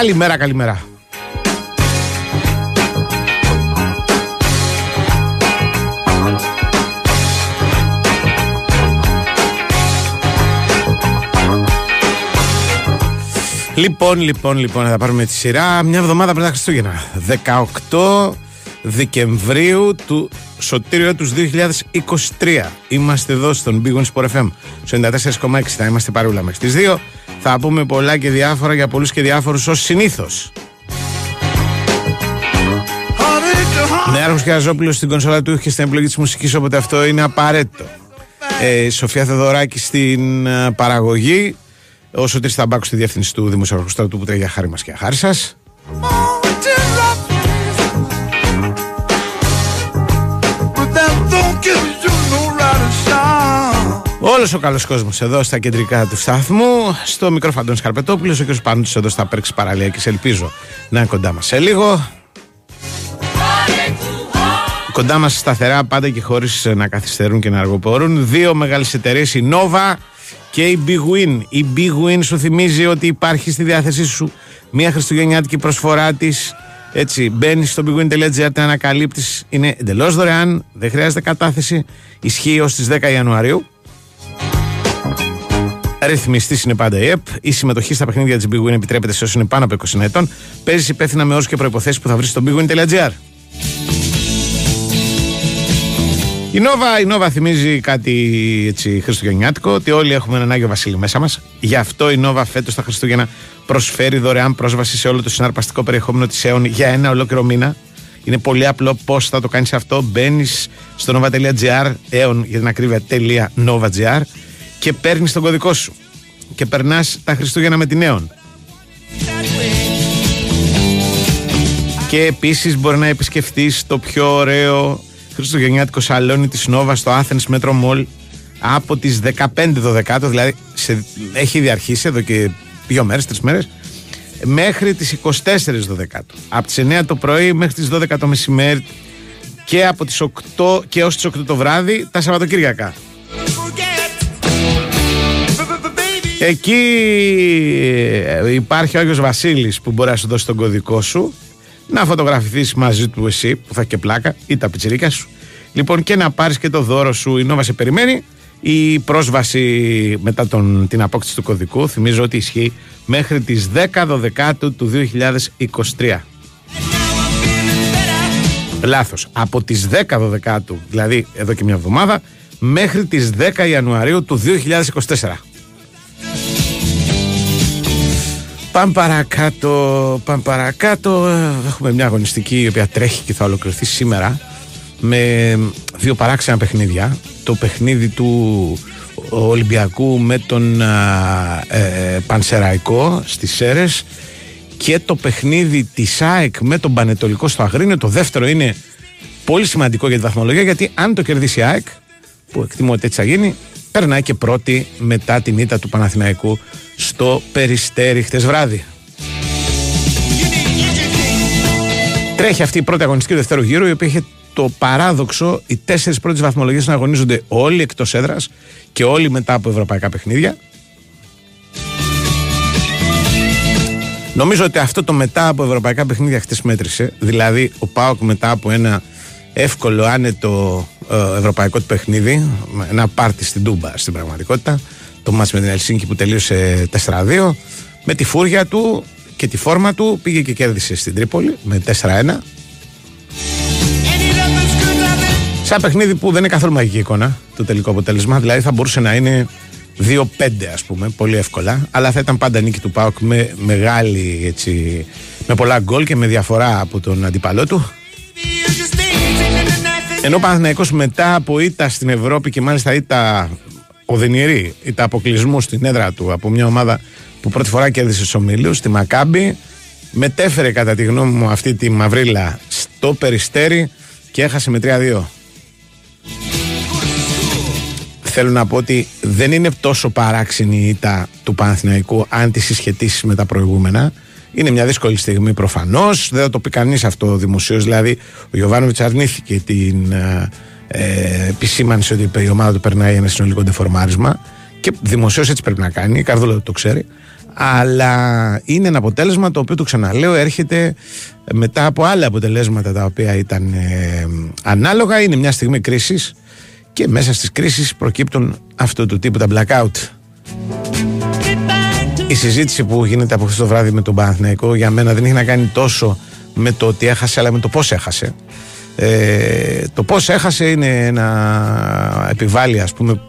Καλημέρα, καλημέρα. Λοιπόν, λοιπόν, λοιπόν, θα πάρουμε τη σειρά. Μια εβδομάδα πριν τα Χριστούγεννα. 18 Δεκεμβρίου του Σωτήριο τους 2023. Είμαστε εδώ στον Big One Sport FM. Στο 94,6 θα είμαστε παρούλα μέχρι τις 2. Θα πούμε πολλά και διάφορα για πολλούς και διάφορους ως συνήθως. Νέαρχος Καζόπουλος στην κονσόλα του και στην επιλογή της μουσικής οπότε αυτό είναι απαραίτητο ε, Σοφία Θεοδωράκη στην ε, παραγωγή ο Σωτήρης Ταμπάκου στη διεύθυνση του Δημοσιογραφικού Στρατού που τρέχει για χάρη μας και χάρη σας Όλος ο καλός κόσμος εδώ στα κεντρικά του σταθμού, στο μικρό Φαντών Σκαρπετόπουλος, ο κ. Πάντου εδώ στα Πέρξη Παραλία ελπίζω να είναι κοντά μας σε λίγο. Κοντά μας σταθερά πάντα και χωρίς να καθυστερούν και να αργοπορούν. Δύο μεγάλες εταιρείες, η Nova και η Big Win. Η Big Win σου θυμίζει ότι υπάρχει στη διάθεσή σου μια χριστουγεννιάτικη προσφορά της. Έτσι, μπαίνει στο bigwin.gr, την ανακαλύπτεις. Είναι εντελώς δωρεάν, δεν χρειάζεται κατάθεση. Ισχύει ω τις 10 Ιανουαρίου. Ρυθμιστής είναι πάντα η ΕΠ. Η συμμετοχή στα παιχνίδια της Big Win επιτρέπεται σε όσους είναι πάνω από 20 ετών. Παίζει υπεύθυνα με όρους και προποθέσει που θα βρεις στο bigwin.gr. Η Νόβα, η Νόβα θυμίζει κάτι έτσι χριστουγεννιάτικο, ότι όλοι έχουμε έναν Άγιο Βασίλη μέσα μας. Γι' αυτό η Νόβα φέτος τα Χριστούγεννα προσφέρει δωρεάν πρόσβαση σε όλο το συναρπαστικό περιεχόμενο της ΕΟΝ για ένα ολόκληρο μήνα. Είναι πολύ απλό πώς θα το κάνεις αυτό. Μπαίνεις στο nova.gr, ΕΟΝ για την ακρίβεια .nova.gr και παίρνεις τον κωδικό σου. Και περνάς τα Χριστούγεννα με την ΕΟΝ. Και επίσης μπορεί να επισκεφτείς το πιο ωραίο χριστουγεννιάτικο σαλόνι της Νόβας στο Athens Metro Mall από τις 15 Δεκάτου, δηλαδή σε, έχει διαρχίσει εδώ και δύο μέρες, τρεις μέρες μέχρι τις 24 Δεκάτου από τις 9 το πρωί μέχρι τις 12 το μεσημέρι και από τις 8 και ως τις 8 το βράδυ τα Σαββατοκύριακα Εκεί ε, υπάρχει ο Άγιος Βασίλης που μπορεί να σου δώσει τον κωδικό σου να φωτογραφηθείς μαζί του εσύ που θα έχει και πλάκα ή τα πιτσιρίκια σου. Λοιπόν, και να πάρεις και το δώρο σου. Η Νόβα σε περιμένει. Η πρόσβαση μετά τον, την απόκτηση του κωδικού θυμίζω ότι ισχύει μέχρι τις 10 Δεκάτου του 2023. Λάθος. Από τις 10 Δεκάτου, δηλαδή εδώ και μια εβδομάδα, μέχρι τις 10 Ιανουαρίου του 2024. Πάμε παρακάτω, πάμε παρακάτω. Έχουμε μια αγωνιστική η οποία τρέχει και θα ολοκληρωθεί σήμερα με δύο παράξενα παιχνίδια. Το παιχνίδι του Ολυμπιακού με τον ε, Πανσεραϊκό στις Σέρες και το παιχνίδι της ΑΕΚ με τον Πανετολικό στο Αγρίνιο. Το δεύτερο είναι πολύ σημαντικό για τη βαθμολογία γιατί αν το κερδίσει η ΑΕΚ, που εκτιμώ ότι έτσι θα γίνει, περνάει και πρώτη μετά την ήττα του Παναθηναϊκού στο Περιστέρι χτες βράδυ. Τρέχει αυτή η πρώτη αγωνιστική του δεύτερου γύρου, η οποία είχε το παράδοξο οι τέσσερις πρώτες βαθμολογίες να αγωνίζονται όλοι εκτός έδρας και όλοι μετά από ευρωπαϊκά παιχνίδια. Νομίζω ότι αυτό το μετά από ευρωπαϊκά παιχνίδια χτες μέτρησε. Δηλαδή, ο Πάοκ μετά από ένα εύκολο, άνετο ε, ευρωπαϊκό του παιχνίδι, ένα πάρτι στην Τούμπα στην πραγματικότητα, το μάτς με την Ελσίνκη που τελείωσε 4-2, με τη φούρια του και τη φόρμα του πήγε και κέρδισε στην Τρίπολη με 4-1. Σαν παιχνίδι που δεν είναι καθόλου μαγική εικόνα το τελικό αποτέλεσμα, δηλαδή θα μπορούσε να είναι 2-5 ας πούμε, πολύ εύκολα, αλλά θα ήταν πάντα νίκη του ΠΑΟΚ με μεγάλη έτσι, με πολλά γκολ και με διαφορά από τον αντίπαλό του. Ενώ ο Παναθηναϊκός μετά από ήττα στην Ευρώπη και μάλιστα ήττα οδυνηρή, ήττα αποκλεισμού στην έδρα του από μια ομάδα που πρώτη φορά κέρδισε στους ομίλους, τη Μακάμπη, μετέφερε κατά τη γνώμη μου αυτή τη μαυρίλα στο Περιστέρι και έχασε με 3-2. Θέλω να πω ότι δεν είναι τόσο παράξενη η ήττα του Παναθηναϊκού αν τη συσχετήσει με τα προηγούμενα. Είναι μια δύσκολη στιγμή προφανώς. Δεν θα το πει κανείς αυτό δημοσίως. Δηλαδή, ο Γιωβάνοβιτς αρνήθηκε την ε, ε, επισήμανση ότι η ομάδα του περνάει ένα συνολικό ντεφορμάρισμα. Και δημοσίως έτσι πρέπει να κάνει. Η Καρδούλα το ξέρει. αλλά είναι ένα αποτέλεσμα το οποίο το ξαναλέω έρχεται μετά από άλλα αποτελέσματα τα οποία ήταν ε, ανάλογα είναι μια στιγμή κρίσης και μέσα στις κρίσεις προκύπτουν αυτού του τύπου τα blackout η συζήτηση που γίνεται από αυτό το βράδυ με τον Παναθηναϊκό για μένα δεν έχει να κάνει τόσο με το ότι έχασε αλλά με το πώς έχασε ε, το πώς έχασε είναι ένα επιβάλλει ας πούμε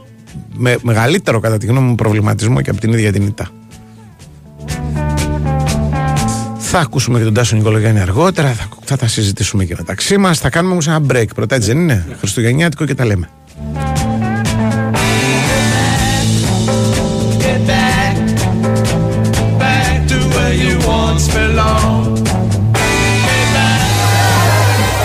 με μεγαλύτερο κατά τη γνώμη μου προβληματισμό και από την ίδια την ΙΤΑ. Θα ακούσουμε και τον Τάσο Νικολογιάννη αργότερα, θα, θα τα συζητήσουμε και μεταξύ μας. Θα κάνουμε όμως ένα break πρώτα, έτσι δεν είναι, Χριστουγεννιάτικο και τα λέμε.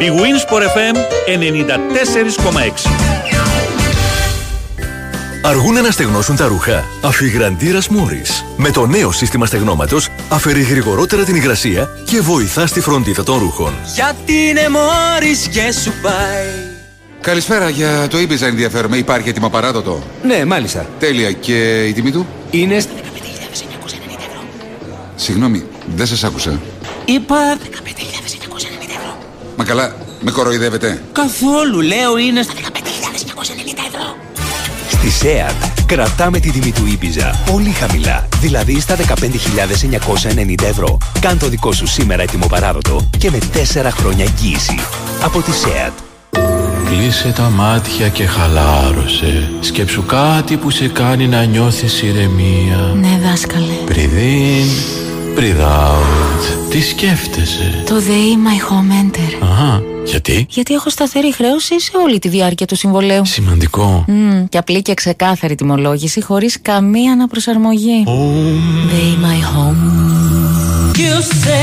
Big Wins for FM 94,6 Αργούν να στεγνώσουν τα ρούχα. Αφιγραντήρας Μόρι. Με το νέο σύστημα στεγνώματος αφαιρεί γρηγορότερα την υγρασία και βοηθά στη φροντίδα των ρούχων. Γιατί είναι Μόρι και σου πάει. Καλησπέρα για το Ibiza ενδιαφέρομαι. Υπάρχει έτοιμο παράδοτο. Ναι, μάλιστα. Τέλεια. Και η τιμή του; Είναι. στα- Συγγνώμη, δεν σας άκουσα. Είπα. Μα καλά, με κοροϊδεύετε. Καθόλου, λέω είναι. στα- Στη ΣΕΑΤ κρατάμε τη τιμή του Ήπιζα πολύ χαμηλά, δηλαδή στα 15.990 ευρώ. Κάν το δικό σου σήμερα ετοιμοπαράδοτο και με 4 χρόνια εγγύηση. Από τη ΣΕΑΤ. Κλείσε τα μάτια και χαλάρωσε. Σκέψου κάτι που σε κάνει να νιώθεις ηρεμία. Ναι, δάσκαλε. Breathe in, breathe out. Τι σκέφτεσαι; Το ΔΕΗ My Home Enter. Αχα, γιατί; Γιατί έχω σταθερή χρέωση σε όλη τη διάρκεια του συμβολέου. Σημαντικό. Μμ, και απλή και ξεκάθαρη τιμολόγηση χωρίς καμία αναπροσαρμογή. ΔΕΗ My Home.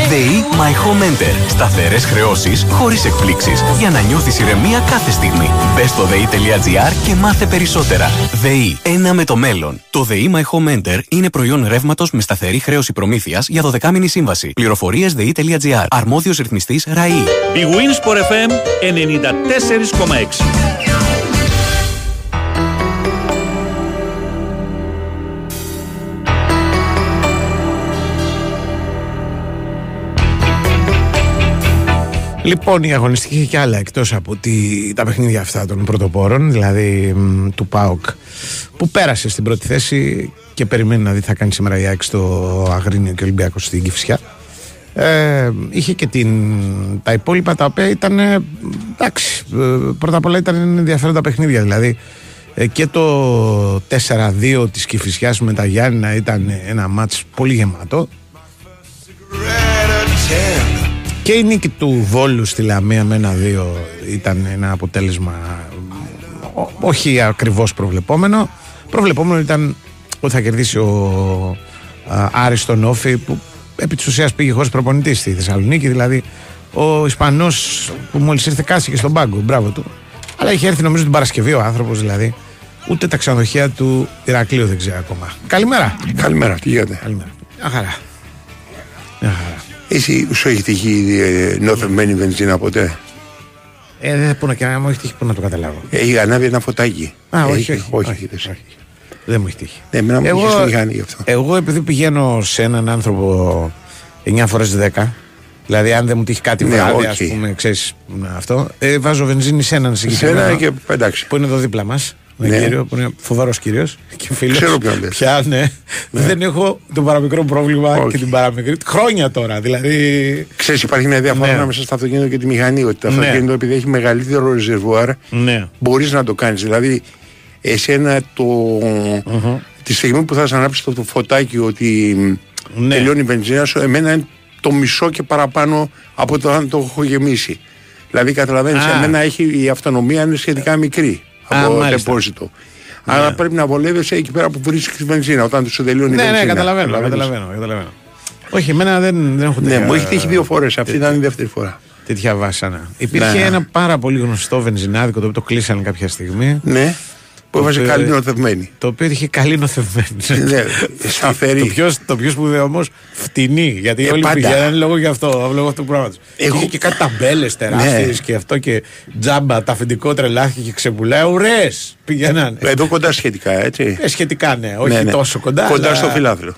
ΔΕΗ My Home Enter. Σταθερές χρεώσεις χωρίς εκπλήξεις. Για να νιώθεις ηρεμία κάθε στιγμή. Μπες στο ΔΕΗ.gr και μάθε περισσότερα. ΔΕΗ. Ένα με το μέλλον. Το ΔΕΗ My Home Enter είναι προϊόν ρεύματος με σταθερή χρέωση προμήθειας για 12μηνη σύμβαση. Πληροφορίες ΔΕΗ.gr. Αρμόδιος ρυθμιστής ΡΑΗ. Big Wins for FM 94,6 Λοιπόν, η αγωνιστική είχε και άλλα εκτός από τη, τα παιχνίδια αυτά των πρωτοπόρων, δηλαδή μ, του ΠΑΟΚ, που πέρασε στην πρώτη θέση και περιμένει να δει τι θα κάνει σήμερα η ΑΕΚ στο Αγρίνιο και Ολυμπιακός στην Κυφσιά. Ε, είχε και την, τα υπόλοιπα τα οποία ήταν ε, εντάξει, ε, πρώτα απ' όλα ήταν ενδιαφέροντα παιχνίδια δηλαδή ε, και το 4-2 της Κηφισιάς με τα Γιάννηνα ήταν ένα μάτς πολύ γεμάτο και η νίκη του Βόλου στη Λαμία με ένα-δύο ήταν ένα αποτέλεσμα ό- όχι ακριβώς προβλεπόμενο. Προβλεπόμενο ήταν ότι θα κερδίσει ο α, Άρης στον Όφη που επί της ουσίας πήγε χωρίς προπονητή στη Θεσσαλονίκη. Δηλαδή ο Ισπανός που μόλις ήρθε κάστηκε στον πάγκο, μπράβο του. Αλλά είχε έρθει νομίζω την Παρασκευή ο άνθρωπος δηλαδή. Ούτε τα ξενοδοχεία του Ηρακλείου δεν ξέρει ακόμα. Καλημέρα. Καλημέρα, τι γίνεται; Καλημέρα. Μια χαρά. Μια χαρά. Εσύ σου έχει τυχεί ε, νοθευμένη βενζίνα ποτέ; Ε, δεν μπορώ και να μου έχει τύχει που να το καταλάβω. Έχει ανάβει ένα φωτάκι. Α, όχι, Έχει- όχι, όχι, όχι, δεν σου- όχι. Δεν μου έχει τύχει. Ναι, εμένα μου είχε στη μηχανή γι' αυτό. εγώ επειδή πηγαίνω σε έναν άνθρωπο 9 φορές 10, δηλαδή αν δεν μου τύχει κάτι Ναι, βράδυ, όχι. ας πούμε, ξέρεις αυτό, ε, βάζω βενζίνη σε έναν Σε συγκεκριμένο ένα και εντάξει. που είναι εδώ δίπλα μας. Ένα Ναι. κύριο που είναι φοβερός κύριος και φίλος. Ξέρω ποιον λες. Πια, ναι. Δεν έχω το παραμικρό πρόβλημα Όχι. και την παραμικρή. Χρόνια τώρα, δηλαδή. Ξέρεις υπάρχει μια διαφορά Ναι. ανάμεσα στο αυτοκίνητο και τη μηχανή. Ότι το Ναι. αυτοκίνητο επειδή έχει μεγαλύτερο ρεζερβουάρ Ναι. μπορείς να το κάνεις. Δηλαδή εσένα το... τη στιγμή που θα σε ανάψει το, το φωτάκι ότι Ναι. τελειώνει η βενζίνα σου, εμένα είναι το μισό και παραπάνω από το αν το έχω γεμίσει. Δηλαδή καταλαβαίνεις, Α. εμένα έχει, η αυτονομία είναι σχετικά μικρή Α, από μάλιστα. τεπόζιτο. Άρα πρέπει να βολεύεσαι εκεί πέρα που βρίσκεις βενζίνα όταν σου τελειώνει η Ναι, βενζίνα. ναι, καταλαβαίνω, Καταλαβαίνεις. καταλαβαίνω, καταλαβαίνω. Όχι, εμένα δεν, δεν έχω Ναι, τέτοια- μου έχει τύχει δύο φορές. Αυτή ήταν η δεύτερη φορά. τέτοια βάσανα. Υπήρχε Ναι. ένα πάρα πολύ γνωστό βενζινάδικο το οποίο το κλείσανε κάποια στιγμή. Ναι, που έβαζε οποίο- καλή νοθευμένη. Το οποίο είχε καλή νοθευμένη. Ναι, σταθερή. Το πιο, το πιο σπουδαίο όμως φτηνή. Γιατί Ε, όλοι πάντα. πηγαίνανε λόγω γι' αυτό, λόγω αυτού του πράγματος. Εγώ- Είχε και κάτι ταμπέλες τεράστιες Ναι. και αυτό και τζάμπα, τα αφεντικό τρελάθηκε και ξεπουλάει. Ουρές! Πηγαίνανε. Εδώ κοντά σχετικά, έτσι. Ε, σχετικά ναι, όχι Ναι, ναι. τόσο κοντά. Κοντά αλλά- στο φιλάθλο.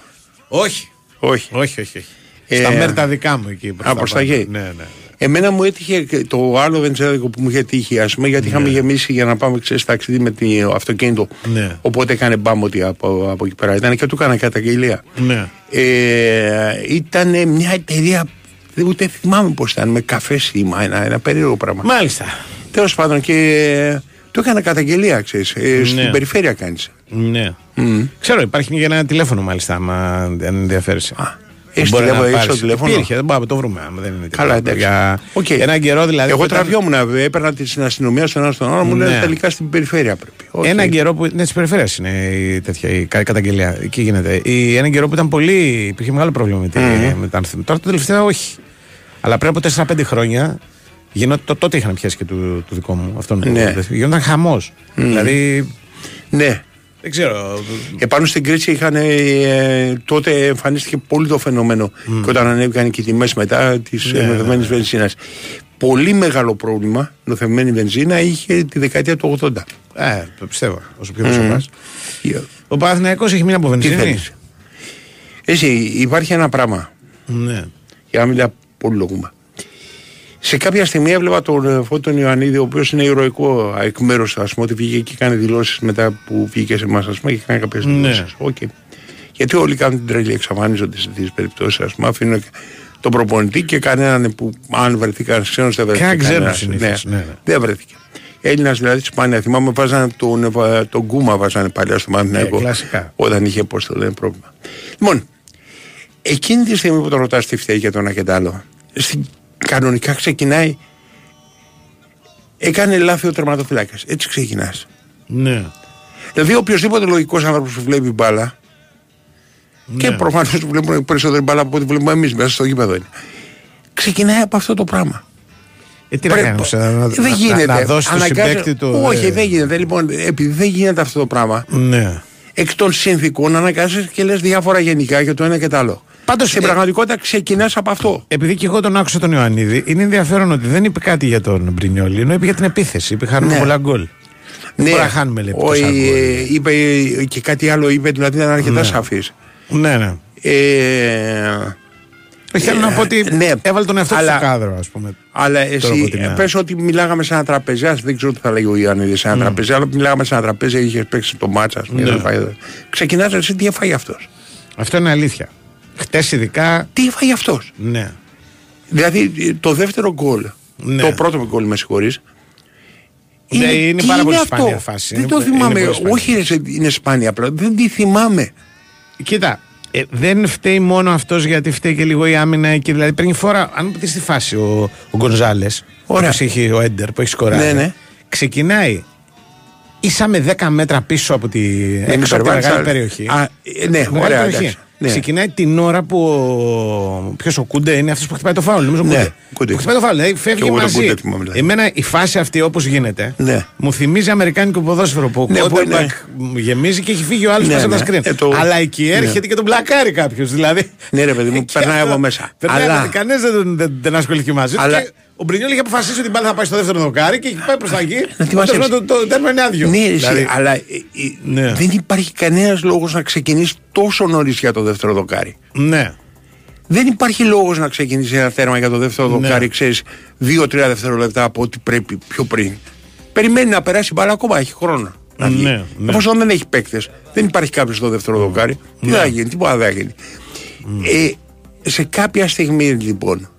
Όχι. Όχι. Όχι, όχι. όχι. Ε, Στα μέρη τα δικά μου εκεί. Α, προς τα πάνω. γη. Ναι, ναι. Εμένα μου έτυχε και το άλλο βενζάδικο που μου είχε τύχει, ας πούμε, γιατί είχαμε γεμίσει για να πάμε ξέρεις, ταξίδι με το αυτοκίνητο. Ναι. Οπότε έκανε μπάμωτη από, από εκεί πέρα. Ήταν και του έκανα καταγγελία. Ναι. Ε, ήταν μια εταιρεία, δεν ούτε θυμάμαι πώς ήταν, με καφέ σήμα, ένα, ένα περίεργο πράγμα. Μάλιστα. Τέλος πάντων και ε, του έκανα καταγγελία, ξέρεις, ε, στην Ναι. περιφέρεια κάνεις. Ναι. Ξέρω, υπάρχει και ένα τηλέφωνο μάλιστα, άμα αν ενδιαφέρεσαι. έχεις Μπορεί να τηλέφωνο, έχεις πάρεις. το τηλέφωνο; Υπήρχε, δεν πάμε, το βρούμε. άμα δεν είναι Καλά, τίποτα. εντάξει. Για Οκ. Έναν καιρό δηλαδή. Εγώ που ήταν- τραβιόμουν, έπαιρνα τη στην αστυνομία στον ένα στον άλλο, μου Ναι. λένε τελικά στην περιφέρεια πρέπει. Οκ. Έναν καιρό που. Ναι, της περιφέρειας είναι η, τέτοια, η κα- καταγγελία. Εκεί γίνεται. Η, έναν καιρό που ήταν πολύ. υπήρχε μεγάλο πρόβλημα με, τη, με τα ανθήματα. Τώρα το τελευταίο όχι. Αλλά πριν από 4-5 χρόνια. Γινόταν, το, τότε είχαν πιάσει και του, του δικό μου. Αυτόν, Ναι. Γινόταν χαμός. Δηλαδή. Ναι. Δεν ξέρω. Επάνω στην κρίση είχαν, ε, τότε εμφανίστηκε πολύ το φαινόμενο και όταν ανέβηκαν και οι τιμές μετά της Ναι, ναι, ναι, νοθευμένης βενζίνας. Πολύ μεγάλο πρόβλημα νοθευμένη βενζίνα είχε τη δεκαετία του 80. Ε, το πιστεύω. Όσο πιο πίσω πας. Ε, Ο Παναθηναϊκός έχει μείνει από Τι βενζίνη; θέλεις; Εσύ, υπάρχει ένα πράγμα, Ναι. για να μην τα πολυλογούμε. Σε κάποια στιγμή έβλεπα τον ε, Φώτο τον Ιωαννίδη, ο οποίος είναι ηρωικό εκ μέρους, ας πούμε, ότι βγήκε και κάνει δηλώσεις μετά που βγήκε σε εμάς, ας πούμε, και κάνει κάποιες Ναι. δηλώσεις. Οκ. Γιατί όλοι κάνουν την τρελή, εξαφανίζονται σε τέτοιες περιπτώσεις, ας πούμε, αφήνουν τον προπονητή και κανέναν που, αν βρεθεί κανένα ξένος, δεν βρέθηκε. Κανένα ξένος κανένας. συνήθως, ναι, ναι. Δεν βρέθηκε. Έλληνας δηλαδή της Σπάνια. Θυμάμαι, βάζανε τον, ε, τον Γκούμα, βάζανε παλιά στο Μανθναϊκό. Ε, κλασικά. Όταν είχε, πώς το λένε, πρόβλημα. Λοιπόν, εκείνη τη στιγμή που τον ρωτάς τι φταίει για το ένα και το άλλο, στην, κανονικά ξεκινάει. Έκανε λάθη ο τερματοφυλάκα. Έτσι ξεκινάς. Ναι. Δηλαδή, οποιοδήποτε λογικός άνθρωπος που βλέπει μπάλα. Και Ναι. προφανώς βλέπουν περισσότερη μπάλα από ό,τι βλέπουμε εμείς μέσα στο γήπεδο είναι. Ξεκινάει από αυτό το πράγμα. Ε, τι να Πρέπει- κάνεις, να, να, δεν να- γίνεται. να δώσει το Αναγκάζει- συμπέκτη του. Όχι, ε, δεν γίνεται. Λοιπόν, επειδή δεν γίνεται αυτό το πράγμα, Ναι. εκ των συνθήκων αναγκάζει και λες διάφορα γενικά για το ένα και το άλλο. Πάντως, στην ε, πραγματικότητα ξεκινάς από αυτό. Επειδή και εγώ τον άκουσα τον Ιωαννίδη, είναι ενδιαφέρον ότι δεν είπε κάτι για τον Μπρινιόλι, ενώ είπε για την επίθεση. Είπε χάνουμε Ναι. πολλά γκολ. Δεν μπορεί να χάνουμε λέει, τόσα όχι, γκολ. ε, είπε ε, και κάτι άλλο, είπε δηλαδή ήταν αρκετά Ναι. σαφής. Ναι, ναι. Ε, Όχι, θέλω να πω ότι ναι. έβαλε τον εαυτό του Αλλά- στο κάδρο, ας πούμε. Αλλά Τώρα εσύ από την άλλη. πες ότι μιλάγαμε σε ένα τραπέζι, ας δεν ξέρω τι θα λέγει ο Ιωάννη σε ένα τραπέζι, αλλά μιλάγαμε σε ένα τραπέζι, είχες παίξει το μάτσα, ας πούμε. Ναι. δεν φάει- Ξεκινάς εσύ τι έφαγε αυτός; Αυτό είναι αλήθεια. Χτες ειδικά. Τι έφαγε αυτός; Ναι. Δηλαδή ε, το δεύτερο γκολ, Ναι. το πρώτο γκολ, με συγχωρείς. Ναι, είναι τι πάρα πολύ αυτό; σπάνια φάση. Δεν Είναι το πο- είναι θυμάμαι. πολύ σπάνια. Όχι, ρε, σε- είναι σπάνια απλά. Δεν τη θυμάμαι. Κοίτα, ε, δεν φταίει μόνο αυτός γιατί φταίει και λίγο η άμυνα εκεί. Δηλαδή παίρνει φορά. Αν δει στη φάση ο, ο Γκονζάλες, Ωραία. όπως έχει ο Έντερ που έχει σκοράρει, Ναι, ναι. ξεκινάει ίσα με 10 μέτρα πίσω από τη, έξω από τη υπερβάλλεις, μεγάλη αλλά- περιοχή. Α, ε, ναι, Μεγάλη ωραία, περιοχή. Εντάξει. Ναι. Ξεκινάει την ώρα που. Ποιος ο Κούντε είναι αυτός που χτυπάει το φάουλ. Νομίζω Ναι, Κούντε. Κούντε. Που χτυπάει το φάουλ. Δηλαδή Κι φεύγει εγώ τον μαζί. Κούντε θυμάμαι, δηλαδή. Εμένα η φάση αυτή όπως γίνεται Ναι. μου θυμίζει Αμερικάνικο ποδόσφαιρο που ο Ναι, που είναι- quarterback γεμίζει και έχει φύγει ο άλλος Ναι, μέσα από τα ναι. screen. Ε, το- Αλλά εκεί έρχεται και τον μπλακάρει κάποιος. Δηλαδή. Ναι, ρε παιδί μου, Και περνάει αυτό- από μέσα. περνάει Αλλά- από- Κανένας δεν, τον- δεν, δεν ασχολήθηκε μαζί του. Αλλά- Και ο Μπρινιόλ είχε αποφασίσει ότι η μπάλα θα πάει στο δεύτερο δοκάρι και έχει πάει προς τα εκεί. Να τη μαζέψει. το, το, το τέρμα είναι άδειο. Ναι, εσύ, Δηλαδή, αλλά ε, ε, Ναι. δεν υπάρχει κανένας λόγος να ξεκινήσει τόσο νωρίς για το δεύτερο δοκάρι. Ναι. Δεν υπάρχει λόγος να ξεκινήσει ένα τέρμα για το δεύτερο Ναι. δοκάρι, ξέρεις, δύο-τρία δευτερόλεπτα από ό,τι πρέπει πιο πριν. Περιμένει να περάσει η μπάλα ακόμα, έχει χρόνο. Να βγει. Ναι, ναι. Εφόσον δεν έχει παίκτες, δεν υπάρχει κάποιος στο δεύτερο δοκάρι. Τι θα γίνει, τίποτα δεν θα γίνει. Ε, σε κάποια στιγμή λοιπόν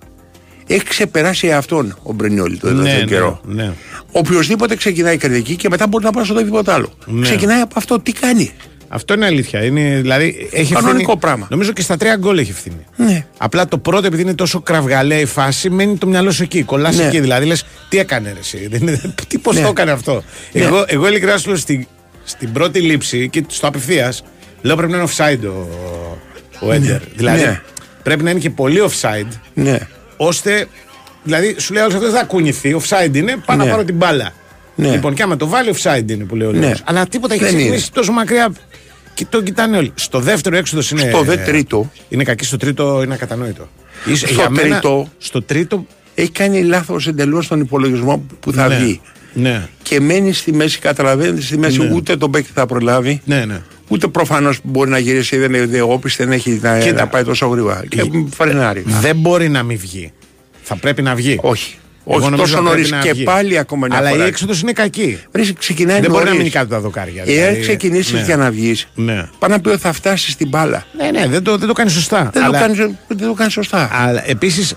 έχει ξεπεράσει αυτόν ο Μπρενιόλη το Ναι, τελευταίο ναι, καιρό. ναι. Οποιοδήποτε ξεκινάει κριτική και μετά μπορεί να πάει στο οτιδήποτε άλλο. Ναι. Ξεκινάει από αυτό, τι κάνει; Αυτό είναι αλήθεια. Είναι, δηλαδή, έχει Κανονικό ευθύνη- πράγμα. Νομίζω και στα τρία γκολ έχει ευθύνη. Ναι. Απλά το πρώτο, επειδή είναι τόσο κραυγαλαία η φάση, μένει το μυαλό σου εκεί. Κολλάς Ναι. εκεί. Δηλαδή λες, τι έκανε ρε, εσύ; Δεν είναι- τι πώς Ναι. το έκανε αυτό; Ναι. Εγώ, εγώ ειλικρινά σου λέω στην, στην πρώτη λήψη και στο απευθείας, λέω πρέπει να είναι offside ο, ο Έντερ. Δηλαδή Ναι. πρέπει να είναι και πολύ offside, Ναι. Ώστε. Δηλαδή, σου λέει αυτό δεν θα κουνηθεί. Offside είναι, πάω Ναι. να πάρω την μπάλα. Ναι. Λοιπόν, και άμα το βάλει, offside είναι που λέει ο Ναι. Λέος. Αλλά τίποτα έχει Δεν ξεκινήσει είναι. τόσο μακριά. Και το κοιτάνε όλοι. Στο δεύτερο έξοδο είναι. Στο δε τρίτο. Είναι κακή, στο τρίτο είναι ακατανόητο. Ίσως- Στο για μένα, τρίτο. στο τρίτο. Έχει κάνει λάθος εντελώς τον υπολογισμό που θα ναι. βγει. Ναι, Και μένει στη μέση, καταλαβαίνετε, στη μέση Ναι. ούτε τον παίκτη θα προλάβει. ναι, ναι. Ούτε προφανώς μπορεί να γυρίσει, δεν είναι όπισθεν, δεν έχει να, Κοίτα. να πάει τόσο γρήγορα. Και φρενάρει. Δεν μπορεί να μην βγει. Θα πρέπει να βγει. Όχι. Εγώ Όχι νομίζω τόσο θα πρέπει νωρίς να και βγει. πάλι ακόμα μια Αλλά φορά. η έξοδος είναι κακή. Βρεις, ξεκινάει Δεν μπορεί να νωρίς. μείνει κάτω τα δοκάρια. Εάν δηλαδή. ξεκινήσεις Ναι. για να βγεις, Ναι. πάνω να πει ότι θα φτάσεις στην μπάλα. Ναι, ναι, δεν το, δεν το κάνεις σωστά. Δεν, Αλλά- το κάνεις, δεν το κάνεις σωστά. Αλλά επίσης,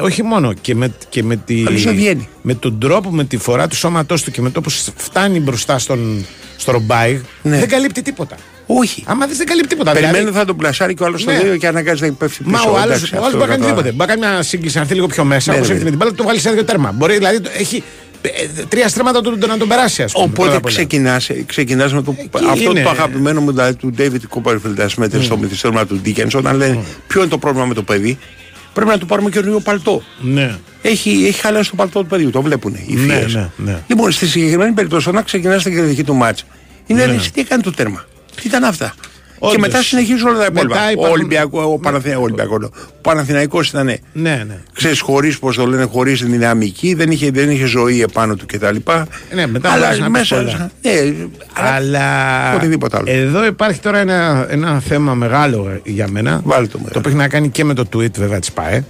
όχι μόνο και με, και με, τη, Αλλιώς δεν βγαίνει. με τον τρόπο, με τη φορά του σώματός του και με το πώ φτάνει μπροστά στον, στο ρομπάι, Ναι. δεν καλύπτει τίποτα. Όχι. Άμα δεν, δεν καλύπτει τίποτα. Περιμένει δηλαδή, θα τον πλασάρει και ο άλλος στο Ναι. δύο και αναγκάζει να πέφτει πίσω. Μα ο άλλο Εντάξει, αυτό μπορεί να κάνει κατάλαβα. τίποτε. Μπορεί να κάνει μια σύγκληση, να έρθει λίγο πιο μέσα, Ναι, όπως ναι. έρθει με την μπάλα, το βάλει σε δύο τέρμα. Μπορεί δηλαδή το- έχει ε, τρία στρέμματα το, το, να τον περάσει, ας πούμε. πρώτα Οπότε απ' όλα. ξεκινάς, ξεκινάς με το, Εκεί αυτό είναι. το αγαπημένο μου δηλαδή, του David Copperfield ας πούμε, στο μυθιστόρημα του Dickens όταν λένε ποιο είναι το πρόβλημα με το παιδί; Πρέπει να του πάρουμε καινούριο παλτό. Ναι. Έχει, έχει χαλάσει το παλτό του παιδιού, το βλέπουν οι Ναι, θείες. ναι, ναι. Λοιπόν, στη συγκεκριμένη περίπτωση, όταν ξεκινάς την κριτική του μάτς, είναι ναι. τι έκανε το τέρμα; Τι ήταν αυτά. Όντως. Και μετά συνεχίζουν όλα τα υπόλοιπα. Μετά Ο, υπάρχουν- Ολυμπιακό, ο, Παναθηνα... ο, Ολυμπιακός, ο Παναθηναϊκός ήταν, Ναι, ναι. ξέρεις, χωρίς, πώς το λένε, χωρίς δυναμική, δεν είχε, δεν είχε ζωή επάνω του κτλ. Ναι, μετά Αλλά μπορείς να πεις μέσα, πολλά. ναι, αλλά Αλλά οτιδήποτε άλλο. εδώ υπάρχει τώρα ένα, ένα θέμα μεγάλο για μένα. Βάλε το Το μεγάλο. οποίο έχει να κάνει και με το tweet βέβαια της ΠΑΕ.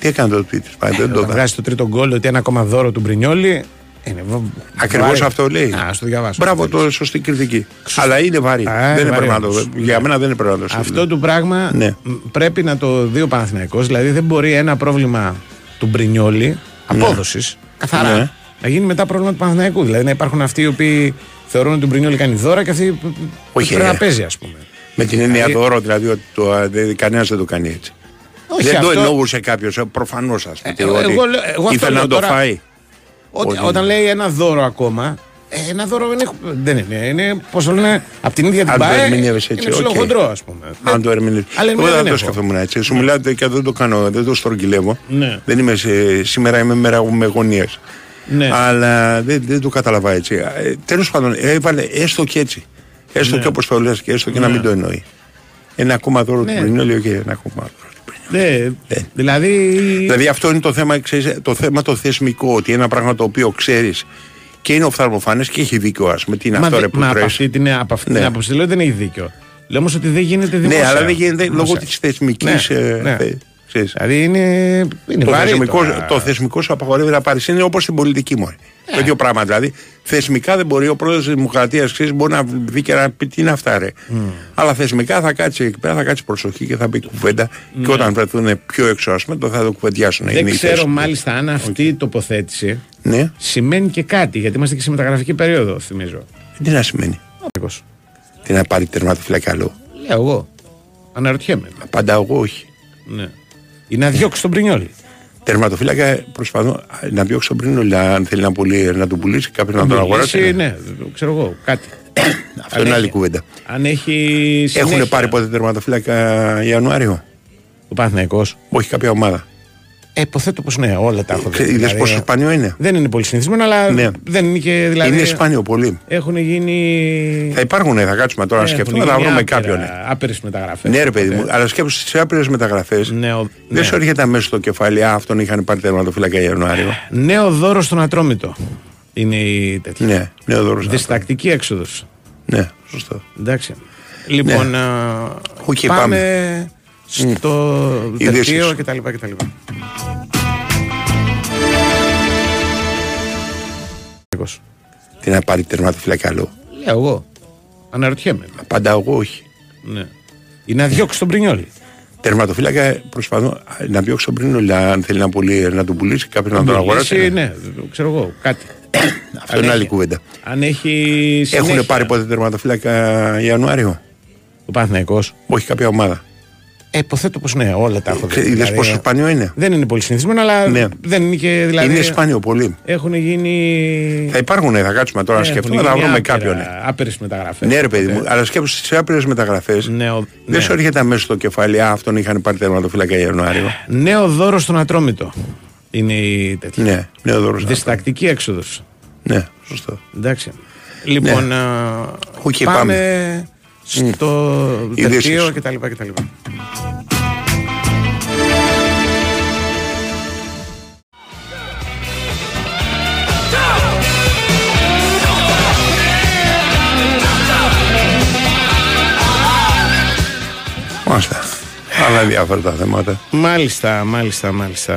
Τι έκανε το tweet, πάει, δεν το Όταν είδα. βγάζει το τρίτο γκολ ότι ένα ακόμα δώρο του Μπρινιόλη. Είναι βα- Ακριβώς βαρύ. αυτό λέει. Α, στο διαβάσω. Μπράβο, το σωστή κριτική. Αλλά είναι βαρύ. Α, δεν είναι είναι βαρύ πρέπει να το όμως. Για μένα δεν είναι πρέπει να το Αυτό το πράγμα Ναι. μ, πρέπει να το δει ο Παναθηναϊκός Δηλαδή δεν μπορεί ένα πρόβλημα του Μπρινιόλη απόδοσης καθαρά Ναι. να γίνει μετά πρόβλημα του Παναθηναϊκού. Δηλαδή να υπάρχουν αυτοί οι οποίοι θεωρούν ότι ο Μπρινιόλη κάνει δώρα και αυτοί που- που Όχι, πρέπει ε. να παίζει, ας πούμε. Με την έννοια Δηλαδή- δώρο, δηλαδή ότι το, α, δεν- κανένας δεν το κάνει έτσι. Όχι, δεν το αυτό- εννοούσε κάποιος, προφανώς ας πούμε. Ε, ότι εγώ λέω- εγώ αυτό ήθελε λέω να το τώρα. φάει. Ότι- Ότι- όταν λέει ένα δώρο ακόμα, ε, ένα δώρο δεν, έχω- δεν είναι. Είναι, πώς το λένε, από την ίδια την Αν το ΠΑΕ. ερμηνεύεις έτσι, Είναι οκ. ψιλοχοντρό, ας πούμε. Αν το ερμηνεύεις. Αλλά Εγώ ερμηνεία δεν δεν το έχω. σκεφτόμουν έτσι. Σου μιλάτε και δεν το κάνω, δεν το στρογγυλεύω. Ναι. Δεν είμαι σε, σήμερα είμαι μέρα με γωνίες. Ναι. Αλλά δεν, δεν το κατάλαβα έτσι. Ε, Τέλος πάντων, έβαλε έστω και έτσι. Έστω Ναι. και όπως το λες και έστω και να Ναι. μην το εννοεί. Ένα ακόμα δώρο Ναι. του Πρινιόλη, όχι, ένα ακόμα δώρο του Πρινιόλη. Ναι, δηλαδή. Δηλαδή αυτό είναι το θέμα, ξέρεις, το θέμα το θεσμικό, ότι ένα πράγμα το οποίο ξέρεις και είναι οφθαλμοφανέ και έχει δίκιο, ας πούμε. Τι είναι Μα, αυτό δε- ρε που μα από τρέχει. αυτή την, από αυτή Ναι. την άποψη λέω δεν έχει δίκιο. Λέω όμως ότι δεν γίνεται δημόσια. Ναι, αλλά δεν γίνεται λόγω Δημόσια. της θεσμικής. Ναι, ναι. Δηλαδή είναι, είναι Το βαρύ θεσμικό, τώρα. το θεσμικό σου απαγορεύει να πάρεις. Είναι όπως στην πολιτική μου. Ναι. Το ίδιο πράγμα. Δηλαδή, θεσμικά δεν μπορεί ο πρόεδρος της Δημοκρατίας μπορεί να βγει και να πει τι είναι αυτά, ρε. Αλλά θεσμικά θα κάτσει εκεί πέρα, θα κάτσει προσοχή και θα πει κουβέντα. Και όταν βρεθούν πιο έξω, α πούμε, το θα το κουβεντιάσουν. Ναι. Δεν Είναι η ξέρω θέση του. μάλιστα αν αυτή η τοποθέτηση Ναι, σημαίνει και κάτι, γιατί είμαστε και σε μεταγραφική περίοδο, θυμίζω. τι να σημαίνει; Άκος. Τι να πάρει τερματοφύλακα καλό. Λέω εγώ. Αναρωτιέμαι. Απαντάω εγώ όχι. Ναι. Ή να διώξει τον Πρινιόλη. Τερματοφύλακα προσπαθώ να διώξω πριν, αλλά αν θέλει να, πουλήσει, να τον πουλήσει, κάποιο να τον αγοράσει. Μιλήσει, Ναι, ξέρω εγώ, κάτι. Αυτό είναι άλλη κουβέντα. Αν έχει. συνέχεια. Έχουν πάρει ποτέ τερματοφύλακα Ιανουάριο; Ο Παναθηναϊκός. Όχι κάποια ομάδα. Ε, υποθέτω πως ναι, όλα τα έχω δει. Είδες Δηλαδή, πόσο σπάνιο είναι. Δεν είναι πολύ συνηθισμένο, αλλά Ναι. δεν είναι και. Δηλαδή, Είναι σπάνιο πολύ. Έχουν γίνει. Θα υπάρχουν, θα κάτσουμε τώρα να έχουν σκεφτούμε, θα γίνει βρούμε άπειρα- κάποιον. Άπειρες μεταγραφές. Ναι, ρε παιδί μου, αλλά σκέψου στι άπειρες μεταγραφές. Ναι, ο- Δεν ναι. σου έρχεται αμέσως στο κεφάλι, Α, αυτόν είχαν πάρει τερματοφύλακα Ιανουάριο. Νέο δώρο στον Ατρόμητο. Είναι η τέτοια. Ναι, νέο δώρο. Διστακτική έξοδος. Ναι, σωστό. Εντάξει. Λοιπόν, Ναι. α, Οκ, πάμε, πάμε. Στο Ειδήσεις. δελτίο κτλ. κτλ. Τι να πάρει τερματοφύλακα καλό. Λέω εγώ. Αναρωτιέμαι. Απαντάω εγώ όχι. Ναι. Ή να διώξει τον Μπρινιόλι. Τερματοφύλακα προσπαθώ να διώξω πριν, αλλά αν θέλει να, πουλήσει, να τον πουλήσει, κάποιο να τον αγοράσει. Μιλήσει, Ναι, ξέρω εγώ, κάτι. Αυτό Αν είναι άλλη έχει- κουβέντα. Αν έχει. συνέχεια. Έχουν πάρει ποτέ τερματοφύλακα Ιανουάριο; Ο Παναθηναϊκός. Όχι κάποια ομάδα. Ε, υποθέτω πως ναι, όλα τα έχω δει. Είδε Δηλαδή, πόσο σπάνιο είναι. Δεν είναι πολύ συνηθισμένο, αλλά Ναι. δεν είναι και. Δηλαδή, Είναι σπάνιο πολύ. Έχουν γίνει. Θα υπάρχουν, θα κάτσουμε τώρα να έχουν σκεφτούμε, θα γίνει βρούμε άπειρα- κάποιον. Άπειρες μεταγραφές. Ναι, ρε παιδί Οπότε, μου, αλλά σκέψου τι άπειρες μεταγραφές. Νέο, Δεν ναι. σου έρχεται αμέσως στο κεφάλι, Α, αυτόν είχαν πάρει τερματοφύλακα Ιανουάριο. Νέο δώρο στον Ατρόμητο. Είναι η τέτοια. Ναι, νέο δώρο. Διστακτική έξοδος. Ναι, σωστό. Εντάξει. Λοιπόν, Ναι. α, Οκ, πάμε, πάμε. Στο Ειδήσεις. δελτίο κτλ. κτλ. Μάλιστα. Άλλα ενδιαφέροντα θέματα. Μάλιστα, μάλιστα, μάλιστα.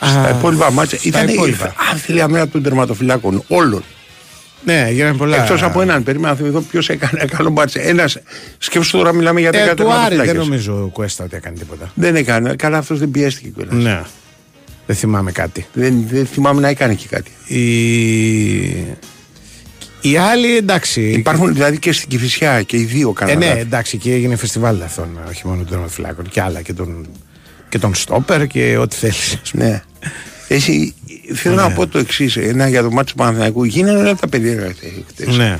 Στα Α, υπόλοιπα μάτια στα ήταν η υπόλοιπα. άθλια αμένα των τερματοφυλάκων. Όλων. Ναι, γίνανε πολλά. Εκτός από έναν, περίμενα να θυμηθώ ποιος έκανε ένα καλό μπάτσε. Ένας, σκέψου τώρα μιλάμε για 10 Ε, του Άρη δεν τερματοφυλάκες. νομίζω ο Κουέστα ότι έκανε τίποτα. Δεν έκανε. Καλά, αυτός δεν πιέστηκε κιόλας. Ναι. Δεν θυμάμαι κάτι. Δεν, δεν θυμάμαι να έκανε και κάτι. Η... Οι άλλοι εντάξει. Υπάρχουν δηλαδή και στην Κυφυσιά και οι δύο Ε, κάνανε. ναι, λάθη. εντάξει, και έγινε φεστιβάλ αυτών, όχι μόνο των τερματοφυλάκων και άλλα και τον, και τον Στόπερ και ό,τι θέλεις. Ναι. Εσύ, θέλω να πω το εξής. Ένα για το μάτι του Παναθηναϊκού. Γίνανε όλα τα περίεργα χτες. Ναι,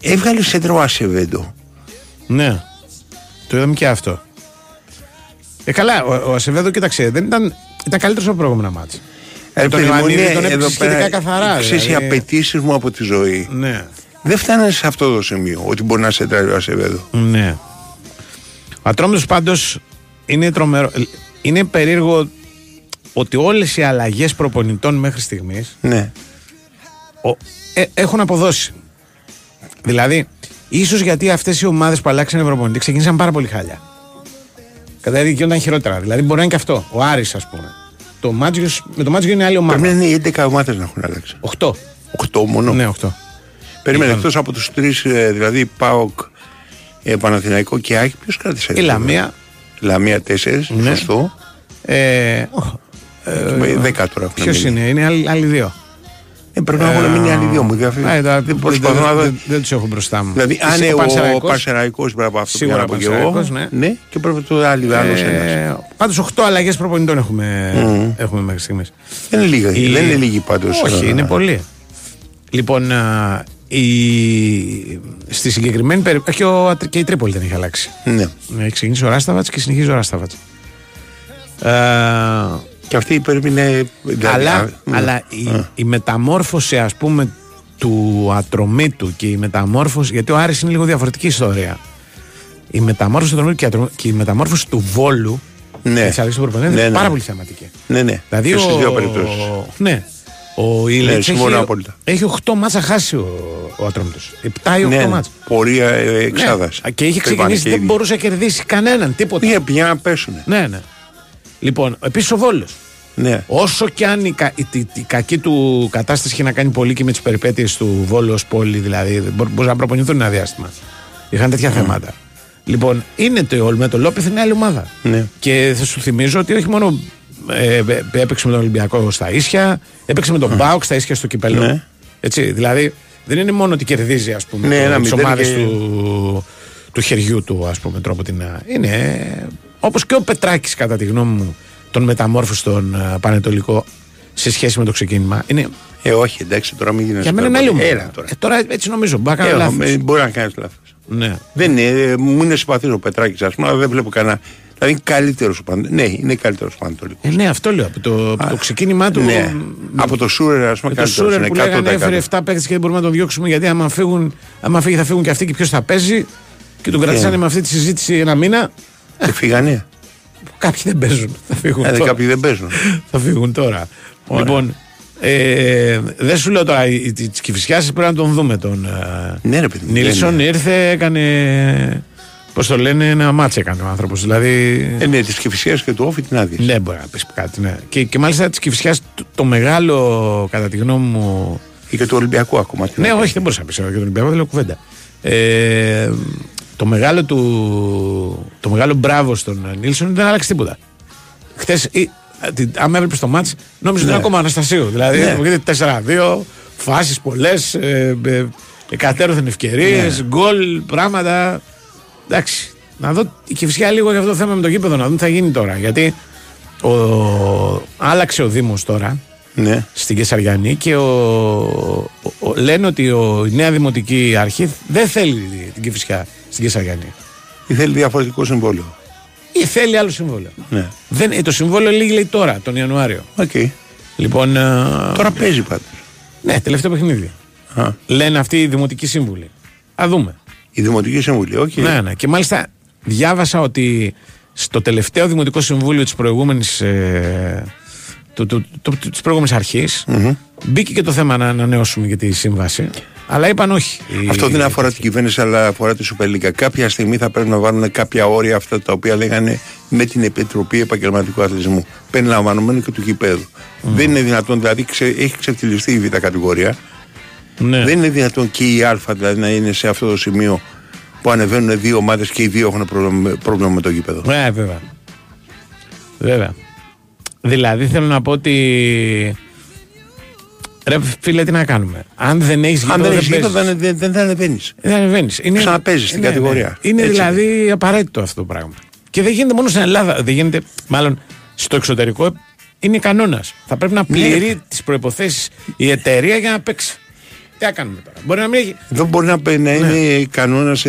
Έβγαλε σέντρο ο Ασεβέντο. ναι. Το είδαμε και αυτό. Ε, καλά, ο, ο Ασεβέδο, κοίταξε, δεν ήταν, ήταν καλύτερος από προηγούμενα μάτια. Ε, τον παιδί μου, Ιωαννίδη ναι, τον έπαιξε εδώ σχετικά πέρα, καθαρά, Ξέρεις, οι δηλαδή. απαιτήσεις μου από τη ζωή Ναι. δεν φτάνανε σε αυτό το σημείο ότι μπορεί να σε τραβεί ο Ασεβέδο. Ναι. Ο Ατρόμητος πάντως είναι τρομερό. Είναι περίεργο ότι όλες οι αλλαγές προπονητών μέχρι στιγμής Ναι. ο- ε, έχουν αποδώσει. Δηλαδή, ίσως γιατί αυτές οι ομάδες που αλλάξαν προπονητή ξεκίνησαν πάρα πολύ χάλια. Κατά τη ήταν χειρότερα. Δηλαδή, μπορεί να είναι και αυτό. Ο Άρης, ας πούμε. Το Μάτζιος, με το Μάτζιο είναι άλλη ομάδα. Πρέπει να είναι οι 11 ομάδες να έχουν αλλάξει. 8. 8 μόνο. Ναι, 8. Περίμενε Λοιπόν. εκτός από τους τρεις, δηλαδή Πάοκ, ε, Παναθηναϊκό και Άκη, ποιος κράτησε. Η Λαμία. Λαμία 4, Ναι. σωστό. Ε, Ε, 10 τώρα έχουν Ποιος μείνει. είναι, είναι άλλοι, άλλοι δύο. Ε, πρέπει να έχουν μείνει άλλοι δύο μου. διαφεύγει. Ε, τα- Δεν προσπαθώ να δω. δεν, δεν τους έχω μπροστά μου. Δηλαδή, αν Εσύ, είναι ο Πανσεραϊκός, Πασεραϊκό πρέπει να πω αυτό Σίγουρα που να πω και εγώ. Πανσεραϊκός, ναι. και πρέπει το άλλο άλλο ένας. Ε, Πάντως 8 αλλαγές προπονητών έχουμε, έχουμε μέχρι στιγμής. Δεν είναι λίγα, Η- δεν είναι λίγοι πάντως. Όχι, είναι πολλοί. Λοιπόν, α, η... στη συγκεκριμένη περίπτωση. Και, ο... Ατρ- και η Τρίπολη δεν έχει αλλάξει. Ναι. Έχει ξεκινήσει ο Ράσταβατς και συνεχίζει ο Ράσταβατς. Ε, Και αυτή πρέπει να είναι. δηλαδή, αλλά α, ναι. αλλά η, η μεταμόρφωση ας πούμε του ατρωμίτου και η μεταμόρφωση γιατί ο Άρης είναι λίγο διαφορετική ιστορία η μεταμόρφωση του ατρωμίτου και, η ατρω- και η μεταμόρφωση του Βόλου Ναι. της αλλαγής του προπονητή Ναι, είναι ναι. πάρα πολύ θεματική Ναι, ναι. δηλαδή Και στις ο, δύο περιπτώσεις. ναι ο Ήλιτς συμφωνώ έχει, απόλυτα. έχει 8 μάτσα χάσει ο, ο Ατρόμητος 7 ή 8 Ναι, ναι. μάτσα Πορεία ε, εξάδας. ναι. και είχε ξεκινήσει δεν μπορούσε να κερδίσει κανέναν τίποτα Είχε πια να πέσουν. ναι ναι λοιπόν επίσης ο Βόλος Ναι. Όσο και αν η, κα- η, η- η κακή του κατάσταση είχε να κάνει πολύ και με τις περιπέτειες του Βόλου ως πόλη, δηλαδή δεν μπο- μπορούσαν να προπονηθούν ένα διάστημα. Είχαν τέτοια θέματα. Λοιπόν, είναι το με το Λόπεθ είναι άλλη ομάδα. Ναι. Και θα σου θυμίζω ότι όχι μόνο ε, ε, έπαιξε με τον Ολυμπιακό στα ίσια, έπαιξε με τον Μπάουκ στα ίσια στο κυπέλο. Ναι. Έτσι, δηλαδή δεν είναι μόνο ότι κερδίζει ας πούμε Ναι, το- ένα τις μηδέν ομάδες και- του, του χεριού του ας πούμε τρόπο την είναι όπως και ο Πετράκης κατά τη γνώμη μου τον μεταμόρφωσε στον ε, Πανετολικό σε σχέση με το ξεκίνημα είναι, Ε, όχι, εντάξει, τώρα μην γίνεσαι. για μένα είναι άλλη ομάδα. Έλα τώρα. Ε, τώρα έτσι νομίζω μπορεί να Ε, κάνω λάθος ε, μπορεί να κάνεις λάθος. ναι. Δεν είναι, ε, μου είναι συμπαθής ο Πετράκης, ας πούμε, αλλά δεν βλέπω κανένα. Δηλαδή είναι καλύτερος ο Πανατολικό. Ναι, είναι καλύτερος ο Πανατολικό. Ε, ναι αυτό λέω από το, από το ξεκίνημά του Ναι. με- Από το Σούρερ, ας πούμε, με το καλύτερος. Σούρερ Είναι που λέγανε 100%. έφερε 7 παίκτες και δεν μπορούμε να τον διώξουμε γιατί άμα, φύγουν, άμα φύγει θα φύγουν και αυτοί και ποιος θα παίζει και τον κρατήσανε με αυτή τη συζήτηση ένα μήνα Και φύγανε; κάποιοι δεν παίζουν θα φύγουν Ε, τώρα. κάποιοι δεν παίζουν. θα φύγουν τώρα. Λοιπόν, ε, δεν σου λέω τώρα της Κυφυσιάς πρέπει να τον δούμε τον. ε, Ναι, ρε παιδί μου, Νίλσον δεν ήρθε, έκανε. Πώς το λένε, ένα μάτσε έκανε ο άνθρωπος. Δηλαδή. Ε, ναι, της Κυφυσία και του Όφη την άδεια. ναι, μπορεί να πεις κάτι. Ναι. Και, και μάλιστα της Κυφυσιάς το, το μεγάλο, κατά τη γνώμη μου. Ή και του Ολυμπιακού ακόμα. τι Ναι, να πω. όχι, δεν μπορούσα να πεις για τον Ολυμπιακό, δεν λέω κουβέντα. Ε, το μεγάλο του. Το μεγάλο μπράβο στον Νίλσον δεν άλλαξε τίποτα. Χθες, άμα έβλεπες το μάτς, νόμιζα ότι είναι ακόμα Αναστασίου. Δηλαδή, Ναι. μου γίνεται 4-2, φάσεις πολλές, ε, ε, εκατέρωθεν ευκαιρίες, γκολ, πράγματα. Εντάξει. Να δω η Κηφισιά λίγο για αυτό το θέμα με το γήπεδο, να δούμε τι θα γίνει τώρα. Γιατί ο, άλλαξε ο Δήμος τώρα Ναι. στην Καισαριανή και ο, ο- ο- λένε ότι ο, η νέα δημοτική αρχή δεν θέλει την Κηφισιά στην Καισαριανή. Ή θέλει διαφορετικό συμβόλαιο. Ή θέλει άλλο συμβόλαιο. Ναι. Δεν, ε, το συμβόλαιο λήγει λέει τώρα, τον Ιανουάριο. Οκ. Λοιπόν. ε, Τώρα παίζει πάντως. Ναι, τελευταίο παιχνίδι. Α. Λένε αυτοί οι δημοτικοί σύμβουλοι. Α δούμε. Η Δημοτική Συμβουλή, οκ. Ναι, ναι. Και μάλιστα διάβασα ότι στο τελευταίο δημοτικό συμβούλιο της προηγούμενης. Ε, του, του, του, της προηγούμενης αρχής, μπήκε και το θέμα να ανανεώσουμε για τη σύμβαση αλλά είπαν όχι Η- Αυτό δεν αφορά την κυβέρνηση, αλλά αφορά τη Super League. Κάποια στιγμή θα πρέπει να βάλουν κάποια όρια αυτά τα οποία λέγανε με την Επιτροπή Επαγγελματικού Αθλητισμού. Περιλαμβανομένου και του γηπέδου. Δεν είναι δυνατόν, δηλαδή ξε, έχει ξεφτυλιστεί η β' κατηγορία. Ναι. Δεν είναι δυνατόν και η Α δηλαδή, να είναι σε αυτό το σημείο που ανεβαίνουν δύο ομάδες και οι δύο έχουν πρόβλημα, πρόβλημα με το γήπεδο. Ναι, βέβαια. Βέβαια. Δηλαδή θέλω να πω ότι. Ρε φίλε, τι να κάνουμε; Αν δεν έχεις Αν γήπεδο, δεν έχεις παίζεις. γήπεδο, δεν, δεν, δεν, δεν ανεβαίνεις. Δεν ανεβαίνεις. Ξαναπέζεις στην κατηγορία. Είναι Έτσι δηλαδή απαραίτητο αυτό το πράγμα. Και δεν γίνεται μόνο στην Ελλάδα. Δεν γίνεται, μάλλον στο εξωτερικό είναι κανόνας. Θα πρέπει να Ναι. πληρεί τις προποθέσει η εταιρεία για να παίξει. Τι να κάνουμε τώρα; Μπορεί να μην έχει. Δεν μπορεί να, πε- να Ναι. είναι κανόνας,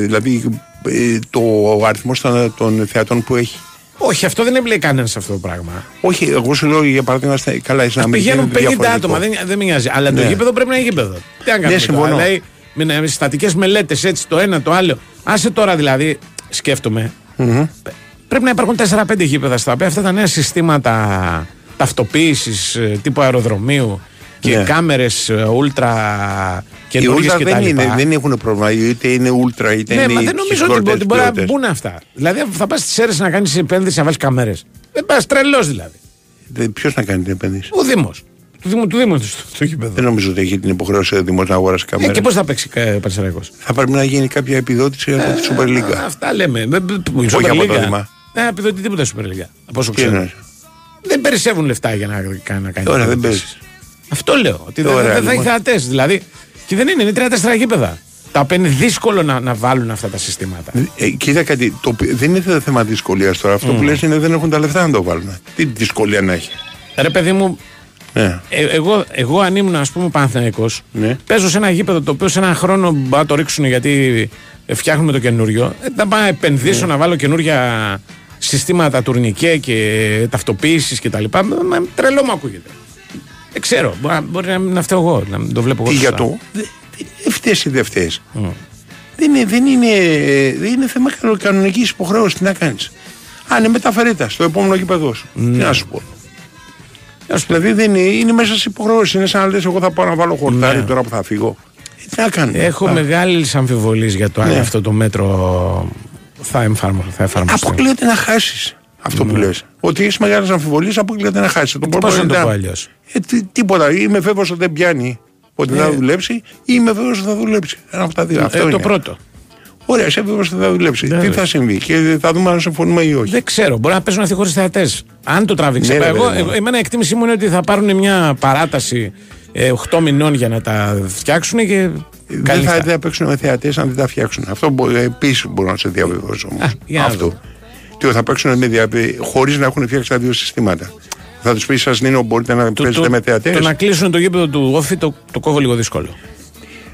δηλαδή ε, το αριθμό των, των θεατών που έχει. Όχι, αυτό δεν έμπλεκε κανένας σε αυτό το πράγμα. Όχι, εγώ σου λέω για παράδειγμα, στα- καλά, στην Α Αμερική. πηγαίνουν είναι 50 διαφορετικό. άτομα, δεν, δεν με νοιάζει. Αλλά το Ναι. γήπεδο πρέπει να είναι γήπεδο. Τι να κάνουμε. τώρα. συμφωνώ. Δηλαδή, με, με στατικέ μελέτες έτσι το ένα το άλλο. Άσε τώρα δηλαδή, σκέφτομαι. Πρέπει να υπάρχουν 4-5 γήπεδα στα οποία αυτά τα νέα συστήματα ταυτοποίησης τύπου αεροδρομίου και Ναι. κάμερες ούλτρα Οι καινούργιε ούλτρα δεν, κτλ. είναι, δεν έχουν πρόβλημα, είτε είναι ούλτρα είτε Ναι, είναι. μα δεν νομίζω ότι, ότι μπορεί να μπουν αυτά. Δηλαδή, θα πας στις αίρες να κάνεις επένδυση να βάλεις κάμερες. Δεν πας τρελός δηλαδή. Ποιος να κάνει την επένδυση; Ο Δήμος. Του Δήμου του Δήμου στο, στο γήπεδο. Δεν νομίζω ότι έχει την υποχρέωση ο Δημό να αγοράσει Ε, κάμερα. και πώς θα παίξει ε, Πανσεραϊκός; Θα πρέπει να γίνει κάποια επιδότηση από τη Super League. Αυτά λέμε. Με- με- με- η Όχι Super από το League. Δήμα. Δεν θα επιδοτεί τίποτα η Super League. Από όσο Τι ξέρω. εννοείς; Δεν περισσεύουν λεφτά για να, κάνει- να κάνει. Ωραία, δεν επιδοτήσεις. παίζει. Αυτό λέω. Ότι δεν, Ωραία, δεν θα έχει λοιπόν. θεατές. Δηλαδή. Και δεν είναι, είναι τρία-τέσσερα γήπεδα. Τα οποία είναι δύσκολο να, να βάλουν αυτά τα συστήματα. Ε, κοίτα κάτι, το, οποίο- δεν είναι θέμα δυσκολίας τώρα. Αυτό που λες είναι δεν έχουν τα λεφτά να το βάλουν. Τι δυσκολία να έχει. Ρε παιδί μου, Ναι. ε, εγώ, εγώ αν ήμουν ας πούμε Παναθηναϊκός Ναι. παίζω σε ένα γήπεδο το οποίο σε ένα χρόνο μπορεί να το ρίξουν γιατί ε, φτιάχνουμε το καινούριο. Ε, θα πάω να επενδύσω να βάλω καινούρια συστήματα τουρνικέ και ταυτοποίησης κτλ. Τρελό μου ακούγεται. Δεν ξέρω. Μπορεί, να- μπορεί να, να φταίω εγώ, να μην το βλέπω εγώ. Τι σωστά. για το. Δεν φταίεις ή δεν φταίεις. Δεν, είναι, δεν, είναι, δεν είναι θέμα κανονικής υποχρέωση. Τι να κάνεις; Αν είναι μεταφερέτα στο επόμενο γήπεδο σου. Τι να σου πω. Δηλαδή δεν είναι, είναι μέσα σε υποχρεώσεις. Είναι σαν να λες εγώ θα πάω να βάλω χορτάρι Ναι. τώρα που θα φύγω. Ε, Τι να κάνω. Έχω Α, μεγάλες αμφιβολίες για το αν Ναι. αυτό το μέτρο θα, εμφαρμο- θα εφαρμοστεί. Αποκλείεται να χάσεις αυτό που λες. Ότι έχει μεγάλε αμφιβολίε, αποκλείεται να χάσεις. Το Πώς πρόβλημα να το είναι πω να- αλλιώς; Ε, τι- τίποτα. Είμαι βέβαιος ότι δεν πιάνει ότι Ε. θα δουλέψει ή είμαι βέβαιος ότι θα δουλέψει. Ένα από τα δύο. Αυτό Ε, το είναι. πρώτο. Ωραία, είσαι βέβαιος ότι θα δουλέψει. Ναι, Τι ρε. θα συμβεί και θα δούμε αν συμφωνούμε ή όχι. Δεν ξέρω, μπορεί να παίζουν αυτοί χωρίς θεατές. Αν το τραβήξει. Ναι, ρε, εγώ, παιδί μου. εγώ, εμένα η εκτίμησή μου είναι ότι θα πάρουν μια παράταση ε, 8 μηνών για να τα φτιάξουν και. Δεν καλή θα, νύχτα. δεν θα παίξουν με θεατές αν δεν τα φτιάξουν. Αυτό επίσης μπορώ να σε διαβεβαιώσω όμως. Α, για να Αυτό. Δω. Τι θα παίξουν με δια... χωρίς να έχουν φτιάξει τα δύο συστήματα. Θα τους πεις, σας δίνω, μπορείτε να Το- παίζετε το- με θεατές; Το να κλείσουν το γήπεδο του Όφη το, το κόβω λίγο δύσκολο.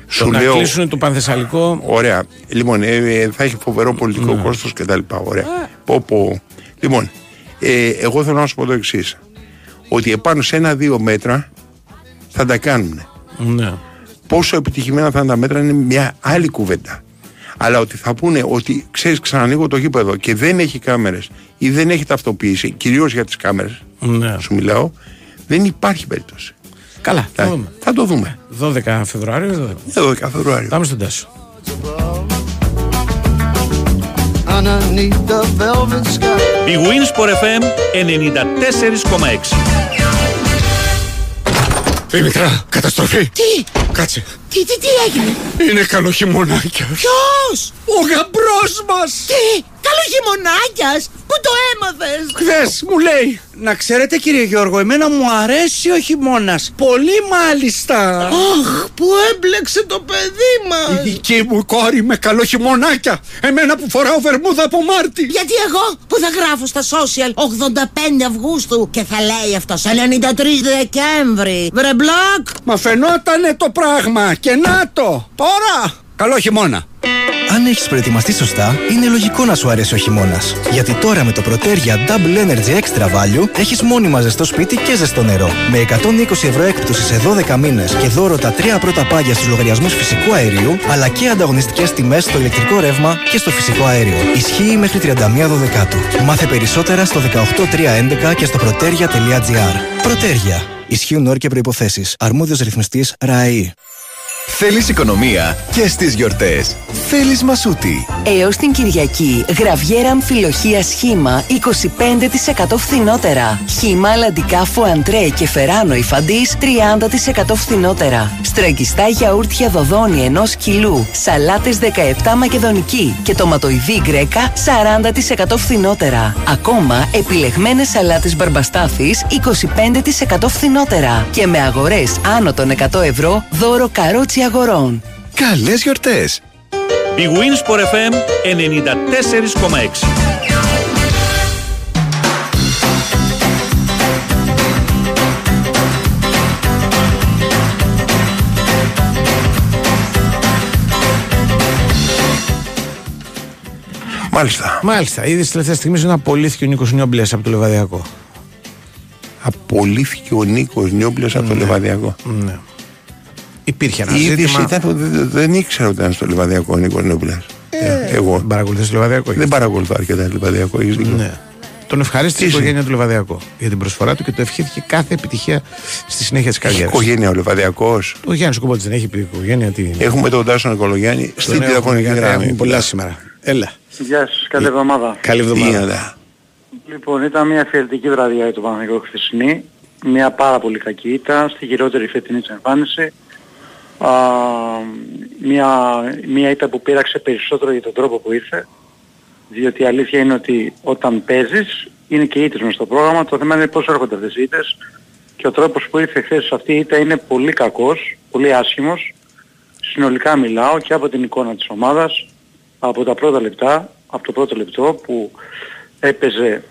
Σου το να λέω. κλείσουν το Πανθεσσαλικό. Ωραία. Λοιπόν, ε, ε, θα έχει φοβερό πολιτικό Ναι. κόστος κτλ. Ωραία. Πω, πω. Λοιπόν, ε, εγώ θέλω να σου πω το εξής. Ότι επάνω σε ένα-δύο μέτρα θα τα κάνουν. Ναι. Πόσο επιτυχημένα θα είναι τα μέτρα είναι μια άλλη κουβέντα. Αλλά ότι θα πούνε ότι ξέρεις, ξανανοίγω το γήπεδο και δεν έχει κάμερες ή δεν έχει ταυτοποίηση, κυρίως για τις κάμερες, ναι. σου μιλάω, δεν υπάρχει περίπτωση. Καλά, θα Θα, δούμε. θα το δούμε. 12 Φεβρουάριο. 12. Εδώ 10 Φεβρουάριο. Πάμε στον Τάσο. underneath the velvet sky. Η Winsport FM 94,6. Δημητρά, καταστροφή. Τι, Κάτσε. τι, τι, τι έγινε; Είναι καλό χειμωνάκια. Ποιος, Ο γαμπρός μας. τι, καλό χειμωνάκιας. Πού Πού το έμαθες; Χθες μου λέει Να ξέρετε κύριε Γιώργο Εμένα μου αρέσει ο χειμώνας Πολύ μάλιστα Αχ, που έμπλεξε το παιδί μας. Η δική μου κόρη με καλό χειμωνάκια Εμένα που φοράω βερμούδα από Μάρτι Γιατί εγώ που θα γράφω στα social 85 Αυγούστου και θα λέει αυτό 93 Δεκέμβρη. Βρε μπλοκ! Μα φαινότανε το πράγμα Και να το Τώρα Καλό χειμώνα Αν έχεις προετοιμαστεί σωστά, είναι λογικό να σου αρέσει ο χειμώνας. Γιατί τώρα με το Protergia Double Energy Extra Value έχεις μόνιμα ζεστό σπίτι και ζεστό νερό. Με 120 ευρώ έκπτωσης σε 12 μήνες και δώρο τα τρία πρώτα πάγια στους λογαριασμούς φυσικού αερίου, αλλά και ανταγωνιστικές τιμές στο ηλεκτρικό ρεύμα και στο φυσικό αέριο. Ισχύει μέχρι 31 Δεκάτου. Μάθε περισσότερα στο 18311 και στο protergia.gr. Protergia. Ισχύουν όροι και προϋποθέσεις. Αρμόδιος ρυθμιστής ΡΑΕΗ. Θέλεις οικονομία και στις γιορτές. Θέλεις μασούτη. Έως την Κυριακή, γραβιέρα αμφιλοχία σχήμα 25% φθηνότερα. Χήμα αλαντικά φουαντρέ και φεράνο υφαντής 30% φθηνότερα. Στραγγιστά γιαούρτια δοδόνη 1 κιλού. Σαλάτες 17 μακεδονική και τοματοειδή γκρέκα 40% φθηνότερα. Ακόμα επιλεγμένες σαλάτες μπαρμπαστάθης 25% φθηνότερα. Και με αγορές άνω των 100 ευρώ δώρο καρότσι αγορών. Καλές γιορτές. Η Winsport FM 94,6. Μάλιστα. Μάλιστα. Είδες τελευταία στιγμή ότι απολύθηκε ο Νίκο Νιόμπλες από το Λεβαδιακό. Απολύθηκε ο Νίκος Νιόμπλες από το Λεβαδιακό. Ναι. Υπήρχε ένα Η είδηση ζήτημα. ήταν ότι δεν, δεν ήξερα ότι ήταν στο Λεβαδιακό ο Νίκος Νιόμπλε. Εγώ. Δεν παρακολουθείς το Λεβαδιακό. Δεν παρακολουθώ αρκετά το Λεβαδιακό. έχεις δίκιο. Ναι. Τον ευχαρίστησε η Είσαι. οικογένεια του Λεβαδιακού για την προσφορά του και του ευχήθηκε κάθε επιτυχία στη συνέχεια της Έχει καριέρας. οικογένεια ο Λεβαδιακό. Ο Γιάννης Κούμποτ δεν έχει πει οικογένεια. Τι είναι. Έχουμε τον Τάσο Νικολογιάννη στην έχουμε, τηλεφωνική γιατί γραμμή. έχουμε πολλά σήμερα. Έλα. Γεια σας, καλή εβδομάδα. Καλή Τι εβδομάδα. γίνεται. Λοιπόν, ήταν μια αφιερτική βραδιά για το Παναγικό χθεσινή. Μια πάρα πολύ κακή ήττα, στη χειρότερη φετινή της εμφάνιση. Α, μια, μια ήττα που πήραξε περισσότερο για τον τρόπο που ήρθε. Διότι η αλήθεια είναι ότι όταν παίζεις, είναι και ήττες μες στο πρόγραμμα. Το θέμα είναι πώς έρχονται αυτές οι ήττες. Και ο τρόπος που ήρθε χθες αυτή η ήττα είναι πολύ κακός, πολύ άσχημος. Συνολικά μιλάω και από την εικόνα της ομάδας, από τα πρώτα λεπτά, από το πρώτο λεπτό που έπαιζε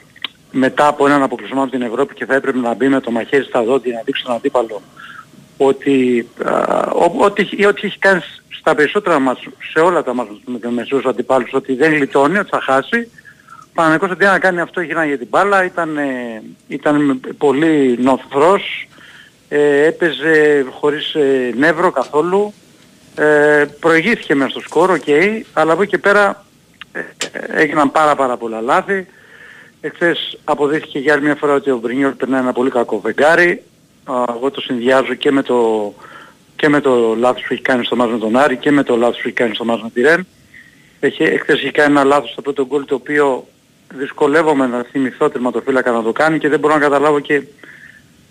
μετά από έναν αποκλεισμό από την Ευρώπη και θα έπρεπε να μπει με το μαχαίρι στα δόντια να δείξει τον αντίπαλο ότι α, ό- ό,τι, ό,τι έχει κάνει στα περισσότερα μας, σε όλα τα μας με τον μεσούς αντιπάλους ότι δεν γλιτώνει, ότι θα χάσει. Ο Παναγικός αντί να κάνει αυτό γυρνάει για την μπάλα, ήταν, ε, ήταν πολύ νωθρός, ε, έπαιζε χωρίς ε, νεύρο καθόλου, ε, προηγήθηκε μέσα στο σκορ, οκ, αλλά από εκεί και πέρα ε, ε, έγιναν πάρα πάρα πολλά λάθη. Εχθές αποδείχθηκε για άλλη μια φορά ότι ο Μπρινιόλι περνάει ένα πολύ κακό φεγγάρι. Α, Εγώ το συνδυάζω και με το, και με το λάθος που έχει κάνει στο ματς με τον Άρη και με το λάθος που έχει κάνει στο ματς με τη Ρεν. Έχει, εχθές έχει κάνει ένα λάθος στο πρώτο γκολ το οποίο δυσκολεύομαι να θυμηθώ τερματοφύλακα να το κάνει και δεν μπορώ να καταλάβω και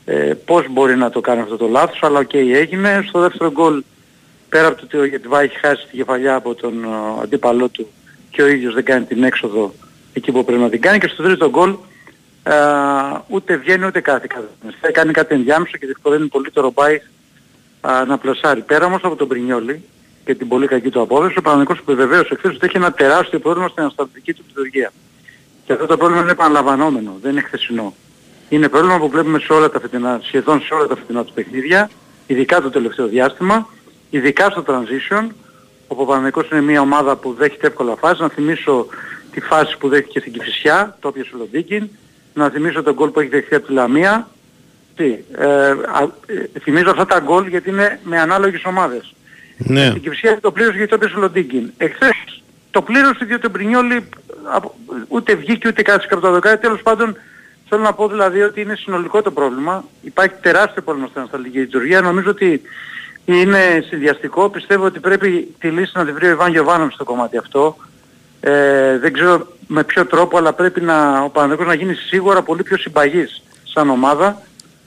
ε, πώς μπορεί να το κάνει αυτό το λάθος, αλλά οκ έγινε. Στο δεύτερο γκολ πέρα από το ότι ο Γεντβάι έχει χάσει τη κεφαλιά από τον ε, αντίπαλό του και ο ίδιος δεν κάνει την έξοδο εκεί που πρέπει να την κάνει και στο τρίτο γκολ ε, ούτε βγαίνει ούτε κάτι κάτι. Κάνει κάτι ενδιάμεσο και διευκολύνει πολύ το Ρομπάι να πλασάρει. Πέρα όμως από τον Μπρινιόλι και την πολύ κακή του απόδοση, ο Παναθηναϊκός επιβεβαίωσε εχθές ότι έχει ένα τεράστιο πρόβλημα στην ανασταλτική του λειτουργία. Και αυτό το πρόβλημα είναι επαναλαμβανόμενο, δεν είναι χθεσινό. Είναι πρόβλημα που βλέπουμε σε όλα τα φετινά, σχεδόν σε όλα τα φετινά του παιχνίδια, ειδικά το τελευταίο διάστημα, ειδικά στο transition, όπου ο Παναγικός είναι μια ομάδα που δέχεται εύκολα φάση. Να θυμίσω τη φάση που δέχτηκε στην Κηφισιά, το όποιο ο Λοντίκιν. Να θυμίσω τον γκολ που έχει δεχθεί από τη Λαμία. Τι, ε, α, ε, θυμίζω αυτά τα γκολ γιατί είναι με ανάλογες ομάδες. Ναι. Στην Κηφισιά το πλήρωσε γιατί το έπαιζε ο Λοντίκιν. Εχθές το πλήρωσε διότι ο Μπρινιόλη απο- ούτε βγήκε ούτε κάτσε από τα δοκάρια. Τέλος πάντων θέλω να πω δηλαδή ότι είναι συνολικό το πρόβλημα. Υπάρχει τεράστιο πρόβλημα στην ανασταλτική λειτουργία. Νομίζω ότι είναι συνδυαστικό. Πιστεύω ότι πρέπει τη λύση να τη βρει ο Ιβάν Γιωβάνοβιτς στο κομμάτι αυτό. Ε, δεν ξέρω με ποιο τρόπο, αλλά πρέπει να, ο Παναγιώτης να γίνει σίγουρα πολύ πιο συμπαγής σαν ομάδα,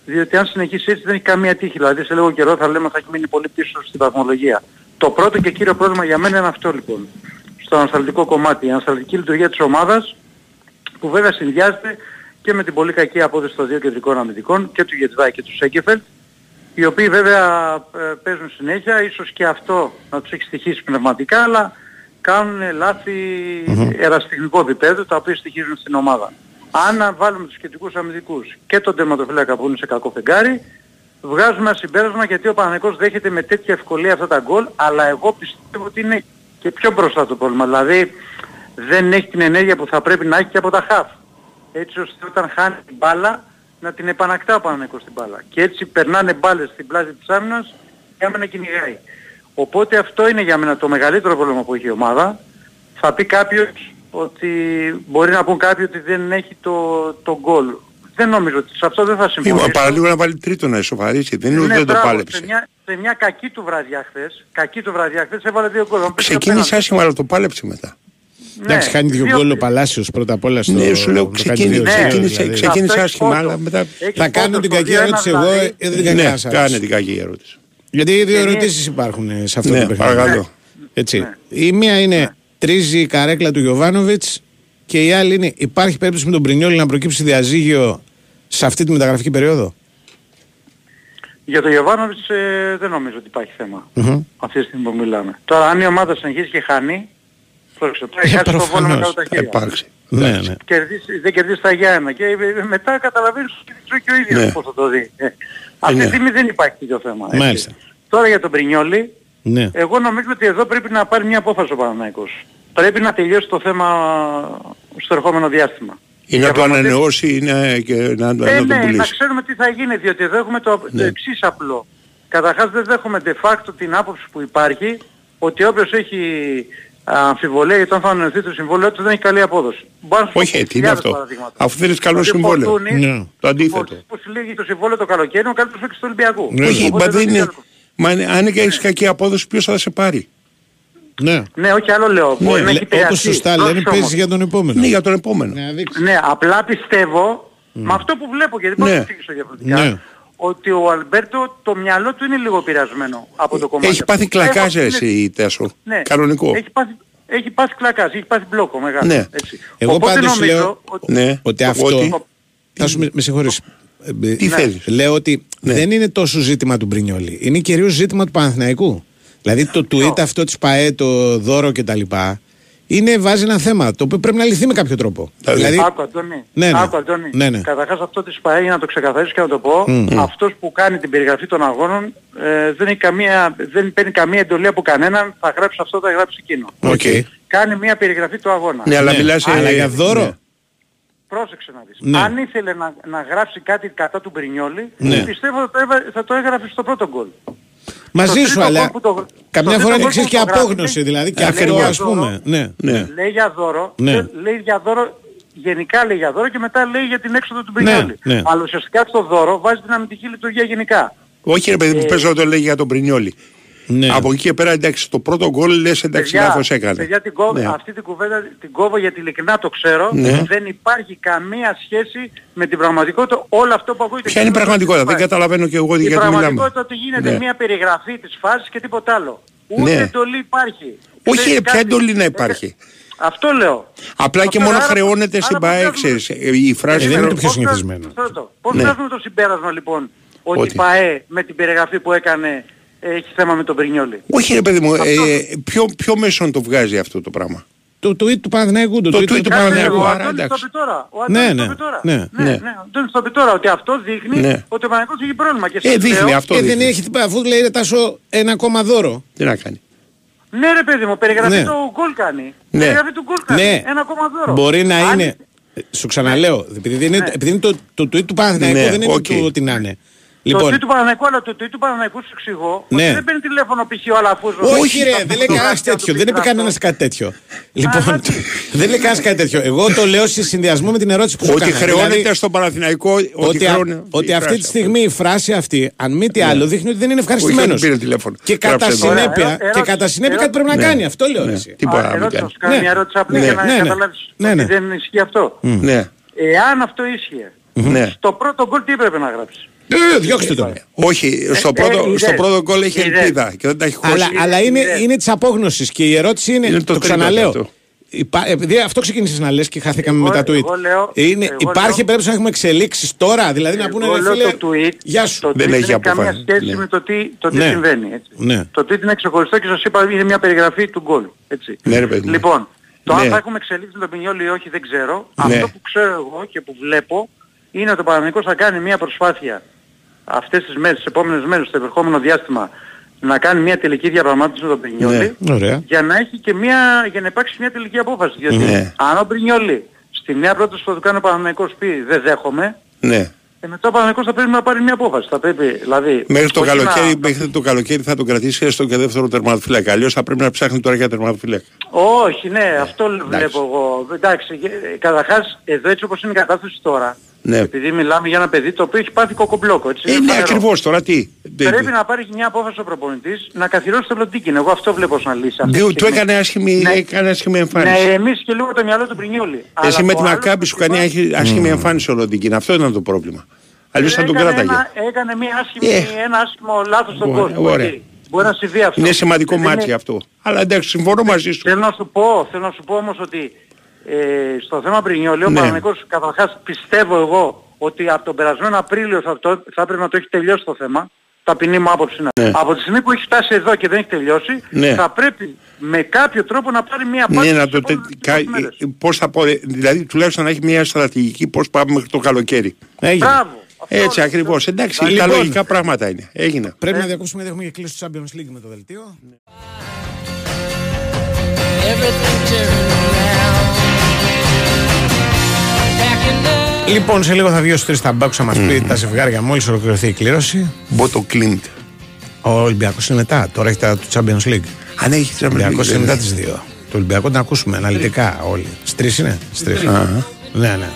διότι αν συνεχίσει έτσι δεν έχει καμία τύχη. Δηλαδή σε λίγο καιρό θα λέμε θα έχει μείνει πολύ πίσω στην βαθμολογία. Το πρώτο και κύριο πρόβλημα για μένα είναι αυτό λοιπόν. Στο ανασταλτικό κομμάτι. Η ανασταλτική λειτουργία της ομάδας κουβέντα συνδυάζεται και με την πολύ κακή απόδοση των δύο κεντρικών αμυντικών και του Γετβάη και του Σέγκεφελτ οι οποίοι βέβαια ε, παίζουν συνέχεια, ίσως και αυτό να τους έχει στοιχήσει πνευματικά, αλλά κάνουν λάθη εραστεχνικού επίπεδου τα οποία στοιχίζουν στην ομάδα. Αν βάλουμε τους κεντρικούς αμυντικούς και τον τερματοφύλακα που είναι σε κακό φεγγάρι, βγάζουμε ένα συμπέρασμα γιατί ο Παναγικός δέχεται με τέτοια ευκολία αυτά τα γκολ, αλλά εγώ πιστεύω ότι είναι και πιο μπροστά το πρόβλημα. Δηλαδή δεν έχει την ενέργεια που θα πρέπει να έχει και από τα χαφ. Έτσι ώστε όταν χάνει την μπάλα να την επανακτά ο Παναγικός στην μπάλα. Και έτσι περνάνε μπάλες στην πλάζη της άμυνας και άμενα κυνηγάει. Οπότε αυτό είναι για μένα το μεγαλύτερο πρόβλημα που έχει η ομάδα. Θα πει κάποιος ότι μπορεί να πούν κάποιοι ότι δεν έχει το, το γκολ. Δεν νομίζω ότι σε αυτό δεν θα συμφωνήσω. Είπα παραλίγο να βάλει τρίτο να ισοφαρίσει. Δεν είναι ότι Ναι, δεν το μπράβο, πάλεψε. Σε μια, σε μια κακή του βραδιά χθες, κακή του βραδιά χθες έβαλε δύο γκολ. Αν παίξει Ξεκίνησε απέναντι. άσχημα αλλά το πάλεψε μετά. Εντάξει, χάνει δύο δύο- γκολ ο Παλάσιος πρώτα απ' όλα στο. Ναι, σου λέω το κάνει ξεκίνησε, δύο ξεκίνησε, δηλαδή. ξεκίνησε Αυτό έχει άσχημα φώτο. αλλά μετά... Έχει Θα κάνω φώτο την στο κακή 2-1 ερώτηση εγώ, δηλαδή. ε, δεν την Ναι, έκανα σας. κάνε την κακή ερώτηση. Γιατί δύο Είναι- ερωτήσεις υπάρχουν ε, σε αυτό Ναι, το παιχνίδι. παρακαλώ. Έτσι. Η μία είναι Ναι. τρίζει η καρέκλα του Γιωβάνοβιτς και η άλλη είναι υπάρχει περίπτωση με τον Πρινιόλη να προκύψει διαζύγιο σε αυτή τη μεταγραφική περίοδο; Για τον Γιωβάνοβιτς ε, δεν νομίζω ότι υπάρχει θέμα. Αυτή τη στιγμή που μιλάμε. Τώρα αν η ομάδα συνεχίζει και χάνει, πρόσεξε, τώρα έχει χάσει το βόλο με κάτω τα χέρια. Επάρξει. Ναι, ναι. Κερδίσει, δεν κερδίσει τα Γιάννα και ε, μετά καταλαβαίνεις ότι και ο ίδιος Ναι. πώς θα το δει. Ε, αυτή τη ναι. στιγμή δεν υπάρχει τέτοιο θέμα. έτσι. Μάλιστα. Τώρα για τον Πρινιόλη, Ναι. εγώ νομίζω ότι εδώ πρέπει να πάρει μια απόφαση ο Παναναϊκός. Πρέπει να τελειώσει το θέμα στο ερχόμενο διάστημα. Ή να το Διαπραγματεύσεις- ανανεώσει ή να, και να, να ε, το ναι, να πουλήσει. ξέρουμε τι θα γίνει, διότι εδώ έχουμε το, Ναι. το εξής απλό. Καταρχάς δεν δέχομαι de facto την άποψη που υπάρχει ότι όποιος έχει α, αμφιβολία για το αν θα ανανεωθεί το συμβόλαιο του δεν έχει καλή απόδοση. Μπορώ να σου πω Όχι, τι είναι χιλιάδες αυτό; παραδείγματα. Αφού θέλεις καλό Δηλαδή, συμβόλαιο. Φορτούνη, Ναι. Το αντίθετο. Που συλλέγει το συμβόλαιο το καλοκαίρι, ο καλύτερος παίκτης του Ολυμπιακού. Ναι, Όχι, Οπότε μα δεν είναι... ξέρω. Μα είναι- αν και έχεις κακή απόδοση ποιος θα σε πάρει; Ναι. Ναι, όχι άλλο λέω. Μπορεί να έχει Όπως επηρεαστεί. σωστά λένε, Πρόσεξε όμως. παίζεις για τον επόμενο. Ναι, για τον επόμενο. Να δείξει. Ναι, απλά πιστεύω, με αυτό που βλέπω, γιατί δεν μπορώ Ναι. να το εξηγήσω διαφορετικά, Ναι. Ότι ο Αλμπέρτο το μυαλό του είναι λίγο επηρεασμένο από το κομμάτι. Έχει πάθει αυτό. κλακάζ Έχω- εσύ Τέσο. Ναι. Κανονικό. Έχει πάθει, έχει πάθει κλακάζ, έχει πάθει μπλόκο μεγάλο. Ναι. Έτσι. Εγώ Οπότε πάντως νομίζω λέω ότι... Ναι. ότι αυτό. Ότι- Θα σου με, με συγχωρείς. Ε, Τι ναι. θέλεις; Λέω ότι Ναι. δεν είναι τόσο ζήτημα του Μπρινιόλι. Είναι κυρίως ζήτημα του Παναθηναϊκού. Δηλαδή το tweet αυτό της ΠΑΕ, το δώρο κτλ. Είναι, βάζει ένα θέμα το οποίο πρέπει να λυθεί με κάποιο τρόπο. Δηλαδή- Άκου Αντώνη, Ναι, ναι. άκου Αντώνη. Ναι, ναι. Καταρχάς αυτό της ΠΑΕ για να το ξεκαθαρίσω και να το πω, Μμ. αυτός που κάνει την περιγραφή των αγώνων ε, δεν, έχει καμία, δεν παίρνει καμία εντολή από κανέναν, θα γράψει αυτό, θα γράψει εκείνο. Οκ. Κάνει μια περιγραφή του αγώνα. Ναι, αλλά Ναι, μιλάς... αλλά ε, για δώρο; ναι. Πρόσεξε να δεις. Ναι. Αν ήθελε να, να γράψει κάτι κατά του Μπρινιόλη, Ναι. πιστεύω θα το, έβα- θα το έγραφε στο πρώτο γκολ. Μαζί Στο σου, τρίτο αλλά γκολ που το- καμιά στο φορά είναι τρίτο εξή γκολ και που το γράφει, απόγνωση. λέει- Δηλαδή και λέει αυτό για ας δώρο, πούμε. Ναι. Ναι. Λέει για δώρο, Ναι. λέ- λέει για δώρο, γενικά λέει για δώρο και μετά λέει για την έξοδο του Ναι, Μπρινιόλη. ναι. Αλλά ουσιαστικά στο δώρο βάζει την αμυντική λειτουργία γενικά. Όχι ρε παιδί μου, Ε, πες να το λέει για τον Πρινιόλη. Ναι. Από εκεί και πέρα εντάξει, το πρώτο γκολ λες εντάξει λάθος έκανε. παιδιά την κόβω, Ναι. αυτή την κουβέντα την κόβω γιατί ειλικρινά το ξέρω. Ναι. Δεν υπάρχει καμία σχέση με την πραγματικότητα όλο αυτό που ακούγεται. Ποια είναι η και πραγματικότητα, δεν πάει. καταλαβαίνω και εγώ Η γιατί μιλάμε. πραγματικότητα ότι γίνεται Ναι. μια περιγραφή της φάσης και τίποτα άλλο. Ούτε Ναι. εντολή υπάρχει. Όχι Λέει ρε, ποια κάτι- εντολή να Ε, υπάρχει; Αυτό λέω. Απλά και Αυτό, μόνο άρα- χρεώνεται στην άρα ΠαΕ, πώς βγάζουμε- ξέρεις. Ε, Η φράση Ε, δεν είναι χρεώ- το πιο Πώς βγάζουμε- συνηθισμένο. Ρωτώ, Πώς Ναι. βγάζουμε το συμπέρασμα λοιπόν ότι Ότι. η ΠαΕ με την περιγραφή που έκανε έχει θέμα με τον Μπρινιόλι. Όχι ρε παιδί μου, Αυτό. ε, ποιο, ποιο μέσον το βγάζει αυτό το πράγμα; Το tweet του Παναθηναϊκού. Το Το tweet tweet του του Παναθηναϊκού. Παναθηναϊκού. Ο άρα, Αντώνης το εντάξει. πει τώρα. Ο Ναι, Αντώνης ναι, το είπε τώρα. ναι, ναι, ναι. ναι. Ο Αντώνης το είπε τώρα ότι αυτό δείχνει Ναι. ότι ο Παναθηναϊκός έχει πρόβλημα. Και Ε, σας δείχνει λέω- αυτό. Ε, δεν δείχνει. έχει τίποτα, αφού λέει ρε Τάσο ένα ακόμα δώρο. Τι να κάνει. Ναι ρε παιδί μου, περιγραφή Ναι. του γκολ κάνει. Ναι. Περιγραφή του γκολ κάνει. Ναι. Ένα ακόμα δώρο. Μπορεί να Αν- είναι. ε, Σου ξαναλέω, επειδή είναι, Ναι. επειδή είναι το, το tweet του Παναθηναϊκού, Ναι, δεν είναι οκ. το ότι να είναι. Το Λοιπόν, tweet του Παναναϊκού, αλλά το tweet του Παναναϊκού σου εξηγώ Ναι. ότι δεν παίρνει τηλέφωνο π.χ. ο Αλαφούζος. όχι ρε, δεν λέει κανένας τέτοιο. Δεν είπε κανένας κάτι τέτοιο. Λοιπόν, δεν λέει κανένας κάτι τέτοιο. Εγώ το λέω σε συνδυασμό με την ερώτηση που σου Ότι έκανα. χρεώνεται Δηλαδή, στον Παναθηναϊκό, ότι, ότι, α- χρεώνε- ότι η αυτή φράση τη στιγμή η φράση αυτή, αν μη τι Ναι. άλλο, δείχνει ότι δεν είναι Όχι, ευχαριστημένος. δεν πήρε τηλέφωνο. Και κατά Γράψε το. συνέπεια, Ωραία, και ερώτηση, κατά συνέπεια κάτι ερώτηση. πρέπει να Ναι. κάνει. Αυτό λέω Ναι. εσύ. Τι μπορεί να Α, μην ερώτηση, θα κάνει. σου κάνω Ναι. μια ερώτηση απλή Ναι, για να ναι, ναι. καταλάβεις Ναι, ότι ναι. δεν ισχύει αυτό. Ναι, Εάν αυτό ίσχυε, ναι. στο πρώτο γκολ τι έπρεπε να γράψεις; Ε, Διώξτε τον. Όχι, στο ε, πρώτο, είδες. στο πρώτο γκολ έχει Είδες. ελπίδα και δεν τα έχει χώσει. Αλλά, αλλά είναι, είδες. είναι της απόγνωσης και η ερώτηση είναι, Είναι το το, τρίτο ξαναλέω. αυτό. Υπά... Επειδή αυτό ξεκίνησες να λες και χάθηκαμε Εγώ- με τα tweet. εγώ λέω- είναι, εγώ υπάρχει λέω- περίπτωση να έχουμε εξελίξεις τώρα. Δηλαδή να πούνε Εγώ ρε λέω φίλε. το tweet, Γεια σου. το tweet Δεν δεν έχει έχει καμία αποφάσει. σχέση Ναι. με το τι, το τι Ναι. συμβαίνει. Έτσι. Ναι. Το tweet είναι ξεχωριστό και σας είπα είναι μια περιγραφή του γκολ. Έτσι. Ναι, ρε παιδί μου. Λοιπόν, το Ναι. αν θα έχουμε εξελίξεις τον Πινιόλ ή όχι δεν ξέρω. Ναι. Αυτό που ξέρω εγώ και που βλέπω είναι ότι ο Παναγενικός θα κάνει μια προσπάθεια αυτές τις μέρες, τις επόμενες μέρες, στο επερχόμενο διάστημα να κάνει μια τελική διαπραγμάτευση με τον Πινιόλη Ναι, ωραία. για να έχει και μια, για να υπάρξει μια τελική απόφαση. Γιατί Ναι. αν ο Πινιόλη στη νέα πρόταση που θα του κάνει ο Παναγενικός πει δεν δέχομαι, Ναι. ε, μετά ο Παναγενικός θα πρέπει να πάρει μια απόφαση. Θα πρέπει, δηλαδή... Μέχρι το, όχι καλοκαίρι, να- μέχρι το καλοκαίρι θα τον κρατήσει έστω και δεύτερο τερματοφύλακα. Αλλιώς θα πρέπει να ψάχνει τώρα για τερματοφύλακα. Όχι, ναι, αυτό βλέπω εγώ. Εντάξει, ε, καταρχάς, εδώ έτσι όπως είναι η κατάσταση τώρα, Ναι. επειδή μιλάμε για ένα παιδί το οποίο έχει πάθει κοκομπλόκο, έτσι. Ε, είναι ναι, φανερό. ακριβώς τώρα τι. Πρέπει να πάρεις μια απόφαση ο προπονητής να καθιερώσει το πλωτίκιν. Εγώ αυτό βλέπω σαν λύση. αυτή τη Του, του στιγμή. έκανε άσχημη, Ναι. έκανε άσχημη Να εμφάνιση. ηρεμήσει και λίγο το μυαλό του Πρινιόλη. Εσύ Αλλά με το τη άλλο Μακάμπη σου προφανώς- κάνει άσχη- άσχημη εμφάνιση ο Ροντικίν. Αυτό ήταν το πρόβλημα. Αλλιώς θα τον έκανε κράταγε. ένα- Έκανε μια άσχημη, Ε. ένα άσχημο λάθος στον Ωραία, κόσμο. ωραία. έτσι. Μπορεί να συμβεί αυτό. Είναι σημαντικό Δεν μάτι είναι- αυτό. Αλλά εντάξει, συμφωνώ μαζί σου. Θέλω να σου πω, θέλω να σου πω όμως ότι ε, στο θέμα Πρινιόλη ο Ναι. Παναγενικός καταρχάς πιστεύω εγώ ότι από τον περασμένο Απρίλιο θα, το, θα πρέπει να το έχει τελειώσει το θέμα. Ταπεινή μου άποψη είναι. Ναι. Από τη στιγμή που έχει φτάσει εδώ και δεν έχει τελειώσει, Ναι. θα πρέπει με κάποιο τρόπο να πάρει μια Ναι, απάντηση. να στις το, τε- επόμενες κα- μέρες. πώς θα πω, ε, δηλαδή τουλάχιστον να έχει μια στρατηγική πώς πάμε μέχρι το καλοκαίρι. Έγινε. Μπράβο. Έτσι ακριβώς. Εντάξει, τα Λοιπόν. λογικά πράγματα είναι. Έγινε. Πρέπει να διακόψουμε γιατί έχουμε και κλείσει το Champions League με το δελτίο. Λοιπόν, σε λίγο θα βγει ο Στρι Ταμπάκου να μας πει τα ζευγάρια μόλις ολοκληρωθεί η κλήρωση. Μπότο Κλίντ. Ο Ολυμπιακός είναι μετά. Τώρα έχει τα του Champions League. Αν έχει Ο Ολυμπιακός Champions League, είναι μετά δεν τις δύο. Το Ολυμπιακό τον ακούσουμε αναλυτικά όλοι. Στρι είναι; Στρι. Αχα. Ναι, ναι.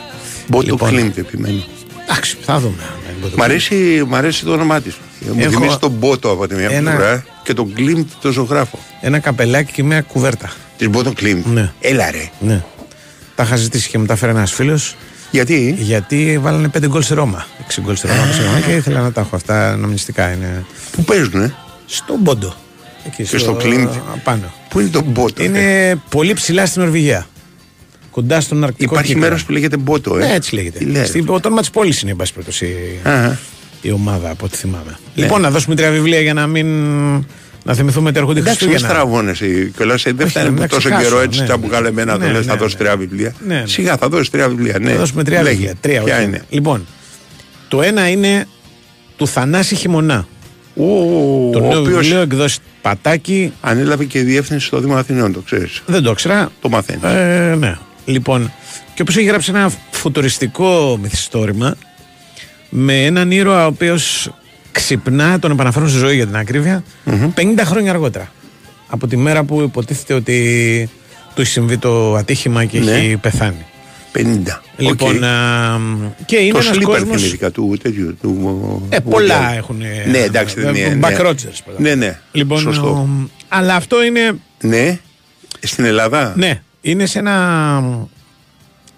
Μπόντο Λοιπόν. Γκλιμτ επιμένω. Εντάξει, θα δούμε. αν είναι Μπόντο Μ' αρέσει, μ' αρέσει το όνομά της. Μου Έχω θυμίζει τον Μπότο από τη μια ένα- πλευρά και τον Κλιμτ το ζωγράφο. Ένα καπελάκι και μια κουβέρτα. Της Μπόντο Γκλιμτ. Ναι. Έλα ρε. Ναι. Τα είχα ζητήσει και μεταφέρει ένας φίλος. Γιατί; Γιατί βάλανε 5 γκολ στη Ρώμα. 6 γκολ στη Ρώμα συγγνώμη, και ήθελα να τα έχω αυτά αναμνηστικά. Είναι Πού παίζουνε; στο Μπόντο. Εκεί Και στο Γκλιμτ. Πάνω. Πού είναι το Μπόντο; ρε; Είναι πολύ ψηλά στην Νορβηγία. Κοντά στον Αρκτικό Υπάρχει κύκλο. μέρος που λέγεται Μπότο, ε; Ναι, έτσι λέγεται. Τι λες, Στην, το όνομα τη πόλης είναι, εν πάση περιπτώσει, Αχα. η ομάδα από ό,τι θυμάμαι. Ναι. Λοιπόν, να δώσουμε τρία βιβλία για να μην. Να θυμηθούμε ότι έρχονται Εντάξει, μην Χριστούγεννα. στραβώνεσαι κιόλας. ε, Δεν Όχι, φτάνει να που τόσο ξεχάσω, καιρό έτσι ναι, τα ναι. μπουκαλεμένα Ναι, το λες ναι, θα δώσεις ναι. τρία βιβλία. Ναι, ναι. Σιγά θα δώσεις τρία βιβλία. Ναι. Θα δώσουμε τρία Λέγε. βιβλία. Τρία, Ποια όχι. είναι. Λοιπόν, το ένα είναι του Θανάση Χειμωνά. Ο, Το ο νέο οποίος βιβλίο εκδόσει Πατάκι. ανέλαβε και διεύθυνση στο Δήμο Αθηνών, το ξέρεις. Δεν το ήξερα. Το μαθαίνεις. Ε, ναι. Λοιπόν, και όπως έχει γράψει ένα φουτουριστικό μυθιστόρημα με έναν ήρωα ο οποίος ξυπνά, τον επαναφέρουν στη ζωή για την ακρίβεια, 50 χρόνια αργότερα. Από τη μέρα που υποτίθεται ότι του έχει συμβεί το ατύχημα και Ναι. έχει πεθάνει. 50. Λοιπόν, Οκ. α, και είναι το ένας Sleeper κόσμος... θυμήθηκα του τέτοιου. Του, Ε, του πολλά Woody Allen. έχουν. Ναι, εντάξει, δεν είναι. Back ναι. Rogers, πέρα. Ναι, ναι. Λοιπόν, Σωστό. ο- αλλά αυτό είναι Ναι. Στην Ελλάδα; Ναι, είναι σε, ένα,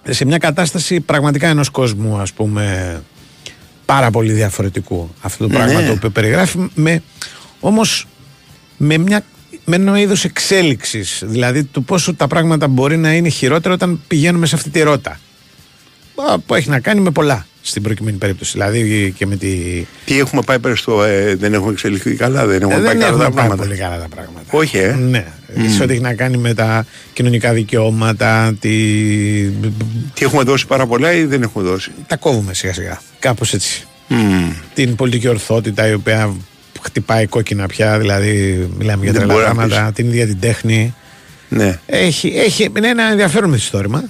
σε μια κατάσταση πραγματικά ενός κόσμου ας πούμε πάρα πολύ διαφορετικού αυτό το πράγμα Ναι. το οποίο περιγράφει με, όμως με, μια, με ένα είδος εξέλιξης δηλαδή του πόσο τα πράγματα μπορεί να είναι χειρότερα όταν πηγαίνουμε σε αυτή τη ρότα Α, που έχει να κάνει με πολλά στην προκειμένη περίπτωση δηλαδή και με τη... Τι έχουμε πάει πέρα στο. Ε, δεν έχουμε εξελιχθεί καλά, δεν έχουμε Ε, πάει δεν καλά έχουμε τα πάει πράγματα. πολύ καλά τα πράγματα Όχι, ε. ναι, σε ό,τι έχει να κάνει με τα κοινωνικά δικαιώματα, τη... Τι έχουμε δώσει πάρα πολλά ή δεν έχουμε δώσει; τα κόβουμε σιγά σιγά. Κάπως έτσι. Μμμ. Την πολιτική ορθότητα η οποία χτυπάει κόκκινα πια, δηλαδή μιλάμε για Δεν τρελά μπορεί να πράγματα, την ίδια την τέχνη. Ναι. Έχει, έχει είναι ένα ενδιαφέρον μυθιστόρημα.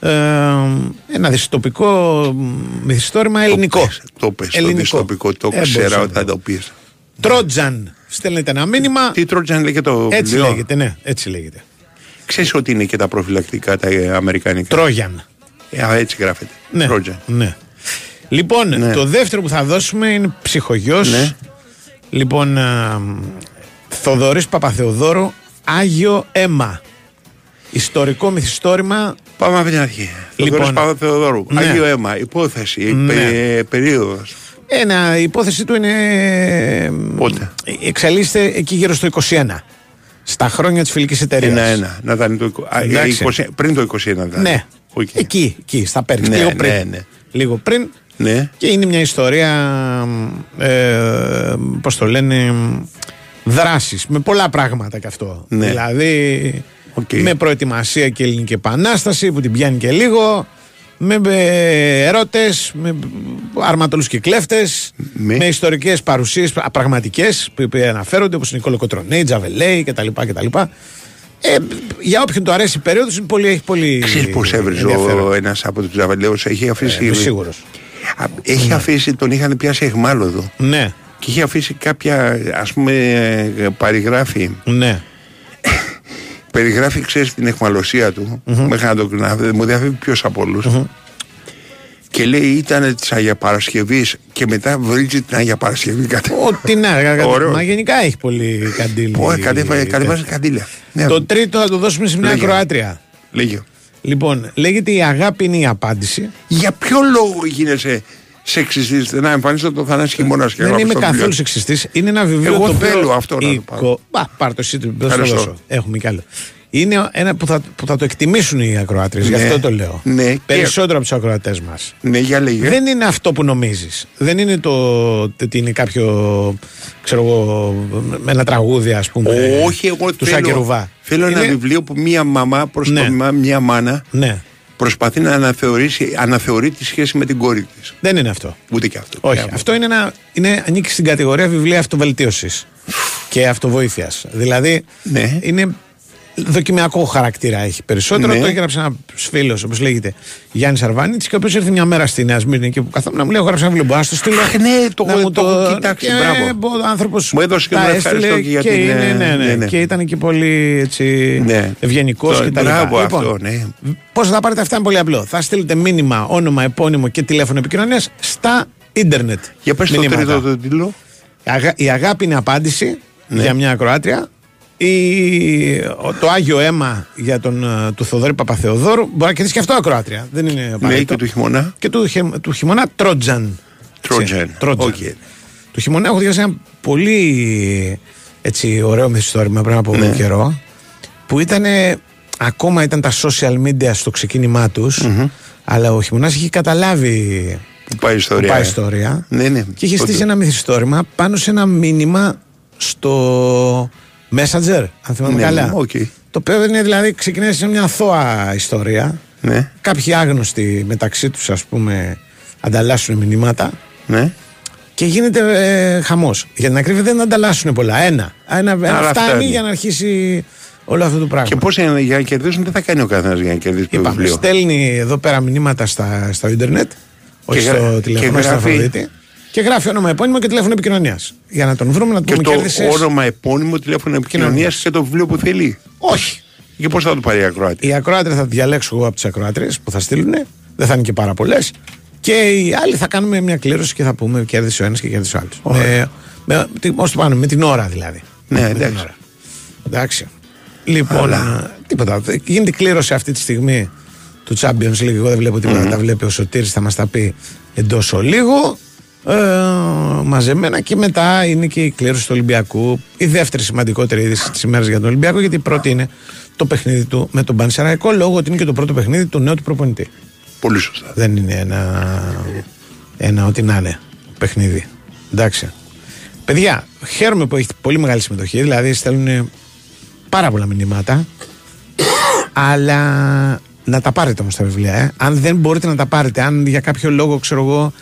Ε, ένα δυστοπικό μυθιστόρημα ελληνικό. πες, Το πες, το Ελληνικό. δυστοπικό, το Ε, ξέρα μπορούσα ότι θα να το το πεις. Τρότζαν. Στέλνετε ένα μήνυμα. Τι Τρότζαν λέγεται το Έτσι βιβλίο; λέγεται, ναι, έτσι λέγεται. Ξέρεις ότι είναι και τα προφυλακτικά τα ε, αμερικανικά; Τρόγιαν. Ε, α, έτσι γράφεται. Ναι. Τρότζαν. ναι. Λοιπόν, Ναι. το δεύτερο που θα δώσουμε είναι ψυχογιός. Ναι. Λοιπόν, α, Θοδωρής Παπαθεοδόρου, Άγιο Αίμα. Ιστορικό μυθιστόρημα. Πάμε από την αρχή. Λοιπόν, Λοιπόν, Παπαθεοδόρου. ναι. Άγιο αίμα. Υπόθεση. Ναι. πε- περίοδος. Ένα, η υπόθεση του είναι... Πότε; Εξελίσσεται εκεί γύρω στο 21. Στα χρόνια της Φιλικής Εταιρείας. Ένα-ένα. Να ήταν το, εικο- α, Εντάξει. 20 πριν το 21 ήταν. Ναι. Οκ. Εκεί, εκεί, στα πέριξ. Ναι, λίγο ναι, πριν. ναι. Λίγο πριν. Ναι. Και είναι μια ιστορία, ε, πώς το λένε, δράσης, με πολλά πράγματα κι αυτό. Ναι. Δηλαδή, με προετοιμασία και ελληνική επανάσταση που την πιάνει και λίγο, με ε, ερώτες, με αρματολούς και κλέφτες, με ιστορικές παρουσίες α, πραγματικές που που αναφέρονται όπως είναι η Κολοκοτρονέη, Τζαβελέη κτλ. κτλ. Ε, για όποιον το αρέσει η περίοδος είναι πολύ, έχει πολύ Ξέρεις πώς έβριζε ενδιαφέρον. ο ένας από τους Ζαβελαίους έχει αφήσει... Ε, είμαι σίγουρος. Α, Έχει αφήσει, τον είχαν πιάσει εχμάλωδο. Ναι. Και είχε αφήσει κάποια, ας πούμε, ε, παρηγράφη. Ναι. Περιγράφει, ξέρεις, την εχμαλωσία του. Μέχρι να το να, μου διαφεύγει ποιος από όλους. Και λέει ήταν της Αγίας Παρασκευής και μετά βρίζει την Αγία Παρασκευή κατά. Ό,τι να, Ωραίο. μα γενικά έχει πολύ καντήλι. Πω, κατέβα- κατεβάζει καντήλια. Ναι. Το τρίτο θα το δώσουμε σε μια Λέγε. Κροάτρια. Λέγε. Λοιπόν, λέγεται η αγάπη είναι η απάντηση. Για ποιο λόγο γίνεσαι σεξιστής, να εμφανίσετε το Θανάση Χειμώνας και Δεν γράφεις είμαι το καθόλου βιβλίο. σεξιστής. Είναι ένα βιβλίο Εγώ το οποίο θέλω αυτό να το η πάρω. κο- Μπα, πάρ' το εσύ, το θα το Ευχαριστώ. δώσω. Έχουμε κι άλλο. Είναι ένα που θα, που θα το εκτιμήσουν οι ακροάτρε. Γι' Ναι. αυτό το λέω. Ναι, και- Περισσότερο από τους ακροατές μας. Ναι, για λέγε. Δεν είναι αυτό που νομίζεις. Δεν είναι το ότι είναι κάποιο. ξέρω εγώ. με ένα τραγούδι, ας πούμε. Όχι, εγώ του Σάκη θέλω, Ρουβά. θέλω ένα Είναι- βιβλίο που μία μαμά προς Ναι. το μα- μία μάνα Ναι. Προσπαθεί να αναθεωρήσει, αναθεωρεί τη σχέση με την κόρη της. Δεν είναι αυτό. Ούτε και αυτό. Όχι. Ε, Αυτό είναι ένα, είναι, ανήκει στην κατηγορία βιβλία αυτοβελτίωσης και αυτοβοήθειας. Δηλαδή Ναι. είναι δοκιμιακό χαρακτήρα έχει περισσότερο. Ναι. Το έγραψε ένας φίλος, όπως λέγεται, Γιάννης Αρβάνιτς, και ο οποίος ήρθε μια μέρα στη Νέα Σμύρνη εκεί που καθόμουν να μου λέει: Εγώ γράψα ένα βιβλίο. Μπορεί να το στείλω; Αχ, ναι, το να έχω- μου το έχω κοιτάξει, και μπράβο. Ο άνθρωπος Μου έδωσε και μου ευχαριστώ και για την, είναι, ε, ναι, ναι, ναι, ναι. Και ήταν και πολύ έτσι, Ναι. ευγενικός Το- και τα λοιπά. Μπράβο Λοιπόν, αυτό, ναι. Πώς θα πάρετε αυτά είναι πολύ απλό. Θα στείλετε μήνυμα, όνομα, επώνυμο και τηλέφωνο επικοινωνίας στα ίντερνετ. Για πες το Μηνύματα. τρίτο το τίτλο. Η, αγα- η αγάπη είναι απάντηση Ναι. για μια ακροάτρια. Η, ο- το Άγιο Αίμα για τον, ε, του Θοδωρή Παπαθεοδόρου μπορεί να κερδίσει και αυτό ακροάτρια. Δεν είναι Ναι, απαραίτητο. και του Χειμωνά. Και του, χε- του Χειμωνά Trojan. Trojan. Trojan. OK. Του Χειμωνά έχω διαβάσει ένα πολύ έτσι, ωραίο μυθιστόρημα πριν από Ναι. καιρό που ήταν ακόμα ήταν τα social media στο ξεκίνημά τους αλλά ο Χειμωνάς είχε καταλάβει Που πάει η που ιστορία. πάει ε. ιστορία Ναι, ναι. και είχε στήσει Όντως. ένα μυθιστόρημα πάνω σε ένα μήνυμα στο Messenger, αν θυμάμαι Ναι, καλά. οκ. Το οποίο είναι δηλαδή ξεκινάει σε μια αθώα ιστορία. Ναι, Κάποιοι άγνωστοι μεταξύ τους ας πούμε ανταλλάσσουν μηνύματα ναι. και γίνεται ε, χαμός. Για την ακρίβεια δεν ανταλλάσσουν πολλά. Ένα. Ένα, ένα Αλλά φτάνει, φτάνει. για να αρχίσει όλο αυτό το πράγμα. Και πώς είναι, για να κερδίσουν, τι θα κάνει ο καθένας για να κερδίσει το Είπαμε, βιβλίο; στέλνει εδώ πέρα μηνύματα στα, στο ίντερνετ, όχι γρα- στο και τηλέφωνο, στην γράφει- Αφροδίτη. Και γράφει όνομα, επώνυμο και τηλέφωνο επικοινωνίας. Για να τον βρούμε, να του Και πούμε το κέρδισες. όνομα επώνυμο τηλέφωνο επικοινωνίας και το βιβλίο που θέλει. Όχι. Και πώς θα το πάρει η ακροάτη. Οι ακροάτρε θα διαλέξω εγώ από τις ακροάτρε που θα στείλουν. Δεν θα είναι και πάρα πολλές. Και οι άλλοι θα κάνουμε μια κλήρωση και θα πούμε κέρδισε ο ένας και κέρδισε ο άλλος. Με, με, τι- ως το πάνω, με την ώρα δηλαδή. Ναι, Με την εντάξει. ώρα. Εντάξει. Λοιπόν, ε, τίποτα. Γίνεται κλήρωση αυτή τη στιγμή του Champions League. Εγώ δεν βλέπω τίποτα. Τα βλέπει ο Σωτήρης, θα μας τα πει εντός ολίγου. Ε, μαζεμένα και μετά είναι και η κλήρωση του Ολυμπιακού. Η δεύτερη σημαντικότερη είδηση της ημέρας για τον Ολυμπιακό, γιατί η πρώτη είναι το παιχνίδι του με τον Πανσεραϊκό, λόγω ότι είναι και το πρώτο παιχνίδι του νέου του προπονητή. Πολύ σωστά. Δεν είναι ένα, ένα ό,τι να είναι παιχνίδι. Εντάξει. Παιδιά, χαίρομαι που έχει πολύ μεγάλη συμμετοχή, δηλαδή στέλνουν πάρα πολλά μηνύματα. αλλά να τα πάρετε όμως τα βιβλία. Ε. Αν δεν μπορείτε να τα πάρετε, αν για κάποιο λόγο ξέρω εγώ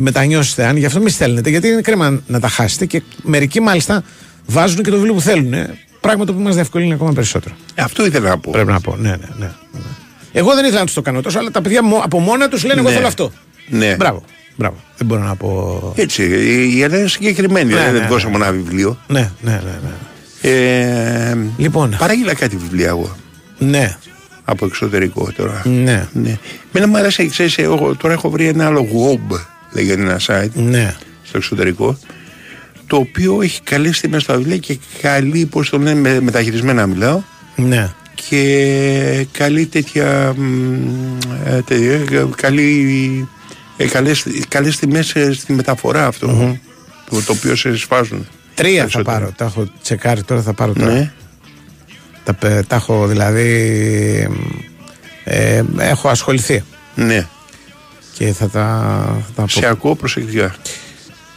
μετανιώσετε, αν γι' αυτό μη στέλνετε, γιατί είναι κρίμα να τα χάσετε και μερικοί μάλιστα βάζουν και το βιβλίο που θέλουν. Ε. Πράγμα το που μας διευκολύνει ακόμα περισσότερο. Αυτό ήθελα να πω. Πρέπει να πω. Ναι, ναι, ναι. ναι. Εγώ δεν ήθελα να τους το κάνω τόσο, αλλά τα παιδιά μο- από μόνα τους λένε: Εγώ Ναι. θέλω αυτό. Ναι. Μπράβο. Μπράβο. Δεν μπορώ να πω. Έτσι, η- η Ελένα είναι συγκεκριμένη. Ναι, δεν ναι, δώσαμε ένα βιβλίο. Ναι, ναι, ναι. ναι. Ε, Λοιπόν. Παράγγειλα κάτι βιβλία εγώ. Ναι. Από εξωτερικό τώρα. Ναι. ναι. Μένα μου αρέσει, ξέρεις, εγώ τώρα έχω βρει ένα άλλο Wob, λέγεται ένα site, Ναι. στο εξωτερικό, το οποίο έχει καλή τιμέ στα βιβλία και καλή, πώς το λένε, με, μεταχειρισμένα μιλάω, Ναι. και καλή τέτοια, μ, ε, τέτοια, ε, καλή, ε, καλές, καλές τιμές ε, στη μεταφορά αυτό, το, το οποίο σε σφάζουν. Τρία θα Περισσότερο. πάρω. Τα έχω τσεκάρει τώρα, θα πάρω τώρα. Ναι. Τα, πε- τα έχω δηλαδή. Ε, έχω ασχοληθεί. Ναι. Και θα τα, θα τα πω. Σε ακούω προσεκτικά.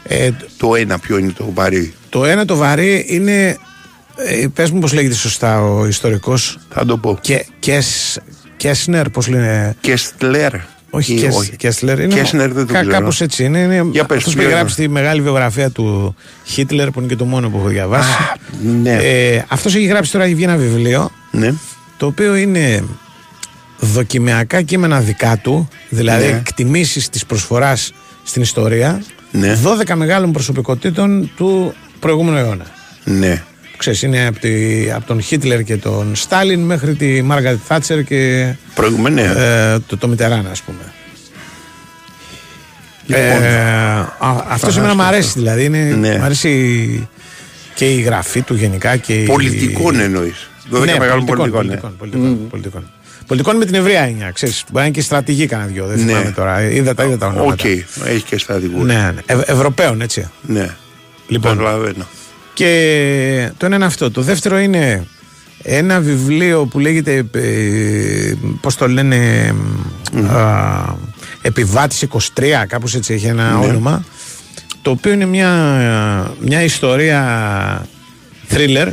Ε, το ένα ποιο είναι το βαρύ; Το ένα το βαρύ είναι. Ε, πες μου πώς λέγεται σωστά ο ιστορικός Θα το πω. και, Κες, Κέσνερ, πώς λένε; Κεστλέρ. Όχι, Ή Κες, όχι. Κέσλερ. Είναι, Κέσνερ δεν το κα- ξέρω. Κάπως έτσι είναι. είναι Για πες, αυτός που ποιο έχει είναι. γράψει τη μεγάλη βιογραφία του Χίτλερ, που είναι και το μόνο που έχω διαβάσει. ναι. Ε, αυτός έχει γράψει τώρα, έχει βγει ένα βιβλίο, Ναι. το οποίο είναι δοκιμιακά κείμενα δικά του, δηλαδή Ναι. εκτιμήσεις της προσφοράς στην ιστορία, Ναι. 12 μεγάλων προσωπικότητων του προηγούμενου αιώνα. Ναι. Ξέρεις, είναι από, τη, από τον Χίτλερ και τον Στάλιν μέχρι τη Μάργαρετ Θάτσερ και Προηγούμενο, ναι. ε, το, το Μιτεράν, ας πούμε. Λοιπόν, ε, α, αυτό θα εμένα μου χάσω αρέσει αυτό. δηλαδή. Είναι, Ναι. Μ' αρέσει και η γραφή του γενικά και η... Πολιτικών εννοείς. 12 ναι, μεγάλων πολιτικών, πολιτικών, πολιτικών, ναι. πολιτικών, πολιτικών. Πολιτικών με την ευρεία έννοια, ξέρεις. Μπορεί να είναι και στρατηγοί κανένα δυο, δεν Ναι. θυμάμαι τώρα. Είδα τα, είδα τα ονόματα. Οκ, έχει και στρατηγούς. Ναι, ναι. Ε, Ευρωπαίων, έτσι. Ναι. Λοιπόν. Καταλαβαίνω. Και το ένα είναι αυτό. Το δεύτερο είναι ένα βιβλίο που λέγεται, ε, πώς το λένε, α, Επιβάτης 23, κάπως έτσι έχει ένα Ναι. όνομα, το οποίο είναι μια, μια ιστορία thriller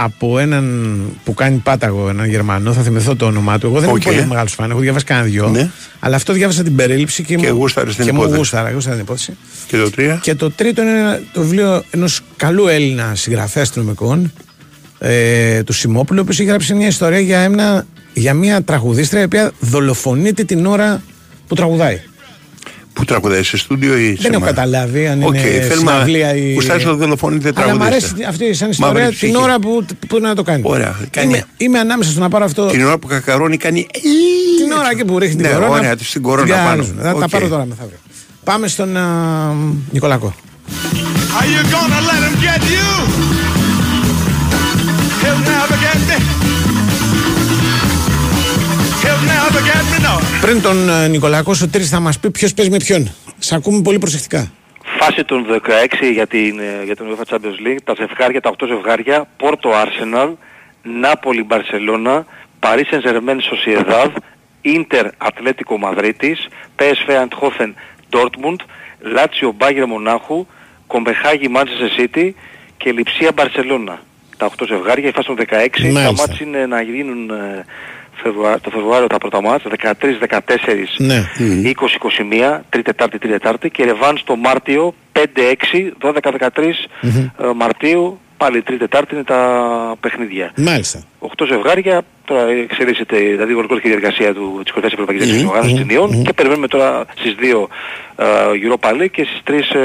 από έναν που κάνει πάταγο, έναν Γερμανό, θα θυμηθώ το όνομά του. Εγώ δεν Οκ. είμαι πολύ μεγάλος φαν, έχω διαβάσει κανένα δυο. Ναι. Αλλά αυτό διάβασα την περίληψη και, Και μου, γούσταρες την και μου υπόθεση. γούσταρα, γούσταρα την υπόθεση. Και το τρία; Και το τρίτο είναι ένα- το βιβλίο ενός καλού Έλληνα συγγραφέα αστυνομικών, ε, του Σιμόπουλου, ο οποίος έχει γράψει μια ιστορία για, ένα, για μια τραγουδίστρια η οποία δολοφονείται την ώρα που τραγουδάει. Πού τραγουδάει, σε στούντιο ή σε Δεν έχω μάνα; καταλάβει αν Οκ, είναι θέλουμε συναυλία ή. Γουστάρεις να δολοφονείται Αλλά μου τραγουδίστρια. αρέσει αυτή σαν Μαύρη ιστορία ψυχή. την ώρα που, που να το κάνει. Ωραία, κάνει- Είμαι, είμαι ανάμεσα στο να πάρω αυτό. Την ώρα που κακαρώνει κάνει. Την ώρα εκεί που ρίχνει Ναι, την κορώνα. ωραία, στην κορώνα την πάνω. διαλύσουμε. Θα τα Οκ. πάρω τώρα μεθαύριο. Πάμε στον α, Νικολακό. Are you gonna let him get you? He'll never get me. Πριν τον ε, Νικολακό, ο Τύρης θα μας πει ποιος παίζει με ποιον. Σε ακούμε πολύ προσεκτικά. Φάση των 16 για την, ε, για την UEFA Champions League, τα ζευγάρια, τα 8 ζευγάρια, Πόρτο Arsenal, Νάπολη Μπαρσελώνα, Paris Saint-Germain Sociedad, Ίντερ Ατλέτικο Μαδρίτης, PSV Eindhoven Dortmund, Λάτσιο Μπάγερ Μονάχου, Κομπεχάγη Manchester City και Λιψία Μπαρσελώνα. Τα 8 ζευγάρια, η φάση των 16, τα Μάλιστα. μάτς είναι να γίνουν ε, Φεβρουά- το Φεβρουάριο τα πρώτα μάτς, 13-14 Ναι. 20-21, τρίτη Τετάρτη, τρίτη Τετάρτη και ρεβάνς στο Μάρτιο 5-6, 12-13 Μμμ. ε, Μαρτίου, πάλι τρίτη Τετάρτη είναι τα παιχνίδια. Μάλιστα. 8 ζευγάρια, τώρα εξελίσσεται, δηλαδή ολοκληρώθηκε η διαδικασία του, της κορυφαίας Ευρωπαϊκής Μμμ, Διεθνής Οργάνωσης μμμ, Ταινιών μμμ. και περιμένουμε τώρα στις 2 ε, Europa League και στις 3 ε,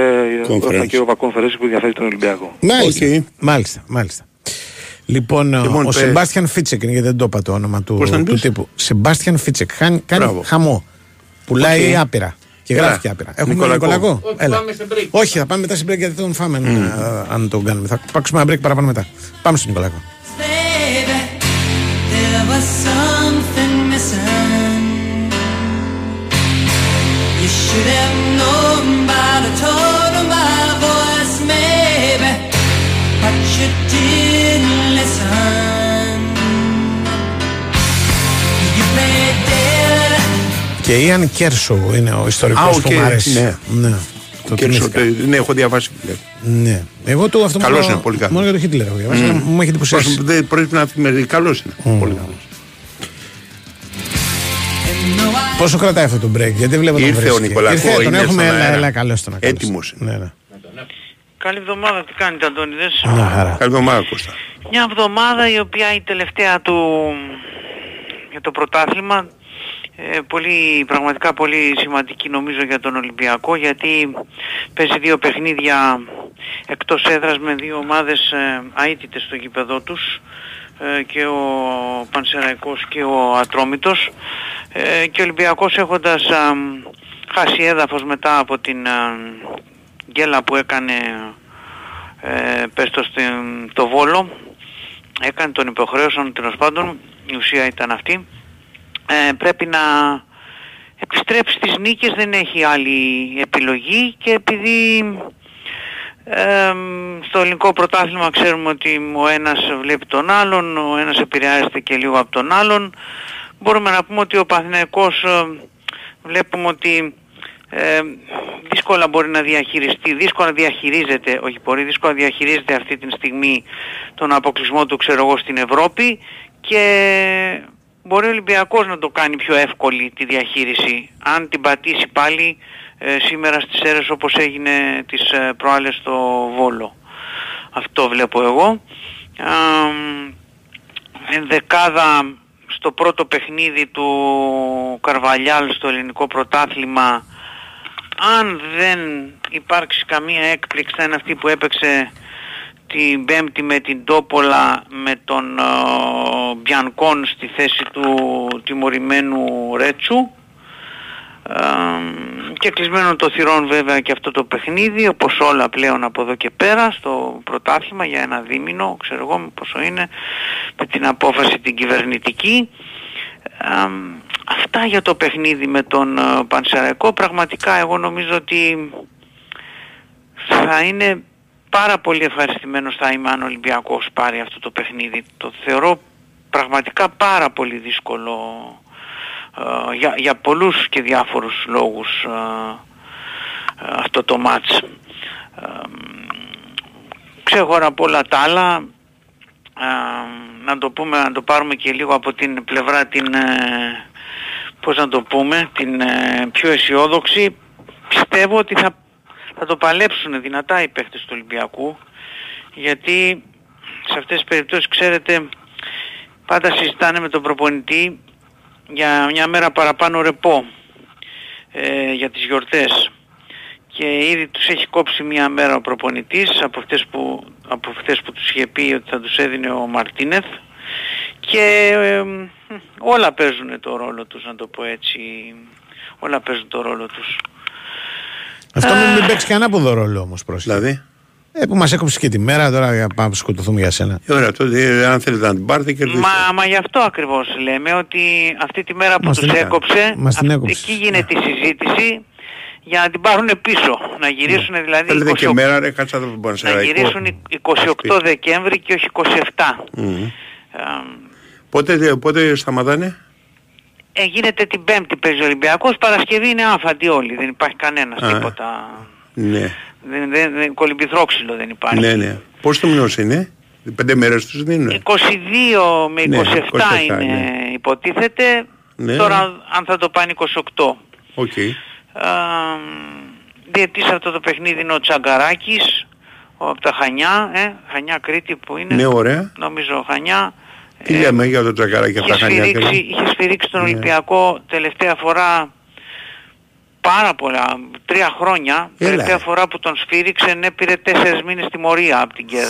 Conference. και Europa Conference που ενδιαφέρει τον Ολυμπιακό. Μάλιστα. Μάλιστα, μάλιστα. Λοιπόν, Λοιπόν, ο πες. Σεμπάστιαν Φίτσεκ είναι γιατί δεν το είπα το όνομα του, Πώς τον του είπες; τύπου. Σεμπάστιαν Φίτσεκ. Χάνει, κάνει Μπράβο. χαμό. Πουλάει Οκ. άπειρα. Και Καλά. γράφει και άπειρα. Έχουμε Νικολακό. Νικολακό. Όχι, Έλα. πάμε σε break. Όχι, θα πάμε μετά στην break γιατί δεν τον φάμε αν, ε, αν τον κάνουμε. Θα πάρουμε ένα break παραπάνω μετά. Πάμε στον Νικολακό. Baby, there was something missing. You should have known by the tone of my you didn't listen. You played dead. Και η Ιαν Κέρσο είναι ο ιστορικός Α, που οκ, μου αρέσει. ναι. ναι. Το Κέρσο, θυμήθηκα. το- ναι, έχω διαβάσει. Ναι. Εγώ το αυτό Καλός μόνο- είναι, πολύ καλός. Μόνο για το Χίτλερ έχω διαβάσει. Μμ. αλλά Μου έχει εντυπωσιάσει. Προς- δεν Πρέπει να θυμηθεί. Καλός είναι. Πολύ καλός. Πόσο κρατάει αυτό το break, γιατί βλέπω τον Ήρθε ο βρίσκει. Νικολακό, Ήρθε, τον είναι έχουμε, στον έλα, αέρα. έλα, καλώς τον. καλώς. Έτοιμος. Ναι, ναι. Καλή εβδομάδα, τι κάνετε Αντώνιδες. Μια χαρά. Καλή εβδομάδα Κώστα. Μια εβδομάδα η οποία η τελευταία του για το πρωτάθλημα ε, πολύ, πραγματικά πολύ σημαντική νομίζω για τον Ολυμπιακό γιατί παίζει δύο παιχνίδια εκτός έδρας με δύο ομάδες ε, αίτητες στο γήπεδό τους ε, και ο Πανσεραϊκός και ο Ατρόμητος ε, και ο Ολυμπιακός έχοντας α, χάσει έδαφος μετά από την α, γκέλα που έκανε ε, πες το στην, το Βόλο έκανε τον υποχρέωσαν τέλος πάντων η ουσία ήταν αυτή ε, πρέπει να επιστρέψει στις νίκες δεν έχει άλλη επιλογή και επειδή Ε, στο ελληνικό πρωτάθλημα ξέρουμε ότι ο ένας βλέπει τον άλλον, ο ένας επηρεάζεται και λίγο από τον άλλον. Μπορούμε να πούμε ότι ο Παναθηναϊκός ε, βλέπουμε ότι ε, δύσκολα μπορεί να διαχειριστεί, δύσκολα διαχειρίζεται, όχι μπορεί, δύσκολα διαχειρίζεται αυτή τη στιγμή τον αποκλεισμό του ξέρω εγώ στην Ευρώπη και μπορεί ο Ολυμπιακός να το κάνει πιο εύκολη τη διαχείριση αν την πατήσει πάλι ε, σήμερα στις αίρες όπως έγινε τις ε, προάλλες στο Βόλο. Αυτό βλέπω εγώ. Α, ενδεκάδα στο πρώτο παιχνίδι του Καρβαλιάλ στο ελληνικό πρωτάθλημα αν δεν υπάρξει καμία έκπληξη θα είναι αυτή που έπαιξε την Πέμπτη με την Τόπολα με τον ε, Μπιανκόν στη θέση του τιμωρημένου Ρέτσου ε, και κλεισμένο το θυρών βέβαια και αυτό το παιχνίδι όπως όλα πλέον από εδώ και πέρα στο πρωτάθλημα για ένα δίμηνο ξέρω εγώ πόσο είναι με την απόφαση την κυβερνητική ε, αυτά για το παιχνίδι με τον ε, Πανσεραϊκό πραγματικά εγώ νομίζω ότι θα είναι πάρα πολύ ευχαριστημένος θα είμαι αν ο Ολυμπιακός πάρει αυτό το παιχνίδι το θεωρώ πραγματικά πάρα πολύ δύσκολο ε, για, για πολλούς και διάφορους λόγους ε, ε, αυτό το μάτς. Ξέχωρα από όλα τα άλλα, να το πούμε, να το πάρουμε και λίγο από την πλευρά την, πώς να το πούμε, την πιο αισιόδοξη, πιστεύω ότι θα, θα το παλέψουν δυνατά οι παίχτες του Ολυμπιακού, γιατί σε αυτές τις περιπτώσεις, ξέρετε, πάντα συζητάνε με τον προπονητή για μια μέρα παραπάνω ρεπό ε, για τις γιορτές και ήδη τους έχει κόψει μια μέρα ο προπονητής από αυτές που, από αυτές που τους είχε πει ότι θα τους έδινε ο Μαρτίνεθ και ε, όλα παίζουν το ρόλο τους να το πω έτσι όλα παίζουν το ρόλο τους Αυτό μην, μην παίξει και ανάποδο ρόλο όμως πρόσεχε. Δηλαδή; Ε, που μας έκοψε και τη μέρα, τώρα για πάμε να σκοτωθούμε για σένα. Ε, Ωραία, τότε ε, αν θέλετε να την πάρετε και Μα, μα γι' αυτό ακριβώς λέμε ότι αυτή τη μέρα που Μας τους την έκανε. έκοψε, Μας την αυ- έκοψε. εκεί γίνεται η συζήτηση για να την πάρουν πίσω. Να γυρίσουν δηλαδή Θέλετε 28 και μέρα ρε κάτσα το να Πανσεραϊκό. γυρίσουν 28 Δεκέμβρη και όχι 27. Μμμ. Ε, Πότε, πότε σταματάνε; ε, γίνεται την Πέμπτη παίζει ο Ολυμπιακός, Παρασκευή είναι άφαντοι όλοι, δεν υπάρχει κανένας Α. τίποτα. Ναι, Δεν, δεν, δεν, κολυμπηθρόξυλο δεν υπάρχει. ναι, ναι. Πώς το μηνός είναι; Πέντε μέρες τους δίνουν; 22 με 27, Ναι, 27 είναι ναι. υποτίθεται, Ναι. τώρα αν θα το πάνε 28. Οκ. Ε, διαιτητής αυτό το παιχνίδι είναι ο Τσαγκαράκης ο, από τα Χανιά, ε, Χανιά Κρήτη που είναι, Ναι, ωραία. νομίζω Χανιά. Τι λέμε για το Τσαγκαράκη από τα Είχε Χανιά. σφυρίξει, και- είχε σφυρίξει τον Ναι. Ολυμπιακό τελευταία φορά πάρα πολλά, τρία χρόνια. Έλα, τελευταία ε. φορά που τον σφύριξε ναι, πήρε τέσσερις μήνες τιμωρία από την ΚΕΔ.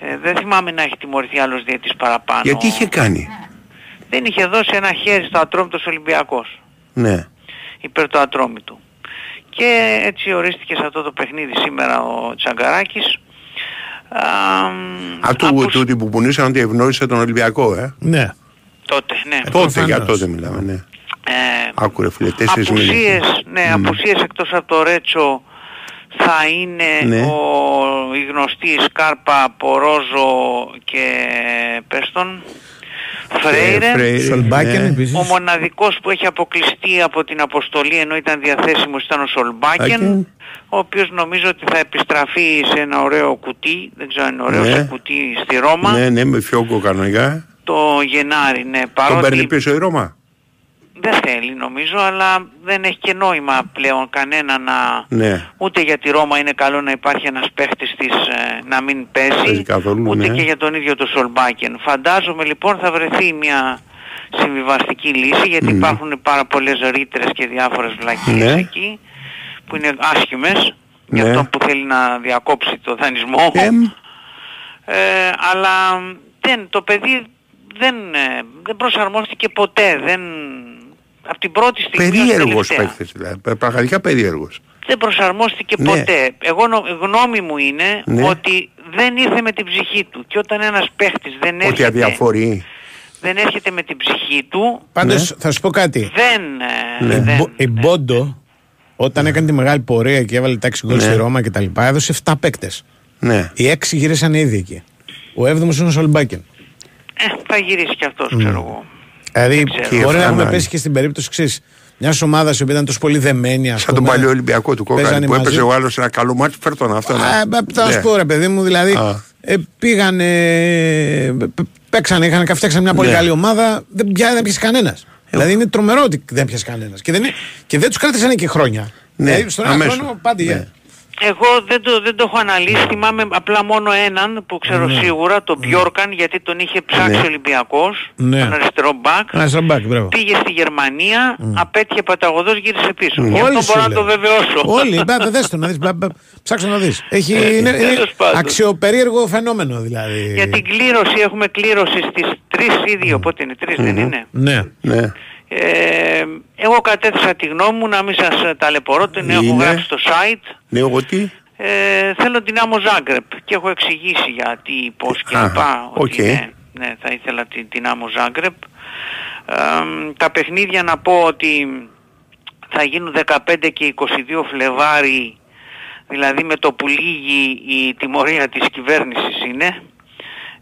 Ε, δεν θυμάμαι να έχει τιμωρηθεί άλλος διετής παραπάνω. Γιατί είχε κάνει; Δεν είχε δώσει ένα χέρι στο ατρόμητος Ολυμπιακός Ναι. Υπέρ του ατρόμητου. Και έτσι ορίστηκε σε αυτό το παιχνίδι σήμερα ο Τσαγκαράκης. Α, Α, του, του, του που πουνήσαν ότι ευνόησε τον Ολυμπιακό, ε. Ναι. τότε, ναι. τότε, για τότε μιλάμε, ναι. Ε, Άκουρε φίλε, τέσσερις μήνες. απουσίες, ναι, Μμ. απουσίες εκτός από το Ρέτσο θα είναι Ναι. ο, η γνωστή Σκάρπα, Πορόζο και Πέστον. Φρέιρε. Φρέιρε, Σολμπάκεν ναι. επίσης. Ο μοναδικός που έχει αποκλειστεί από την αποστολή ενώ ήταν διαθέσιμος ήταν ο Σολμπάκεν, Μπάκεν. ο οποίος νομίζω ότι θα επιστραφεί σε ένα ωραίο κουτί, δεν ξέρω αν είναι ωραίο, Ναι. σε κουτί στη Ρώμα, Ναι, ναι, με φιόκο κανονικά. το Γενάρη, ναι, Τον παρότι παίρνει πίσω η Ρώμα. Δεν θέλει νομίζω, αλλά δεν έχει και νόημα πλέον κανένα να... Ναι. Ούτε για τη Ρώμα είναι καλό να υπάρχει ένας παίχτης της ε, να μην παίζει, Παίζει καθόλου, ούτε ναι. και για τον ίδιο τον Σολμπάκεν. Φαντάζομαι λοιπόν θα βρεθεί μια συμβιβαστική λύση, γιατί Μμμ. υπάρχουν πάρα πολλές ρήτρες και διάφορες βλακίες Ναι. εκεί, που είναι άσχημες, για Ναι. αυτόν που θέλει να διακόψει το δανεισμό. Εμ. Ε, αλλά δεν, το παιδί δεν, ε, δεν προσαρμόστηκε ποτέ. Δεν, από την πρώτη στιγμή ως Περίεργος τελευταία. παίκτης δηλαδή. Παι- Πραγματικά περίεργος. Δεν προσαρμόστηκε Ναι. ποτέ. Εγώ νο- γνώμη μου είναι Ναι. ότι δεν ήρθε με την ψυχή του. Και όταν ένας παίχτης δεν Ότι έρχεται, αδιαφορεί. δεν έρχεται με την ψυχή του, Πάντως Ναι. θα σου πω κάτι. δεν... ε, Ναι. δεν Μπο- Η Μπόντο, Όταν έκανε τη μεγάλη πορεία και έβαλε τα 6 γκολ Ναι. στη Ρώμα και τα λοιπά, έδωσε 7 παίκτες. Ναι. Οι 6 γυρίσαν ήδη εκεί. Ο 7ο είναι ο Σολμπάκεν. Ε, θα γυρίσει κι αυτός, ξέρω εγώ. Δηλαδή, ξέρω. μπορεί να Και έχουμε αυτά, πέσει και στην περίπτωση εξή. Μιας ομάδας η οποία ήταν τόσο πολύ δεμένη, ας Σαν τον πούμε, παλιό Ολυμπιακό του Κόκκαλη παίζανε που έπαιζε μαζί. ο άλλος ένα καλό μάτι. Φέρ τον αυτό. να- Α, ε, Θα Ναι. σου πω ρε παιδί μου, δηλαδή Α. ε, πήγανε, ε, π- παίξανε, είχαν φτιάξαν μια πολύ Ναι. καλή ομάδα, δεν, πια, δεν πιασε κανένας. Δηλαδή είναι τρομερό ότι δεν πιασε κανένας. Και δεν, είναι- και δεν τους κράτησαν και χρόνια. Ναι, δηλαδή στον ένα αμέσως. χρόνο πάντη. Ναι. ε. Εγώ δεν το, δεν το έχω αναλύσει, θυμάμαι απλά μόνο έναν που ξέρω Ναι. σίγουρα, τον Μπιόρκαν, γιατί τον είχε ψάξει Ναι. ο Ολυμπιακός, Ναι. τον αριστερό μπακ. Ένα στραμπάκι, μπράβο. Πήγε στη Γερμανία, απέτυχε παταγωδός, γύρισε πίσω. Mm. Γι' Όλοι αυτό σου μπορώ να λέω. το βεβαιώσω. Όλοι, μπα, δες το να δεις, μπα, μπα, ψάξω να δεις. Έχει, είναι, είναι Τέλος πάντων. αξιοπερίεργο φαινόμενο δηλαδή. Για την κλήρωση έχουμε κλήρωση στις 3 ή 2, πότε είναι, 3 δεν είναι; Ναι. Ναι. Ε, εγώ κατέθεσα τη γνώμη μου να μην σας ε, ταλαιπωρώ, την έχω Είναι. γράψει στο site. Ναι, εγώ τι; Ε, θέλω την Ντιναμό Ζάγκρεμπ και έχω εξηγήσει γιατί, πώς και Α, λοιπά. οκ. Ότι ναι, ναι, θα ήθελα την, την Ντιναμό Ζάγκρεμπ. Ε, τα παιχνίδια να πω ότι θα γίνουν 15 και 22 Φλεβάρι, δηλαδή με το που λύγει η τιμωρία της κυβέρνησης είναι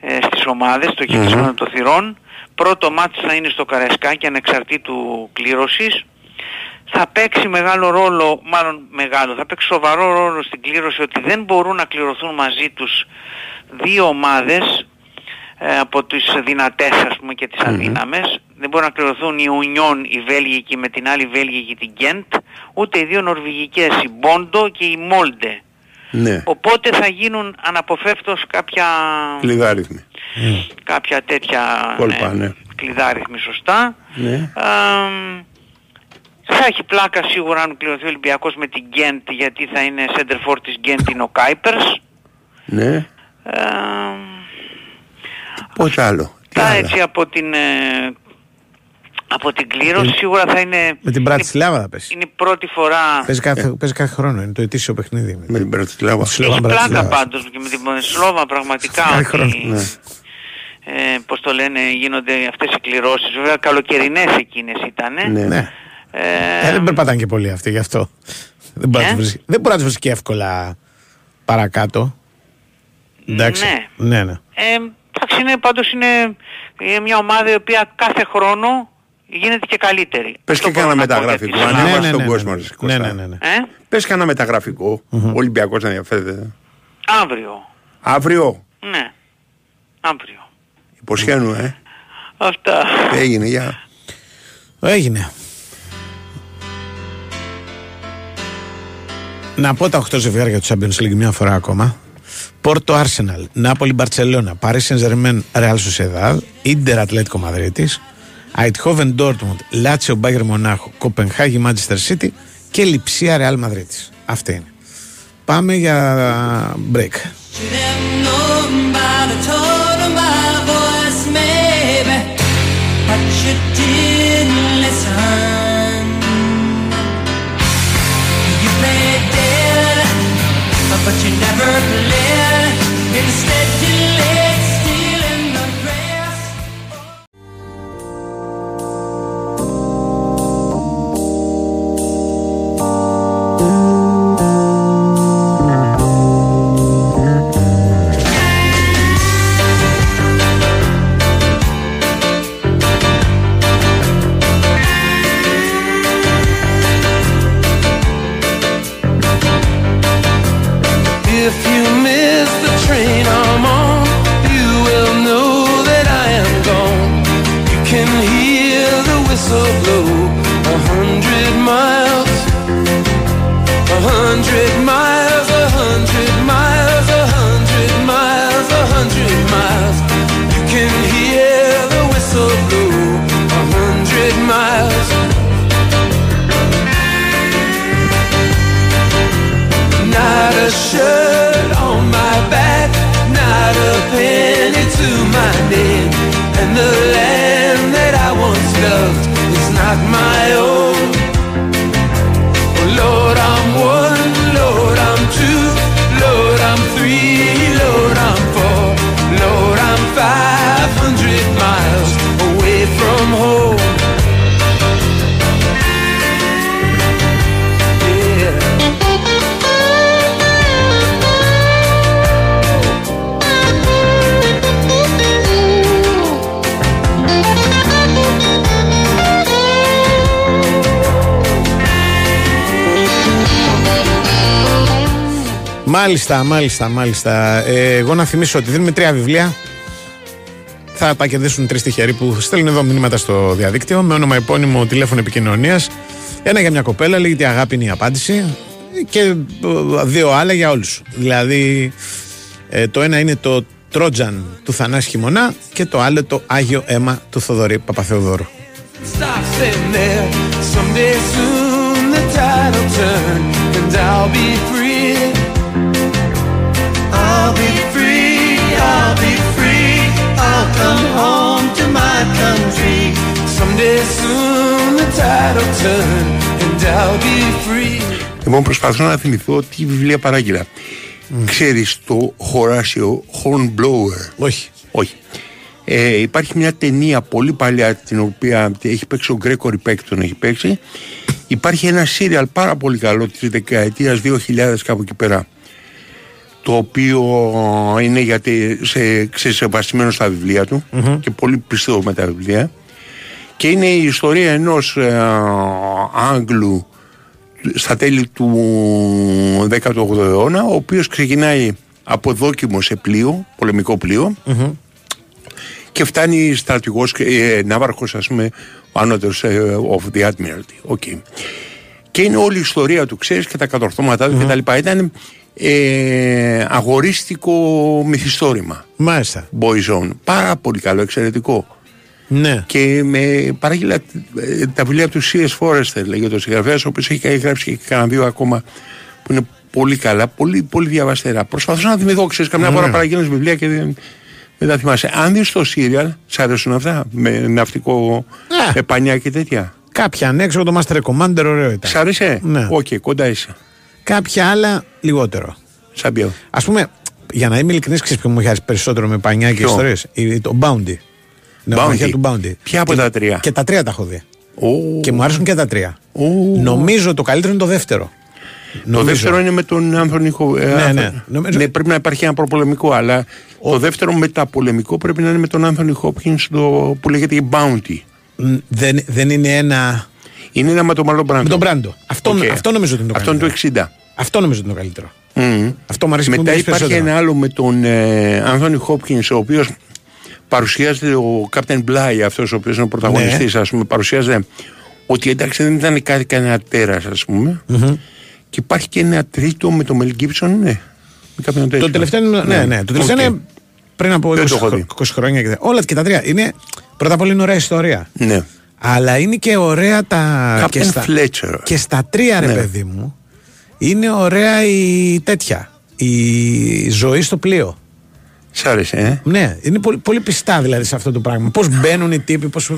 ε, στις ομάδες, το γύρισμα Μμμ. των θυρών. Πρώτο μάτι θα είναι στο Καραϊσκάκι ανεξαρτήτου κλήρωσης. Θα παίξει μεγάλο ρόλο, μάλλον μεγάλο, θα παίξει σοβαρό ρόλο στην κλήρωση ότι δεν μπορούν να κληρωθούν μαζί τους δύο ομάδες ε, από τις δυνατές ας πούμε και τις αδύναμες. Δεν μπορούν να κληρωθούν η Ουνιόν, η Βέλγικη με την άλλη Βέλγικη την Γκέντ, ούτε οι δύο Νορβηγικές, η Μπόντο και η Μόλντε. Ναι. Οπότε θα γίνουν αναποφεύκτως κάποια, Κλειδάριθμοι. κάποια τέτοια Κόλπα, ναι. κλειδάριθμοι σωστά. Ναι. Αμ, θα έχει πλάκα σίγουρα αν κληρωθεί ο Ολυμπιακός με την Γκέντ γιατί θα είναι center for της Γκέντ είναι ο Κάιπερς. Ναι. Αμ, Πώς άλλο. Τι θα άλλα; έτσι από την, ε, από την κλήρωση σίγουρα θα είναι, Με την Μπρατισλάβα θα πέσει. είναι η πρώτη φορά Παίζει κάθε, παίζει κάθε χρόνο, είναι το ετήσιο παιχνίδι. Με την Μπρατισλάβα. Σλόβα Έχει πλάκα Μπρατισλάβα. πάντως και με την Σλόβα πραγματικά Κάθε ότι, χρόνο. Ναι. ε, πώς το λένε, γίνονται αυτές οι κληρώσεις. Βέβαια καλοκαιρινές εκείνες ήταν. Ναι. Ναι. Ε, Ε, δεν περπατάνε και πολύ αυτοί γι' αυτό. Δεν μπορεί, να Ε; τους βρεις, δεν μπορεί να τους βρεις και εύκολα παρακάτω. Εντάξει. Ναι. ναι, ναι. Ε, εντάξει, είναι, πάντως είναι ε, μια ομάδα η οποία κάθε χρόνο γίνεται και καλύτερη. Πες Αυτό και μπορώ κανένα να πω για μεταγραφικό. τη Σλάβα. Ανέβασε ναι, τον ναι, κόσμο. ναι, ρε, ναι. Κώστα. Ναι, ναι, ναι, ναι. Ε, Πες κανένα μεταγραφικό. Ο Ολυμπιακός να ενδιαφέρεται. αύριο. Αύριο; Ναι. Αύριο. Υποσχένου, ε. Αυτά. Έγινε, για. Έγινε. Να πω τα 8 ζευγάρια του Champions League μια φορά ακόμα. Πόρτο Arsenal, Νάπολη Μπαρτσελώνα, Paris Saint-Germain, Real Sociedad, Ίντερ Ατλέτικο Μαδρίτης, Αιτχόβεν Ντόρτμουντ, Λάτσιο Μπάγκερ Μονάχο, Κοπενχάγη Μάντσεστερ City και Λιψία Ρεάλ Μαδρίτης. Αυτή είναι. Πάμε για break. Nobody told her my voice, maybe, but you if you miss my own. Μάλιστα, μάλιστα, μάλιστα. Ε, εγώ να θυμίσω ότι δίνουμε τρία βιβλία. Θα τα κερδίσουν τρεις τυχεροί που στέλνουν εδώ μηνύματα στο διαδίκτυο με όνομα επώνυμο τηλέφωνο επικοινωνίας. Ένα για μια κοπέλα, λέγεται Αγάπη είναι η απάντηση. Και ε, δύο άλλα για όλους. Δηλαδή, ε, το ένα είναι το Τρότζαν του Θανάση Χειμωνά και το άλλο το Άγιο Αίμα του Θοδωρή Παπαθεοδόρου. Stop come home to my country. Someday soon the tide will turn and I'll be free. Λοιπόν, προσπαθώ να θυμηθώ τι βιβλία παράγγειλα. Ξέρεις το Horatio Hornblower; Όχι. Όχι. Ε, υπάρχει μια ταινία πολύ παλιά την οποία έχει παίξει ο Γκρέκορη Πέκ τον έχει παίξει. Υπάρχει ένα σύριαλ πάρα πολύ καλό της δεκαετίας 2000 κάπου εκεί πέρα το οποίο είναι γιατί σε, ξεσεβαστημένο στα βιβλία του και πολύ πιστό με τα βιβλία και είναι η ιστορία ενός ε, Άγγλου στα τέλη του 18ου αιώνα ο οποίος ξεκινάει από δόκιμο σε πλοίο, πολεμικό πλοίο και φτάνει στρατηγός, ε, ναύαρχος ας πούμε ο ανώτερος ε, of the Admiralty. Okay. Και είναι όλη η ιστορία του, ξέρεις και τα κατορθώματά του και τα λοιπά. Ήταν ε, αγορίστικο μυθιστόρημα. Μάλιστα. Boyzone. Πάρα πολύ καλό, εξαιρετικό. Ναι. Και με παράγγειλα ε, τα βιβλία τους C.S. Forrester, λέγεται ο συγγραφέας, ο οποίος έχει γράψει και κανένα δύο ακόμα που είναι πολύ καλά, πολύ, πολύ διαβαστέρα. Προσπαθώ να θυμηθώ, ξέρεις, καμιά Ναι. φορά παραγγέλνεις βιβλία και δεν, δεν τα θυμάσαι. Αν δεις το σύριαλ, σ' αρέσουν αυτά, με ναυτικό Ναι. ε, πανιά και τέτοια; Κάποια ανέξω το Master Commander, ωραίο ήταν. Σ' άρεσε; Ναι. Οκ, κοντά είσαι. Κάποια άλλα λιγότερο. Σαν ποιο; Α πούμε, για να είμαι ειλικρινής, ξέρεις ποιο μου αρέσει περισσότερο με πανιά και Ποιο; ιστορίες; Το Bounty. Νεομαχία Bounty. του Bounty. Ποια από Και- τα τρία; Και τα τρία τα έχω δει. Ω. Και μου άρεσαν και τα τρία. Ω. Νομίζω το καλύτερο είναι το δεύτερο. Το Νομίζω. δεύτερο είναι με τον Άντονι Χο... ε, Ναι, Άνθο- ναι. Νομίζω- ναι, πρέπει να υπάρχει ένα προπολεμικό, αλλά το δεύτερο μεταπολεμικό πρέπει να είναι με τον Άντονι Χόπκινς το... που λέγεται η Bounty. Μ, Δεν, δεν είναι ένα. Είναι ένα με τον Μάρλον Μπράντο. Με τον Μπράντο. Αυτό, Οκ. αυτό νομίζω ότι είναι το Αυτό είναι καλύτερο. το 60. Αυτό νομίζω ότι είναι το καλύτερο. Μμμ. Αυτό μου αρέσει που Μετά μου υπάρχει περισσότερο. ένα άλλο με τον ε, Άντονι Χόπκινς ο οποίος παρουσιάζεται ο Captain Bligh αυτός ο οποίος είναι ο πρωταγωνιστής Ναι. ας πούμε παρουσιάζεται ότι εντάξει δεν ήταν κάτι κανένα τέρας ας πούμε Μμμ. και υπάρχει και ένα τρίτο με τον Μελ Γκίμπσον ναι με κάποιον τέτοιο. Το τελευταίο είναι. Ναι, ναι. Το τελευταίο Οκ. είναι πριν από 20, Δεν το έχω δει. 20 χρόνια. Και, τα- όλα και τα τρία. Είναι, πρώτα απ' όλα είναι ωραία ιστορία. Ναι. Αλλά είναι και ωραία τα. Captain και στα, Fletcher. και στα τρία, ρε Ναι. παιδί μου, είναι ωραία η τέτοια. Η ζωή στο πλοίο. Σ' άρεσε, ε; Ναι, είναι πολύ, πολύ πιστά δηλαδή σε αυτό το πράγμα. Πώς μπαίνουν οι τύποι, πώς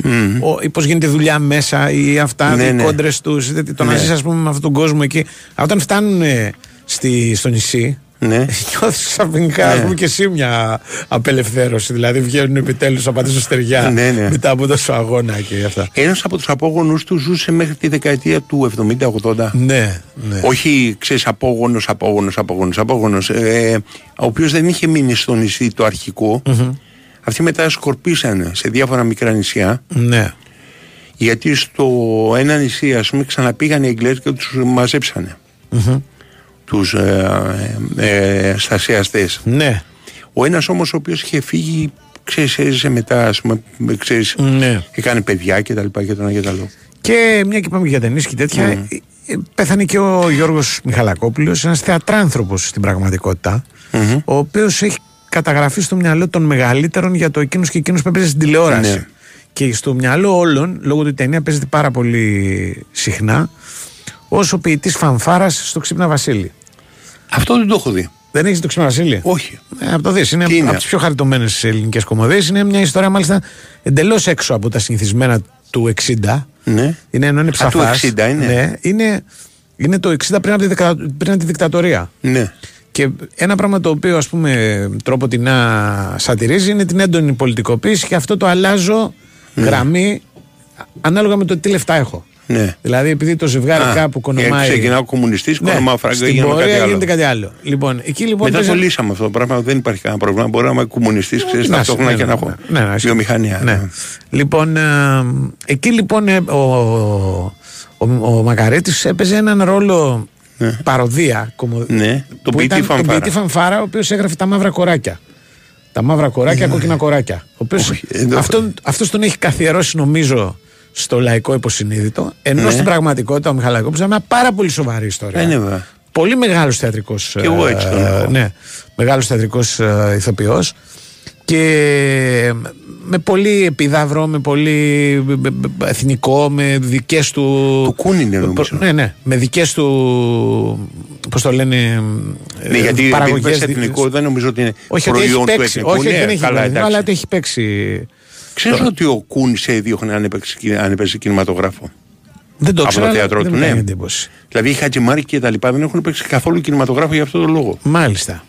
πώς γίνεται η δουλειά μέσα, ή αυτά, Ναι, οι ναι. κόντρες τους, το να Ναι. ζεις, ας πούμε, με αυτόν τον κόσμο εκεί. Όταν φτάνουν ε, στη, στο νησί, Ναι. νιώθεις ξαφνικά ας Ναι. πούμε, και εσύ μια απελευθέρωση. Δηλαδή βγαίνουν επιτέλους από πατήσω στεριά Ναι, ναι. μετά από τόσο αγώνα και αυτά. Ένας από τους απόγονους του ζούσε μέχρι τη δεκαετία του 70-80. Ναι, ναι. Όχι, ξέρεις, απόγονος, απόγονος, απόγονος, απόγονος, ε, ο οποίος δεν είχε μείνει στο νησί το αρχικο Αυτοί μετά σκορπίσανε σε διάφορα μικρά νησιά, Ναι. γιατί στο ένα νησί, ας πούμε, ξαναπήγαν οι Εγγλέζοι και τους μαζέψανε. Τους ε, ε, ε, στασιαστές. Ναι. Ο ένας όμως ο οποίος είχε φύγει, ξέρεις, έζησε μετά, ας πούμε, ξέρεις, Ναι. έκανε παιδιά και τα λοιπά και το ένα και το άλλο. Και μια και πάμε για ταινίες και τέτοια, Ναι. ε, ε, πέθανε και ο Γιώργος Μιχαλακόπουλος, ένας θεατράνθρωπος στην πραγματικότητα, ο οποίος έχει καταγραφεί στο μυαλό των μεγαλύτερων για το εκείνος και εκείνος που έπαιζε στην τηλεόραση. Ναι. Και στο μυαλό όλων, λόγω του ότι η ταινία παίζεται πάρα πολύ συχνά, ως ο ποιητής φανφάρας στο Ξύπνα Βασίλη. Αυτό δεν το έχω δει. Δεν έχεις το Ξύπνα Βασίλη. Όχι. Ε, από το δεις. Είναι, Τι είναι; από τις πιο χαριτωμένες ελληνικές κομμωδίες. Είναι μια ιστορία μάλιστα εντελώς έξω από τα συνηθισμένα του 60. Ναι. Είναι ενώ είναι Α, του ψαφάς. 60 είναι. Ναι, είναι, είναι το 60 πριν από, τη δικα- πριν από τη δικτατορία. Ναι. Και ένα πράγμα το οποίο ας πούμε τρόπο την να σατυρίζει είναι την έντονη πολιτικοποίηση και αυτό το αλλάζω γραμμή ανάλογα με το τι λεφτά έχω. Ναι. Δηλαδή επειδή το ζευγάρι Α, κάπου κονομάει. και Ξεκινάω κομμουνιστής, Ναι, κονομάω φράγκο, στην γίνομαι πορεία κάτι άλλο. γίνεται κάτι άλλο. Λοιπόν, εκεί λοιπόν. Μετά το παίζει- λύσαμε αυτό το πράγμα, δεν υπάρχει κανένα πρόβλημα. Μπορώ να είμαι κομμουνιστής, ξέρεις, Να, ταυτόχρονα ναι, και ναι, να έχω ναι, ναι, ναι, βιομηχανία. Ναι. Λοιπόν, ε, εκεί λοιπόν ε, ο, ο, ο Μακαρίτης έπαιζε έναν ρόλο παροδία. Κομμω... Ναι, τον που ποιητή ήταν Φανφάρα. Τον ποιητή Φανφάρα, ο οποίος έγραφε τα μαύρα κοράκια. Τα μαύρα κοράκια, κόκκινα κοράκια. Ο οποίος, αυτόν, αυτός τον έχει καθιερώσει νομίζω στο λαϊκό υποσυνείδητο, ενώ Ναι. στην πραγματικότητα ο Μιχαλακόπουλος ήταν μια πάρα πολύ σοβαρή ιστορία. Ε, ναι, βέβαια. Πολύ μεγάλος θεατρικός Κι εγώ έτσι τον έχω. ναι, μεγάλος θεατρικός ε, ηθοποιός και με πολύ επιδαύρο, με πολύ ε, ε, εθνικό, με δικές του... Το Κούνιν είναι νομίζω. Ναι, ναι, με δικές του, πώς το λένε, Ναι, ε, γιατί επειδή παραγωγές πες δι- εθνικό δεν νομίζω ότι είναι όχι ότι έχει προϊόν του παίξει, εθνικού. όχι ότι Ναι, δεν έχει καλά, παίξει, εντάξει. αλλά ότι έχει παίξει. Ξέρεις Το- ότι ο Κούν σε έδιωχνε αν έπαιξε, αν έπαιζε κινηματογράφο; Δεν το από ξέρω, το αλλά θέατρο δεν του, μου κάνει ναι. εντύπωση. Δηλαδή οι Χατζημάρκοι και τα λοιπά δεν έχουν παίξει καθόλου κινηματογράφο για αυτόν τον λόγο. Μάλιστα.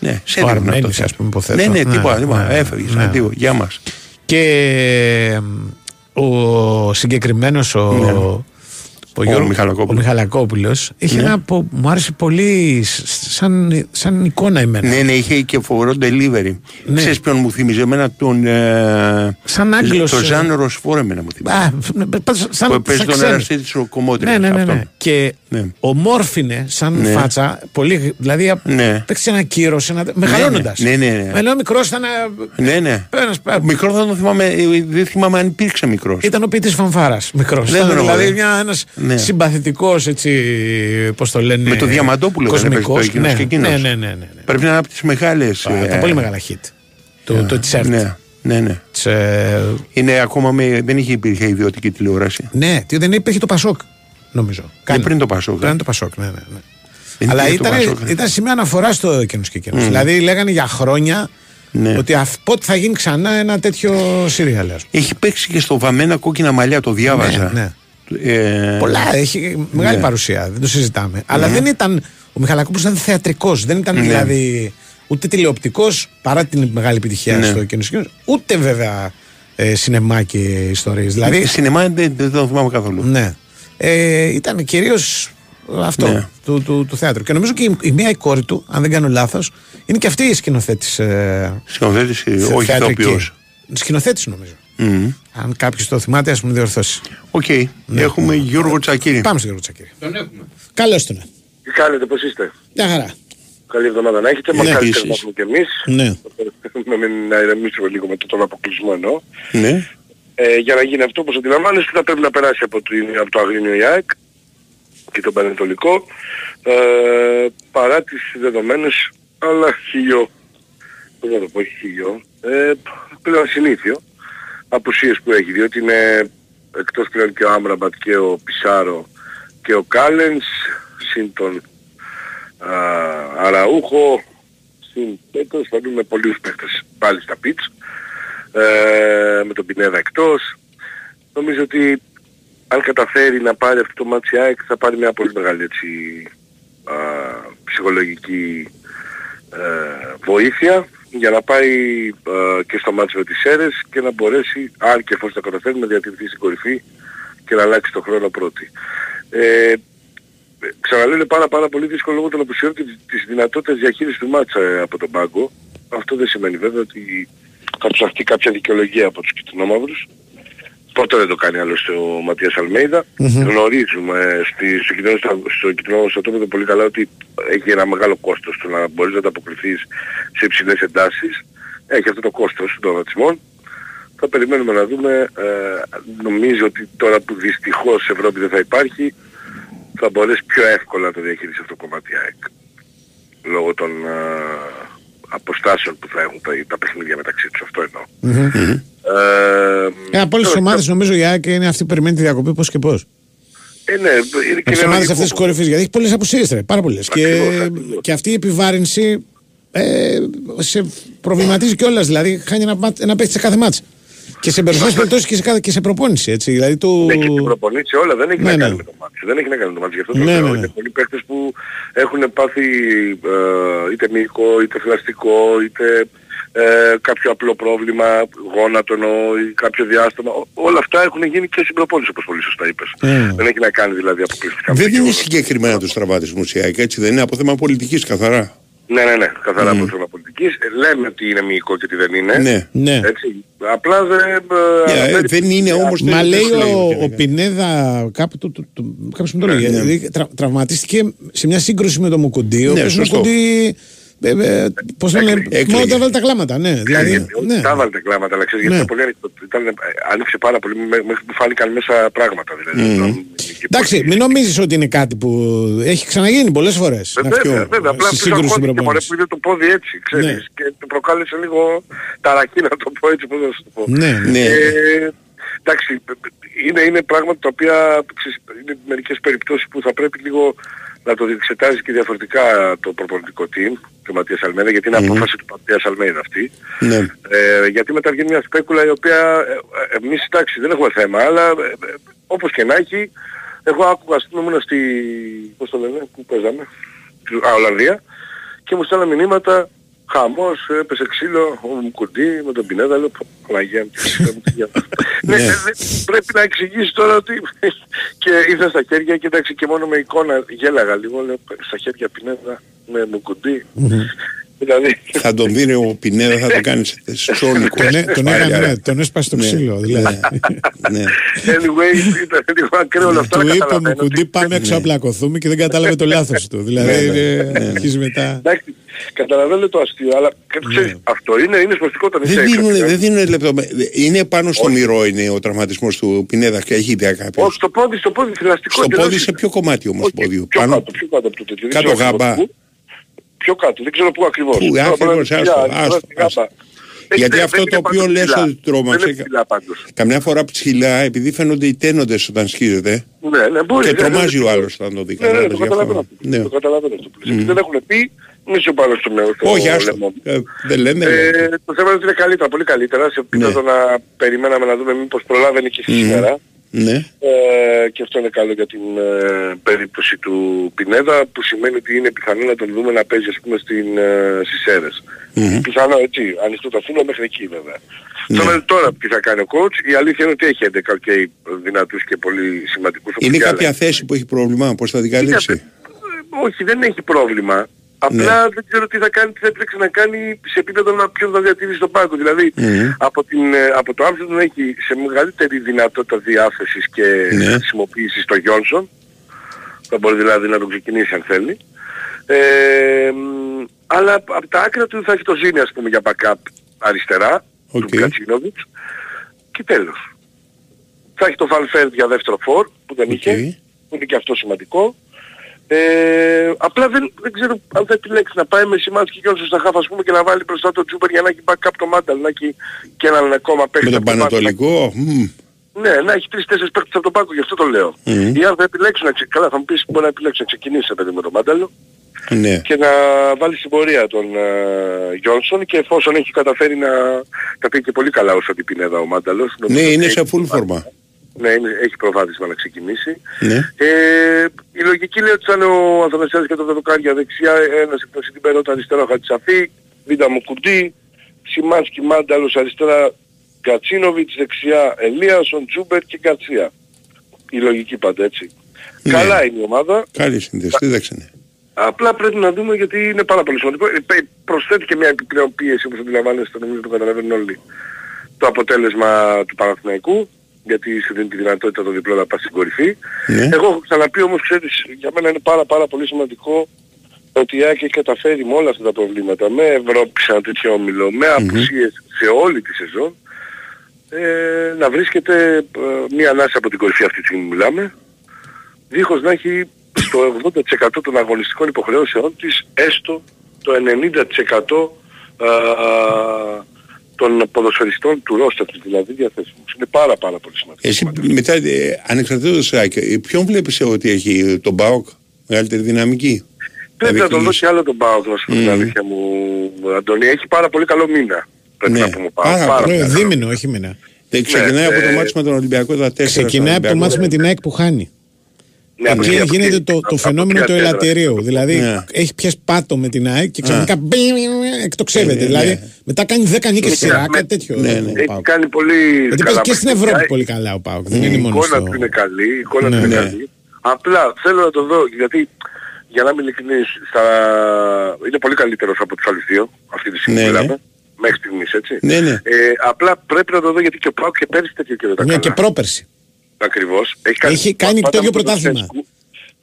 Ναι, σε Ο έδιωχνε Αρμένης, αυτό. ας πούμε, υποθέτω. Ναι, ναι, Ναι, τίποτα, ναι, τίποτα. ναι, Έφευγες, ναι. αντίο, γεια μας. Και ε, ο συγκεκριμένος ο, Ναι. Ο, Ο Γιώργο- Μιχαλακόπουλος. ο Μιχαλακόπουλος είχε Ναι. ένα που μου άρεσε πολύ σ- σαν, σαν εικόνα εμένα. Ναι, ναι, είχε και φοβερό delivery. Ναι. Ξέρεις ποιον μου θύμιζε εμένα τον... Ε, Σαν Άγγλος, Το ε, Ζαν Ροσφόρ εμένα μου θύμιζε. Α, ναι, πα- σαν, Που παίζει σαν τον ξένος. εραστή της ο Κομμότρης. Ναι, ναι, ναι, ναι. αυτόν. Και Ναι. ομόρφινε σαν Ναι. φάτσα, πολύ, δηλαδή Ναι. παίξει ένα κύρος, ένα, μεγαλώνοντας. Ναι, ναι, ναι. Με λέω μικρός ήταν. ε, Ναι, ναι. ένας- Μικρός δεν το θυμάμαι, ε, δεν θυμάμαι αν υπήρξε μικρός. Ήταν ο ποιητής Φανφάρας. Μικρός. Δεν τον δηλαδή έχω, μια, ένας Ναι. συμπαθητικός έτσι. Πώς το λένε. Με το Διαμαντόπουλο δεν έπαιζε το κοσμικός. εκείνος ναι, και εκείνος. Ναι, ναι, ναι. ναι, ναι. Πρέπει να είναι από τις μεγάλες. Α, τα πολύ μεγάλα hit. Το, το t-shirt. Ναι, ναι, ναι. Της, ε, Είναι ακόμα με. Δεν είχε υπήρχε ιδιωτική τηλεόραση. ναι, τι δεν υπήρχε το Πασόκ, νομίζω. Και πριν το Πασόκ. Πριν το Πασόκ, ναι, ναι. ναι. Δεν Αλλά υπήρχε το ήταν, Πασόκ. ήταν σημείο αναφοράς στο εκείνο και εκείνο. Μμμ. Δηλαδή λέγανε για χρόνια Ναι. ότι αυ, πότε θα γίνει ξανά ένα τέτοιο σύριαλ. ας Έχει παίξει και στο βαμμένα κόκκινα μαλλιά, το διάβαζα. Ναι, Ε, Πολλά, έχει μεγάλη ναι. παρουσία, δεν το συζητάμε. Αλλά δεν ήταν. Ο Μιχαλακόπουλος ήταν θεατρικός, δεν ήταν Ναι. δηλαδή ούτε τηλεοπτικός παρά την μεγάλη επιτυχία Ναι. στο εκείνο και εκείνο, ούτε βέβαια ε, σινεμά και ιστορίες. Δηλαδή, Σινεμά δεν, δεν το θυμάμαι καθόλου. ναι. Ε, ήταν κυρίως αυτό Ναι. του, του, του θέατρου. Και νομίζω και η, η μία η κόρη του, αν δεν κάνω λάθος, είναι και αυτή η σκηνοθέτης. Ε, Σκηνοθέτης, θε- όχι θεατρική. ηθοποιός. Σκηνοθέτης νομίζω. Μμμ. Αν κάποιος το θυμάται, ας μου διορθώσει. Οκ. Έχουμε Γιώργο Τσακύρη. Πάμε στον Γιώργο Τσακύρη. Τον έχουμε. Καλώς τον. Τι κάνετε, πώς είστε; Μια χαρά. Καλή εβδομάδα να έχετε. Ναι, Μας καλύτερα επίσης. να έχουμε κι εμείς. Ναι. να μην να ηρεμήσουμε λίγο με το τον αποκλεισμό εννοώ. Ναι. Ε, για να γίνει αυτό όπως αντιλαμβάνεστε θα πρέπει να περάσει από, το, από το Αγρίνιο η ΑΕΚ και τον Πανετολικό ε, παρά τις δεδομένες αλλά χιλιό πώς να το πω, όχι χιλιό ε, πλέον συνήθιο απουσίες που έχει διότι είναι εκτός πλέον και ο Άμραμπατ και ο Πισάρο και ο Κάλενς συν τον α, Αραούχο συν τέτος θα δούμε πολλούς παίχτες. Πάλι στα πιτς ε, με τον Πινέδα εκτός. Νομίζω ότι αν καταφέρει να πάρει αυτό το ματς η ΑΕΚ θα πάρει μια πολύ μεγάλη έτσι, α, ψυχολογική ε, βοήθεια για να πάει ε, και στο ματς με τις Σέρρες και να μπορέσει, αν και εφόσον τα καταφέρει, να διατηρηθεί στην κορυφή και να αλλάξει το χρόνο πρώτη. Ε, ξαναλέω είναι πάρα πάρα πολύ δύσκολο λόγω των απουσιών και της- της δυνατότητας διαχείρισης του ματς ε, από τον πάγκο. Αυτό δεν σημαίνει βέβαια ότι θα ψαχτεί κάποια δικαιολογία από τους κυτρινόμαυρους. Ποτέ δεν το κάνει άλλωστε ο Ματίας Αλμέιδα. Γνωρίζουμε ε, στη, στο κοινό στο κοινό στρατόπεδο πολύ καλά ότι έχει ένα μεγάλο κόστος το να μπορείς να ανταποκριθείς σε υψηλές εντάσεις. Έχει αυτό το κόστος των ρατσισμών. Θα περιμένουμε να δούμε. Ε, νομίζω ότι τώρα που δυστυχώς Ευρώπη δεν θα υπάρχει θα μπορέσει πιο εύκολα να το διαχειριστεί αυτό το κομμάτι ΑΕΚ. Λόγω των ε, αποστάσεων που θα έχουν τα, τα παιχνίδια μεταξύ τους. Αυτό εννοώ. Ε, Ε, από όλε τι τώρα, ομάδες νομίζω η ΑΕΚ είναι αυτή που περιμένει τη διακοπή πώς και πώς. Ε, ναι, είναι και Από τι ομάδες λογικό. αυτέ της κορυφής. Γιατί έχει πολλές απουσίες, πάρα πολλές. Και, και αυτή η επιβάρυνση ε, σε προβληματίζει κιόλας. Δηλαδή, χάνει ένα, μάτ- ένα παίχτη σε κάθε μάτσα. Και σε περισσότερε περιπτώσεις και, σε κάθε- και σε προπόνηση. Έτσι. Δηλαδή, του... Ναι, και στην προπονήσει όλα δεν έχει Ναι, να ναι. κάνει με το μάτι. Δεν έχει να κάνει με το μάτι. Γι' αυτό το Ναι, λέω. ναι, ναι. Είναι πολλοί παίχτες που έχουν πάθει ε, είτε μυϊκό, είτε φλαστικό, είτε ε, κάποιο απλό πρόβλημα, γόνατο εννοώ, ή κάποιο διάστημα. Ό- Όλα αυτά έχουν γίνει και στην προπόνηση όπως πολύ σωστά είπες. Mm. Δεν έχει να κάνει δηλαδή αποκλειστικά με Δεν το είναι γεγονός. συγκεκριμένα του τραυματισμού η ΑΕΚ, έτσι δεν είναι από θέμα πολιτικής καθαρά. Ναι, ναι, ναι, καθαρά Μμμ. από θέμα πολιτικής. Ε, λέμε ότι είναι μυϊκό και ότι δεν είναι. Ναι. Ναι. Έτσι. Απλά δεν... ε, Yeah, αναφέρει- δεν είναι όμως... Μα δεν- λέει δεν λέει ο, ότι ο είναι. Πινέδα, κάπου το, το, το, κάποιος μου το λέγε, ναι. δηλαδή, τρα- τραυματίστηκε σε μια σύγκρουση με το Μουκουντή. ο Ναι, οποίος σωστό. Μουκουντή, ε, ε, πώς το λένε, Έκλαιγε. μόνο τα βάλει τα κλάματα, ναι. Δηλαδή, Ε, ναι. Τα έβαλε τα κλάματα, αλλά ξέρεις, Ναι. γιατί ήταν πολύ ανοιχτό. Ήταν, ε, άνοιξε πάρα πολύ, με- μέχρι που φάνηκαν μέσα πράγματα. Δηλαδή, Μμμ. Ήταν- και Εντάξει, πολύ- μην νομίζεις ότι είναι κάτι που έχει ξαναγίνει πολλές φορές. Ε, Βέβαια, βέβαια, απλά στη που σύγκρουση αγχώθηκε μωρέ, προπόνηση. που είδε το πόδι έτσι, ξέρεις, Ναι. και του προκάλεσε λίγο ταρακή να το πω έτσι, πώς να σου το πω. Ναι, ναι. Ε, εντάξει, είναι, είναι πράγματα τα οποία ξέρεις, είναι μερικές περιπτώσεις που θα πρέπει λίγο να το διεξετάζει και διαφορετικά το προπονητικό team του Ματίας Αλμέδα, γιατί είναι Μμμ. απόφαση του Ματίας Αλμέδα αυτή. Ναι. Ε, γιατί μετά βγαίνει μια σπέκουλα η οποία ε, ε, εμείς εντάξει δεν έχουμε θέμα, αλλά ε, ε, όπως και να έχει, εγώ άκουγα ας πούμε ήμουνα στη, πώς το λένε, που παίζαμε, στη α, Ολλανδία και μου στέλναν μηνύματα Χαμός, έπεσε ξύλο, ο Μουκουντή με τον Πινέδα, λέω «Πω, Παναγία μου, τι μου, τι για- Ναι, ε, δε- πρέπει να εξηγήσει τώρα ότι και ήρθα στα χέρια και εντάξει και μόνο με εικόνα γέλαγα λίγο, λέω στα χέρια Πινέδα με Μουκουντί. Δηλαδή, Θα τον δίνει ο Πινέδα, θα τον κάνει σε σόλικο. Τον, έ- τον έκανε, ναι, τον έσπασε το Ναι. ξύλο. Δηλαδή. Ναι. anyway, ήταν λίγο ακραίο όλο αυτό, Του αλλά είπε μου καταλαβαίνω κουντί ότι- πάμε έξω να πλακωθούμε και δεν κατάλαβε το λάθος του. Ναι, Δηλαδή ναι, είναι- ναι. αρχίζει μετά. Εντάξει, καταλαβαίνω το αστείο, αλλά ξέρεις, αυτό είναι, είναι σπαστικό όταν είσαι Δεν έξω. δίνουν, ε. δεν δίνουν λεπτομέρειες. Είναι πάνω στο μυρό είναι ο τραυματισμός του Πινέδα και έχει ιδέα κάποιος. Όχι, στο πόδι, στο πόδι, θηλαστικό. Στο εντελώς πόδι είναι. σε ποιο κομμάτι όμως του πόδιου. Πιο Πάνω; κάτω, πιο κάτω από το τέτοιο. δεν Κάτω ξέρω γάμπα. ακριβώς πού. Πιο κάτω, δεν ξέρω πού ακριβώς. Πού, Τώρα ακριβώς, μπορεί να είναι άστο, ψηλά, άστο, μπορεί να είναι άστο. γάμπα. Έχει- Γιατί δεν- αυτό δεν το είναι οποίο πάντως λες ψηλά. ότι τρόμαξε. Δεν είναι ψηλά πάντως. Καμιά φορά ψηλά, επειδή φαίνονται οι τένοντες όταν σκίζεται. Ναι, ναι, μπορεί. Και ναι, τρομάζει ναι, ο ναι. άλλος όταν το δει. Ναι, ναι, κατάλαβες, το γι' αυτό. καταλαβαίνω. αυτό. Ναι. Το καταλαβαίνω αυτό που λες. Μμμ. Επειδή δεν έχουν πει, μη σου πάρω στο μέλλον. στο Όχι, άστο. λαιμό. Ε, Δεν λένε. Ε, λένε. το θέμα είναι ότι είναι καλύτερα, πολύ καλύτερα. Σε επίπεδο να περιμέναμε να δούμε μήπως προλάβαινε και Μμ. σήμερα. Ναι. Ε, και αυτό είναι καλό για την ε, περίπτωση του Πινέδα που σημαίνει ότι είναι πιθανό να τον δούμε να παίζει ας πούμε στην, ε, στις αίρες. Μμμ. Πιθανό έτσι, ανοιχτό το αφήνω μέχρι εκεί βέβαια. Ναι. Τώρα, τώρα τι θα κάνει ο coach, η αλήθεια είναι ότι έχει 11 ok, δυνατούς και πολύ σημαντικούς όπως Είναι και άλλα. κάποια θέση που έχει πρόβλημα, πώς θα την καλύψει; Ε, Όχι, δεν έχει πρόβλημα. Απλά δεν ξέρω τι θα κάνει, τι θα επιλέξει να κάνει σε επίπεδο να ποιον θα διατηρήσει στον πάγκο. Δηλαδή Μμμ. από, την, ε, από το Άμστερνταμ έχει σε μεγαλύτερη δυνατότητα διάθεσης και Ναι. χρησιμοποίησης το Γιόνσον. Θα μπορεί δηλαδή να τον ξεκινήσει αν θέλει. Ε, μ, αλλά από τα άκρα του θα έχει το Ζήνη ας πούμε για backup αριστερά, Οκ. του Κατσίνοβιτς. Και τέλος. Θα έχει το Φαλφέρντ για δεύτερο φορ που δεν είχε, που είναι και αυτό σημαντικό. Ε, απλά δεν, δεν ξέρω αν θα επιλέξει να πάει με Σιμάνσκι και Γιόνσον στα χάφα ας πούμε και να βάλει μπροστά το Τζούπερ για να έχει backup το Μάνταλ, να έχει και έναν ακόμα παίκτη. Με τον από το πάγκο. Πανατολικό. μμ. Ναι, να έχει τρεις-τέσσερις παίκτες από τον πάγκο, γι' αυτό το λέω. Μμ. Ή αν θα επιλέξει να ξεκινήσει, καλά θα μου πεις μπορεί να επιλέξει να ξεκινήσει παιδί με τον Μάνταλο Ναι. και να βάλει στην πορεία τον ε, Γιόνσον και εφόσον έχει καταφέρει να τα πει και πολύ καλά όσο την Πινέδα ο Μάνταλος. Ναι, νομίζω είναι ότι σε έχει- full φόρμα. Ναι, είναι, έχει προβάδισμα να ξεκινήσει. Ναι. Ε, η λογική λέει ότι θα είναι ο Αθανασιάδης και το Δεδοκάρια δεξιά, ένας εκτός την Περότα αριστερά Χατσαφή, Βίντα Μουκουντή, Σιμάνσκι Μάνταλος αριστερά Γκατσίνοβιτς, δεξιά Ελίασον, Τζούμπερ και Γκατσία. Η λογική πάντα έτσι. Ναι. Καλά είναι η ομάδα. Καλή σύνδεση, δίδαξε. ναι. Απλά πρέπει να δούμε γιατί είναι πάρα πολύ σημαντικό. Ε, πε- Προσθέτει και μια επιπλέον πίεση όπως αντιλαμβάνεστε, νομίζω το καταλαβαίνουν όλοι. Το αποτέλεσμα του Παναθηναϊκού, γιατί σου δίνει τη δυνατότητα το διπλό να πάει στην κορυφή. Ναι. Εγώ έχω ξαναπεί όμως, ξέρεις, για μένα είναι πάρα πάρα πολύ σημαντικό ότι η ΑΕΚ έχει καταφέρει με όλα αυτά τα προβλήματα, με Ευρώπη σε ένα τέτοιο όμιλο, με απουσίες σε όλη τη σεζόν, ε, να βρίσκεται ε, μία ανάσα από την κορυφή αυτή τη στιγμή μιλάμε, δίχως να έχει στο 80% των αγωνιστικών υποχρεώσεών της έστω το 90% α, α, των ποδοσφαιριστών του ρόστερ της δηλαδή διαθέσιμους. Είναι πάρα πάρα πολύ σημαντικό. Εσύ μετά, ε, ανεξαρτήτως ΑΕΚ, ε, ποιον βλέπεις ότι έχει τον ΠΑΟΚ, μεγαλύτερη δυναμική; Πρέπει να τον εξηγήσεις. δώσει άλλο τον Πάοκ, να σου πω την Μμμ. αλήθεια μου, Αντώνη. Έχει πάρα πολύ καλό μήνα. Πρέπει Ναι. να πούμε πάρα, Πάρα πάρα, πολύ. πολύ. Ναι, δίμηνο, όχι μήνα. Δεν ξεκινάει από το ε, μάτι με τον Ολυμπιακό τα τέσσερα. Ξεκινάει από το στον μάτς με Ολυμπιακό. την ΑΕΚ που χάνει. Ναι, από Εκεί εκεί- από γίνεται εκεί- το, από- το από φαινόμενο εκεί του αντέδρασε. ελαττηρίου. Δηλαδή Ναι. έχεις πιάσει πάτο με την ΑΕΚ και ξαφνικά μπιμ, εκτοξεύεται. Ναι, Δηλαδή ναι. μετά κάνει 10 νίκες στη σειρά, με- κάτι τέτοιο. Ναι, ο ναι. Έχει ΠΑΟΚ. κάνει πολύ Γιατί καλά παίζει και στην παιχνίδια. Ευρώπη πολύ καλά ο ΠΑΟΚ. Δεν είναι Η μόνος εικόνα στο... του είναι καλή, η εικόνα Ναι. του είναι Ναι. καλή. Απλά θέλω να το δω, γιατί για να είμαι ειλικρινής, στα... είναι πολύ καλύτερος από τους άλλους δύο αυτή τη στιγμή Ναι, που ναι. μιλάμε. Μέχρι στιγμής, έτσι. Ναι, ναι. Ε, απλά πρέπει να το δω γιατί και ο Πάο και πέρυσι τέτοιο καιρό τα Ναι, καλά. και πρόπερση. Ακριβώς. Έχει κάνει πάντα το ίδιο με τον πρωτάθλημα. Λουτσέσκου.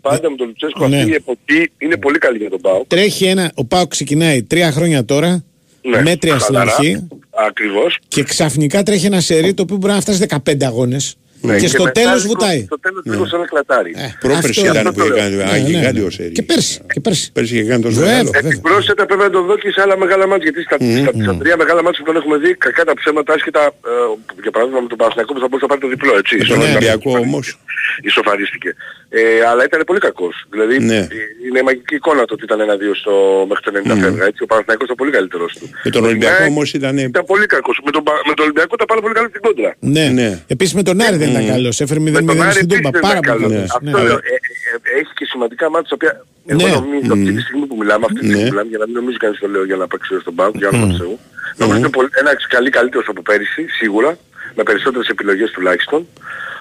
Πάντα με τον Λουτσέσκο Ναι. αυτή η εποχή είναι πολύ καλή για τον Πάο. Τρέχει ένα, ο Πάο ξεκινάει τρία χρόνια τώρα, Ναι, μέτρια στην χαλαρά. αρχή Ακριβώς. και ξαφνικά τρέχει ένα σερί το οποίο μπορεί να φτάσει 15 αγώνες Ναι, και στο μετά τέλος λίγο- βουτάει. Στο τέλος λίγο σαν να κλατάρει. Πρόπερση αυτό- ήταν αυτό που το έκανε. λέω. Α, Ναι, ναι, γιγάντιο ναι. σερί. Και πέρσι, και πέρσι. Πέρσι είχε κάνει τόσο Βέβαια, μεγάλο. βέβαια. Επιπρόσθετα πρέπει να τον δω και σε άλλα μεγάλα μάτια γιατί στα, στα, στα τρία μεγάλα μάτια που τον έχουμε δει κακά τα ψέματα άσχετα ε, για παράδειγμα με τον Παναθηναϊκό που θα μπορούσε να πάρει το διπλό έτσι. Με τον Ισοφαρίστηκε. Ολυμπιακό όμως. Ισοφαρίστηκε. Ε, αλλά ήταν πολύ κακός. Δηλαδή Ναι. ε, είναι μαγική εικόνα το ότι ήταν ένα-δύο στο, μέχρι το 90 φεύγα έτσι. Ο Παναθηναϊκός ήταν πολύ καλύτερος του. Με τον Ολυμπιακό Ναι, όμως ήταν... Ήταν πολύ κακός. Με τον, Πα- με τον Ολυμπιακό ήταν πάρα πολύ καλός στην κόντρα. Ναι. Ναι. Επίσης με τον Άρη δεν ήταν καλός. Έφερε 0-0 Άρη στην Τούμπα. επίσης Πάρα δεν πολύ ήταν καλός. καλός. Ναι. Αυτό λέω, ε, ε, ε, έχει και σημαντικά μάτια τα οποία εγώ Ναι. νομίζω αυτή τη στιγμή που μιλάμε, αυτή τη στιγμή Ναι. που μιλάμε, για να μην νομίζει κανείς το λέω για να παίξει στον Πάο, για να το Θεού. Νομίζω είναι πολύ- ένα καλή καλύτερος από πέρυσι, σίγουρα, με περισσότερες επιλογές τουλάχιστον.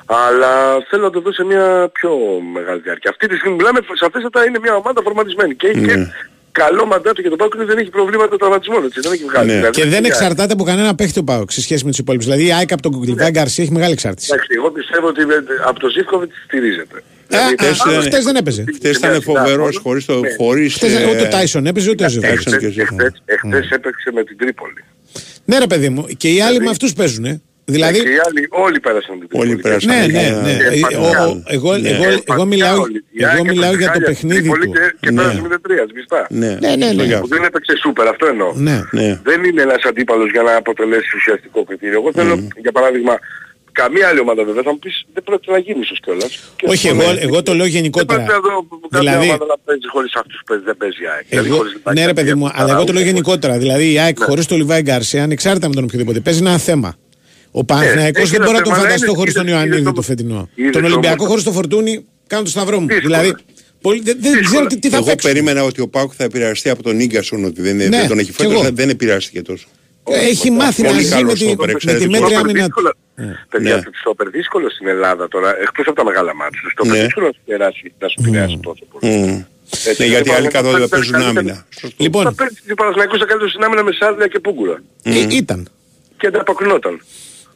Αλλά θέλω να το δω σε μια πιο μεγάλη διάρκεια. Αυτή τη στιγμή μιλάμε, σαφέστατα είναι μια ομάδα φορματισμένη και έχει και καλό μαντάτο για τον Πάο και δεν έχει προβλήματα τραυματισμών, έτσι. Δεν έχει βγάλει. Ναι. Δηλαδή, Και δεν για- εξαρτάται από κανένα παίχτη ο Πάοκ σε σχέση με τους υπόλοιπους. Δηλαδή η ΑΕΚ από τον Κουκλιβά Γκαρσία έχει μεγάλη εξάρτηση. Εντάξει, εγώ πιστεύω ότι ε, από το Ζήφκοβιτς στηρίζεται. Ε, Δηλαδή, α, ήταν- Χθες δεν έπαιζε. Χθες ήταν φοβερός χωρίς το... χωρίς, Χθες ε, ούτε ο Τάισον έπαιζε ούτε ο Ζεβάκης. Τάισον και Ζήφκοβιτ. Εχθές, εχθές έπαιξε με την Τρίπολη. Ναι ρε παιδί μου, και οι άλλοι με αυτούς παίζουν. Δηλαδή, Και οι άλλοι όλοι πέρασαν την Τρίπολη. Όλοι πέρασαν. ναι, Ε, ναι, ναι. ε, Ε, επανικά. ο- ο- Εγώ, Ναι. εγώ, εγώ Επανικά μιλάω, όλοι. Η εγώ ΑΕΚ μιλάω έπαιξε για το χάλια στην παιχνίδι Τρίπολη του. Και, και Ναι. πέρασε με 3 σβηστά. Ναι, Ναι, ναι, ναι. Στο Που δεν έπαιξε σούπερ, αυτό εννοώ. Ναι. Ναι. Δεν είναι ένας αντίπαλος για να αποτελέσει ουσιαστικό κριτήριο. Εγώ θέλω, για παράδειγμα, καμία άλλη ομάδα βέβαια θα μου πεις δεν πρόκειται να γίνει ίσως κιόλας. Και Όχι, αυτό εγώ, ναι. εγώ το λέω Δεν γενικότερα. πρέπει να δω κάποια Δηλαδή, ομάδα να παίζει χωρίς αυτούς που παίζει, δεν παίζει η ΑΕΚ. Δηλαδή, εγώ, χωρίς Λιβάη ναι ρε παιδί Γκαρσία, μου, που αλλά εγώ το λέω Σαραούχο, γενικότερα. Δηλαδή η ΑΕΚ Ναι. χωρίς τον Λιβάη Γκαρσία, ανεξάρτητα με τον οποιοδήποτε, παίζει ένα θέμα. Ο Παναθηναϊκός έχει δεν ένα μπορώ να τον θέμα, αλλά φανταστώ είναι- χωρίς τον είδες- Ιωαννίδη είδες το όμως- φετινό. είδες Τον Ολυμπιακό όμως- χωρίς το Φορτούνι, κάνω το σταυρό μου. Δύσκολα. Δηλαδή, πολύ- δεν- δεν ξέρω τι, τι θα Εγώ παίξουν. περίμενα ότι ο Πάουκ θα επηρεαστεί από τον Ίγκασον ότι δεν, Ναι, δεν τον έχει κι εγώ. φέτος, δεν επηρεάστηκε τόσο. Έχει μάθει να Πολύ ζει καλός με τη, στόπερ, με τη εξαιρετικός. μέτρια Στόπερ άμυνα. δύσκολο. Παιδιά, Ναι. το στόπερ δύσκολο στην Ελλάδα τώρα, εκτός από τα μεγάλα μάτια. Το στόπερ Ναι. δύσκολο να σου περάσει, να σου επηρεάσει τόσο πολύ. Μμ. Έτσι, Ναι, γιατί λοιπόν, άλλοι καθόλου δεν θα παίζουν παίζει άμυνα. καλύτερα. Λοιπόν, Θα παίζει ο Παναθηναϊκός θα καλύτερο στην άμυνα με Σάρδια και Πούγκουρα. ε, ήταν. Και ανταποκρινόταν.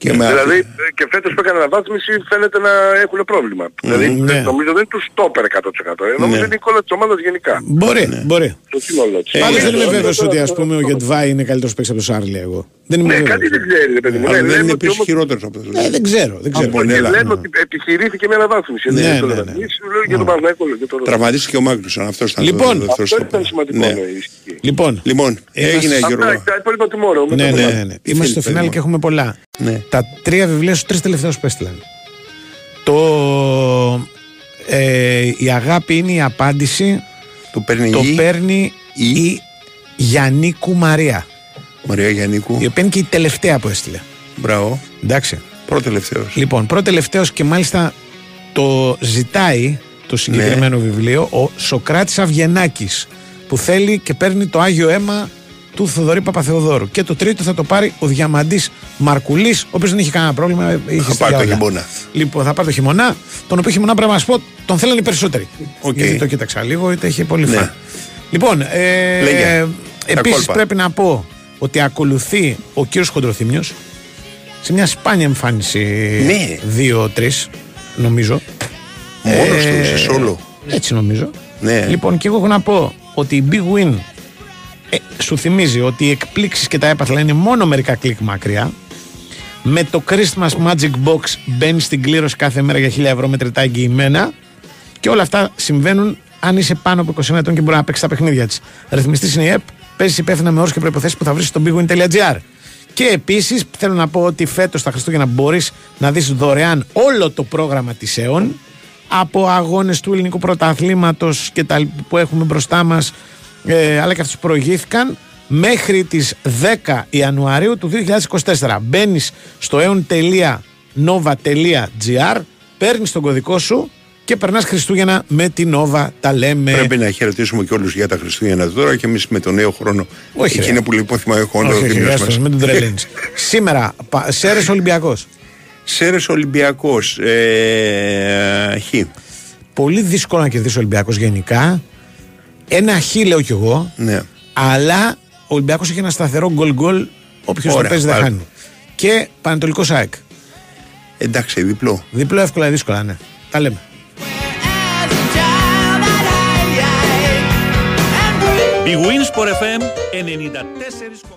Και με δηλαδή αυτή- ε, και φέτος που έκανε αναβάθμιση φαίνεται να έχουν πρόβλημα. Δηλαδή ναι. νομίζω δεν είναι του στόπερ 100%. Ε, νομίζω Ναι. είναι η εικόνα της ομάδας γενικά. Μπορεί, μπορεί. Το σύνολό της. Πάντως δεν είμαι Ε, βέβαιος τώρα- ότι ας πούμε ο Γετβάη είναι καλύτερος παίκτης από τον Σάρλι εγώ. Δεν είμαι Ναι, βέβαιος. κάτι δεν ξέρει, ρε παιδί μου. Αλλά Ναι, δεν λέμε είναι ότι επίσης όμως- χειρότερος από αυτό. Ε, δεν ξέρω, δεν ξέρω. Από Και Νέλα. λέμε ότι επιχειρήθηκε μια αναβάθμιση. Ναι, Δεν είναι το ναι, λέμε. ναι. Εμείς λέω για τον Παναθηναϊκό. λέω, για τον- Τραυματίστηκε ο Μάγκλουσον, αυτός ήταν Λοιπόν. το δεύτερο Αυτό στόπερ. ήταν σημαντικό. Ναι. ναι, ισχύει. Λοιπόν, Λοιπόν, Είμαστε- έγινε Γιώργο. Αυτά τα υπόλοιπα του Μόρο. ναι, ναι, ναι, ναι. Είμαστε στο θέλει, φινάλε παιδί και έχουμε πολλά. Ναι. Τα τρία βιβλία στους τρεις τελευταίους που έστειλαν. Το ε, η αγάπη είναι η απάντηση Το παίρνει το η παίρνει η- η Γιαννίκου Μαρία Μαρία Γιαννίκου. η οποία είναι και η τελευταία που έστειλε Μπράβο. εντάξει Πρώτο τελευταίος. λοιπόν πρώτο τελευταίος και μάλιστα το ζητάει το συγκεκριμένο Ναι. βιβλίο ο Σοκράτης Αυγενάκης που θέλει και παίρνει το Άγιο Αίμα του Θοδωρή Παπαθεοδόρου και το τρίτο θα το πάρει ο Διαμαντής Μαρκουλής ο οποίος δεν είχε κανένα πρόβλημα είχε Θα στη πάρει το διάολα. χειμώνα. Λοιπόν, θα πάρει το χειμώνα, τον οποίο χειμώνα πρέπει να σου πω, τον θέλανε οι περισσότεροι. Οκ. Γιατί το κοίταξα λίγο, είτε είχε πολύ Ναι. φαν. Λοιπόν, ε, Λέγε. Τα επίσης κόλπα. πρέπει να πω ότι ακολουθεί ο κύριος Χοντροθύμιος σε μια σπάνια εμφάνιση Ναι. 2-3, νομίζω. Μόνος Ε, του, σε σόλο. Έτσι νομίζω. Ναι. Λοιπόν, και εγώ έχω να πω ότι η Big Win ε, σου θυμίζει ότι οι εκπλήξεις και τα έπαθλα είναι μόνο μερικά κλικ μακριά. Με το Christmas Magic Box μπαίνει στην κλήρωση κάθε μέρα για 1000 ευρώ μετρητά εγγυημένα. Και όλα αυτά συμβαίνουν αν είσαι πάνω από 21 ετών και μπορεί να παίξεις τα παιχνίδια της. Ρυθμιστής είναι η ΕΠ. Παίζεις υπεύθυνα με όρους και προποθέσει που θα βρεις στο bigwin.gr. Και επίσης θέλω να πω ότι φέτος τα Χριστούγεννα μπορείς να δεις δωρεάν όλο το πρόγραμμα της ΕΟΝ από αγώνες του ελληνικού πρωταθλήματος και τα λοιπ- που έχουμε μπροστά μας, ε, αλλά και αυτούς που προηγήθηκαν μέχρι τις 10 Ιανουαρίου του 2024. Μπαίνεις στο eon.nova.gr, παίρνεις τον κωδικό σου και περνάς Χριστούγεννα με την Nova. Τα λέμε. Πρέπει να χαιρετήσουμε και όλους για τα Χριστούγεννα τώρα και εμείς με τον νέο χρόνο. Όχι, Εκεί ρε. είναι που λοιπόν θυμάμαι έχω Όχι, όνομα όχι, δίμηνος άστος, μέσα. μην τον τρελαίνεις. Σήμερα, πα- Σέρες Ολυμπιακός. Σέρες Ολυμπιακός. Ε, χ. Πολύ δύσκολο να κερδίσει ο Ολυμπιακός γενικά. Ένα χ λέω κι εγώ. Ναι. Αλλά ο Ολυμπιακός έχει ένα σταθερό γκολ γκολ. Όποιος το Ωραία, παίζει δεν πάρε. χάνει. Και Πανετολικό ΑΕΚ. Εντάξει, διπλό. Διπλό εύκολα ή δύσκολα, ναι. Τα λέμε. Big Wins for FM 94,6.